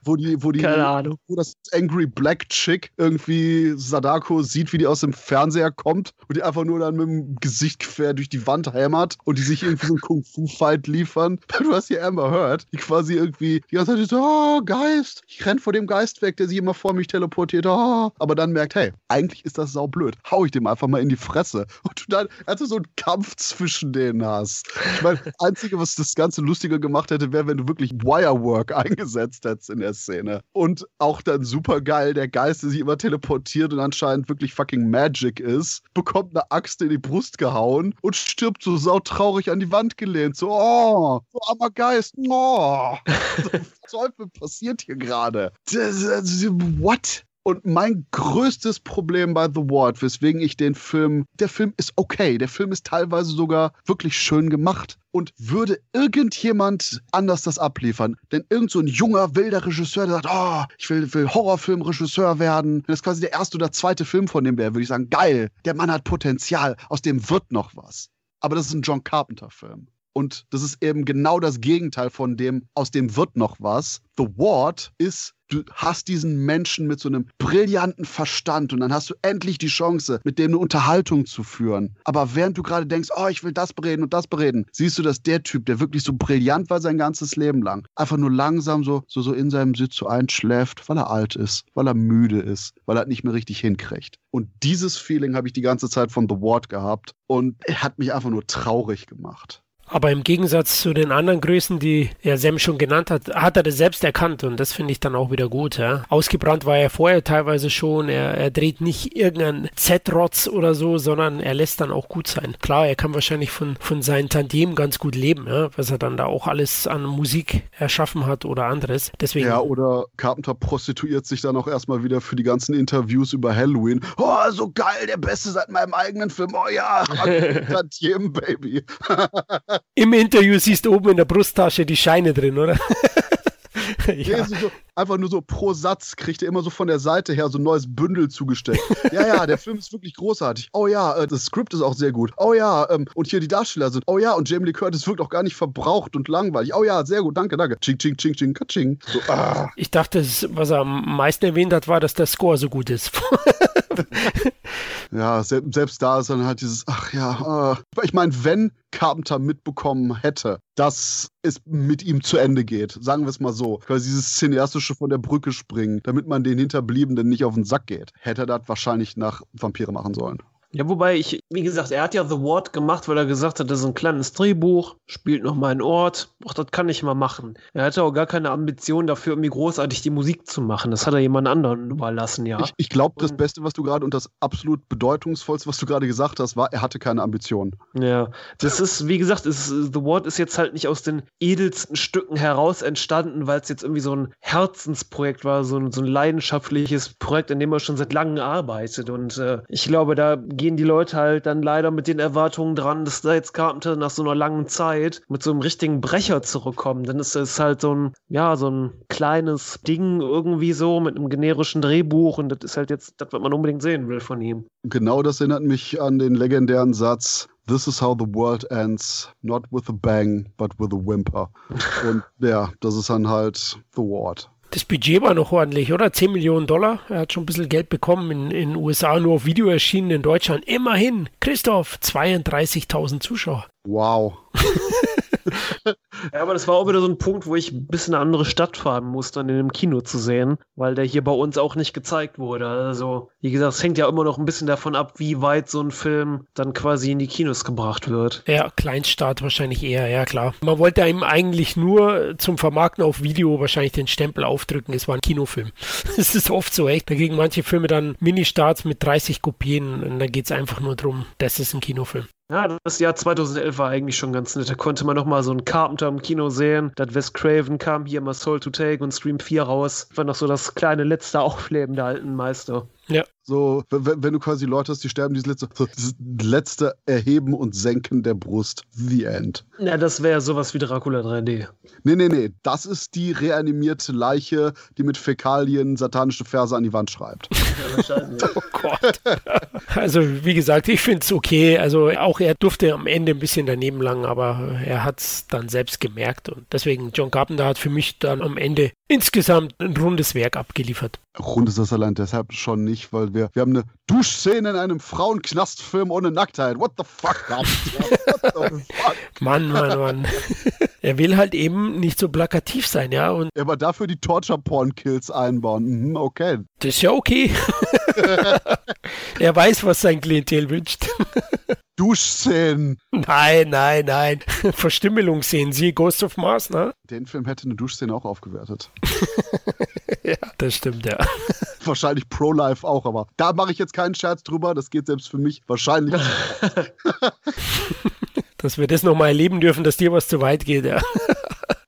Wo die, wo die, Keine Ahnung. wo das Angry Black Chick irgendwie Sadako sieht, wie die aus dem Fernseher kommt und die einfach nur dann mit dem Gesicht quer durch die Wand hämmert und die sich irgendwie so einen Kung-Fu-Fight liefern. Du hast hier Amber Heard, die quasi irgendwie die ganze Zeit so, oh, Geist, ich renn vor dem Geist weg, der sich immer vor mich teleportiert, oh. aber dann merkt, hey, eigentlich ist das saublöd. Hau ich dem einfach mal in die Fresse. Und du dann also so einen Kampf zwischen denen hast. Ich meine, das Einzige, was das Ganze lustiger gemacht hätte, wäre, wenn du wirklich Wirework eingesetzt hättest in der Szene. Und auch dann super geil, der Geist, der sich immer teleportiert und anscheinend wirklich fucking Magic ist, bekommt eine Axt in die Brust gehauen und stirbt so sautraurig an die Wand gelehnt. So, oh, so armer Geist, oh. Was Teufel passiert hier gerade? What? Und mein größtes Problem bei The Ward, weswegen ich den Film, der Film ist okay, der Film ist teilweise sogar wirklich schön gemacht. Und würde irgendjemand anders das abliefern, denn irgend so ein junger, wilder Regisseur, der sagt, oh, ich will, will Horrorfilmregisseur werden, das quasi der erste oder zweite Film von dem wäre, würde ich sagen, geil, der Mann hat Potenzial, aus dem wird noch was. Aber das ist ein John Carpenter-Film. Und das ist eben genau das Gegenteil von dem, aus dem wird noch was. The Ward ist, du hast diesen Menschen mit so einem brillanten Verstand und dann hast du endlich die Chance, mit dem eine Unterhaltung zu führen. Aber während du gerade denkst, oh, ich will das bereden und das bereden, siehst du, dass der Typ, der wirklich so brillant war sein ganzes Leben lang, einfach nur langsam so, so, so in seinem Sitz so einschläft, weil er alt ist, weil er müde ist, weil er nicht mehr richtig hinkriegt. Und dieses Feeling habe ich die ganze Zeit von The Ward gehabt und er hat mich einfach nur traurig gemacht. Aber im Gegensatz zu den anderen Größen, die er Sam schon genannt hat, hat er das selbst erkannt und das finde ich dann auch wieder gut. Ja. Ausgebrannt war er vorher teilweise schon. Er, er dreht nicht irgendeinen Z-Rotz oder so, sondern er lässt dann auch gut sein. Klar, er kann wahrscheinlich von, von seinen Tantiemen ganz gut leben, ja, was er dann da auch alles an Musik erschaffen hat oder anderes. Deswegen, ja, oder Carpenter prostituiert sich dann auch erstmal wieder für die ganzen Interviews über Halloween. Oh, so geil, der Beste seit meinem eigenen Film. Oh ja, Tantiemen, Baby. Im Interview siehst du oben in der Brusttasche die Scheine drin, oder? ja. so, einfach nur so pro Satz kriegt er immer so von der Seite her so ein neues Bündel zugesteckt. ja, ja, der Film ist wirklich großartig. Oh ja, äh, das Skript ist auch sehr gut. Oh ja, ähm, und hier die Darsteller sind. Oh ja, und Jamie Lee Curtis wirkt auch gar nicht verbraucht und langweilig. Oh ja, sehr gut, danke, danke. Ching, ching, ching, ching, ching. So, ah. Ich dachte, was er am meisten erwähnt hat, war, dass der Score so gut ist. ja, selbst da ist dann halt dieses, ach ja, äh. ich meine, wenn Carpenter mitbekommen hätte, dass es mit ihm zu Ende geht, sagen wir es mal so, quasi dieses cineastische von der Brücke springen, damit man den Hinterbliebenen nicht auf den Sack geht, hätte er das wahrscheinlich nach Vampire machen sollen. Ja, wobei ich, wie gesagt, er hat ja The Ward gemacht, weil er gesagt hat, das ist ein kleines Drehbuch, spielt noch mal einen Ort. Ach, das kann ich mal machen. Er hatte auch gar keine Ambition dafür, irgendwie großartig die Musik zu machen. Das hat er jemand anderen überlassen, ja. Ich, ich glaube, das Beste, was du gerade und das absolut bedeutungsvollste, was du gerade gesagt hast, war, er hatte keine Ambition. Ja, das ist, wie gesagt, ist, The Ward ist jetzt halt nicht aus den edelsten Stücken heraus entstanden, weil es jetzt irgendwie so ein Herzensprojekt war, so ein, so ein leidenschaftliches Projekt, in dem er schon seit langem arbeitet. Und äh, ich glaube, da gehen die Leute halt dann leider mit den Erwartungen dran, dass da jetzt Carpenter nach so einer langen Zeit mit so einem richtigen Brecher zurückkommt. Denn es ist halt so ein, ja, so ein kleines Ding irgendwie so mit einem generischen Drehbuch und das ist halt jetzt das, was man unbedingt sehen will von ihm. Genau das erinnert mich an den legendären Satz, This is how the world ends, not with a bang, but with a whimper. Und ja, das ist dann halt The Ward. Das Budget war noch ordentlich, oder? 10 Millionen Dollar. Er hat schon ein bisschen Geld bekommen in den USA, nur auf Video erschienen in Deutschland. Immerhin, Christoph, 32.000 Zuschauer. Wow. Ja, aber das war auch wieder so ein Punkt, wo ich ein bisschen eine andere Stadt fahren musste, dann in dem Kino zu sehen, weil der hier bei uns auch nicht gezeigt wurde. Also, wie gesagt, es hängt ja immer noch ein bisschen davon ab, wie weit so ein Film dann quasi in die Kinos gebracht wird. Ja, Kleinstadt wahrscheinlich eher, ja klar. Man wollte ihm eigentlich nur zum Vermarkten auf Video wahrscheinlich den Stempel aufdrücken, es war ein Kinofilm. Das ist oft so echt. Dagegen manche Filme dann Mini-Starts mit 30 Kopien und da geht es einfach nur darum, das ist ein Kinofilm. Ja, das Jahr 2011 war eigentlich schon ganz nett. Da konnte man noch mal so einen Carpenter im Kino sehen. Das Wes Craven kam hier mal Soul to Take und Stream 4 raus. War noch so das kleine letzte Aufleben der alten Meister. Ja. So, wenn, wenn, du quasi Leute hast, die sterben, dieses letzte, dieses letzte Erheben und Senken der Brust. The End. Ja, das wäre sowas wie Dracula 3D. Nee, nee, nee. Das ist die reanimierte Leiche, die mit Fäkalien satanische Verse an die Wand schreibt. Ja, wahrscheinlich. oh Gott. Also, wie gesagt, ich finde es okay. Also, auch er durfte am Ende ein bisschen daneben langen, aber er hat es dann selbst gemerkt. Und deswegen, John Carpenter hat für mich dann am Ende insgesamt ein rundes Werk abgeliefert. Rund ist das allein deshalb schon nicht, weil wir, wir haben eine Duschszene in einem Frauenknastfilm ohne Nacktheit. What the fuck? What the fuck? Mann, Mann, Mann. er will halt eben nicht so plakativ sein, ja. Und aber dafür die Torture-Porn-Kills einbauen. Mhm, okay. Das ist ja okay. er weiß, was sein Klientel wünscht. Duschszenen. Nein, nein, nein. Verstümmelungsszenen. Sie Ghost of Mars, ne? Den Film hätte eine Duschszene auch aufgewertet. ja, das stimmt, ja. Wahrscheinlich Pro-Life auch, aber da mache ich jetzt keinen Scherz drüber. Das geht selbst für mich wahrscheinlich. dass wir das nochmal erleben dürfen, dass dir was zu weit geht, ja.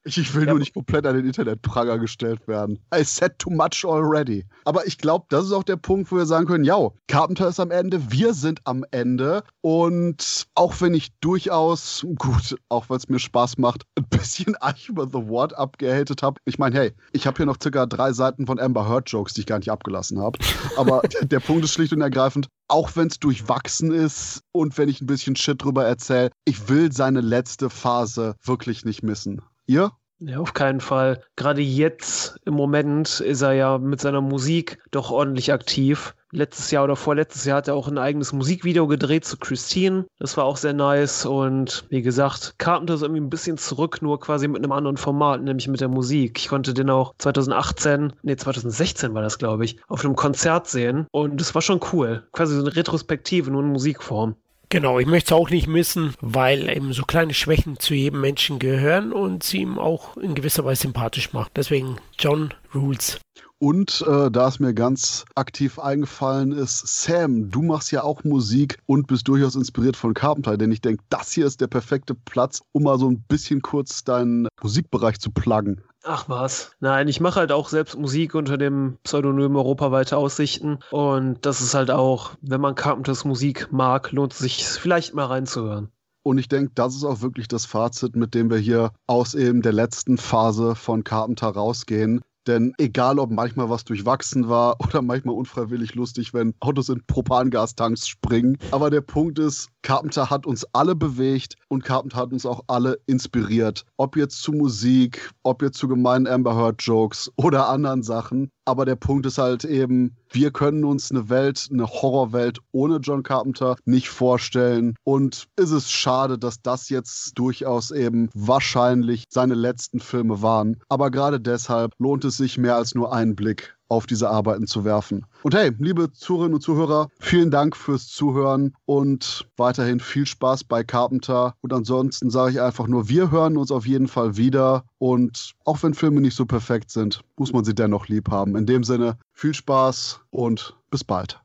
Ich will ja, nur nicht komplett an den Internetpranger gestellt werden. I said too much already. Aber ich glaube, das ist auch der Punkt, wo wir sagen können, ja, Carpenter ist am Ende, wir sind am Ende. Und auch wenn ich durchaus, gut, auch weil es mir Spaß macht, ein bisschen Eich über The Ward abgehatet habe. Ich meine, hey, ich habe hier noch circa drei Seiten von Amber Heard Jokes, die ich gar nicht abgelassen habe. Aber der Punkt ist schlicht und ergreifend, auch wenn es durchwachsen ist und wenn ich ein bisschen Shit drüber erzähle, ich will seine letzte Phase wirklich nicht missen. Ihr? Ja, auf keinen Fall. Gerade jetzt im Moment ist er ja mit seiner Musik doch ordentlich aktiv. Letztes Jahr oder vorletztes Jahr hat er auch ein eigenes Musikvideo gedreht zu Christine. Das war auch sehr nice. Und wie gesagt, Carpenter ist irgendwie ein bisschen zurück, nur quasi mit einem anderen Format, nämlich mit der Musik. Ich konnte den auch 2018, nee, 2016 war das, glaube ich, auf einem Konzert sehen. Und das war schon cool. Quasi so eine Retrospektive, nur in Musikform. Genau, ich möchte es auch nicht missen, weil eben so kleine Schwächen zu jedem Menschen gehören und sie ihm auch in gewisser Weise sympathisch macht. Deswegen John Rules. Und äh, da es mir ganz aktiv eingefallen ist, Sam, du machst ja auch Musik und bist durchaus inspiriert von Carpenter, denn ich denke, das hier ist der perfekte Platz, um mal so ein bisschen kurz deinen Musikbereich zu pluggen. Ach was. Nein, ich mache halt auch selbst Musik unter dem Pseudonym Europaweite Aussichten. Und das ist halt auch, wenn man Carpenters Musik mag, lohnt es sich vielleicht mal reinzuhören. Und ich denke, das ist auch wirklich das Fazit, mit dem wir hier aus eben der letzten Phase von Carpenter rausgehen. Denn egal, ob manchmal was durchwachsen war oder manchmal unfreiwillig lustig, wenn Autos in Propangastanks springen. Aber der Punkt ist, Carpenter hat uns alle bewegt und Carpenter hat uns auch alle inspiriert. Ob jetzt zu Musik, ob jetzt zu gemeinen Amber Heard Jokes oder anderen Sachen. Aber der Punkt ist halt eben, wir können uns eine Welt, eine Horrorwelt ohne John Carpenter nicht vorstellen. Und ist es schade, dass das jetzt durchaus eben wahrscheinlich seine letzten Filme waren. Aber gerade deshalb lohnt es sich mehr als nur einen Blick auf diese Arbeiten zu werfen. Und hey, liebe Zuhörerinnen und Zuhörer, vielen Dank fürs Zuhören und weiterhin viel Spaß bei Carpenter. Und ansonsten sage ich einfach nur, wir hören uns auf jeden Fall wieder. Und auch wenn Filme nicht so perfekt sind, muss man sie dennoch lieb haben. In dem Sinne, viel Spaß und bis bald.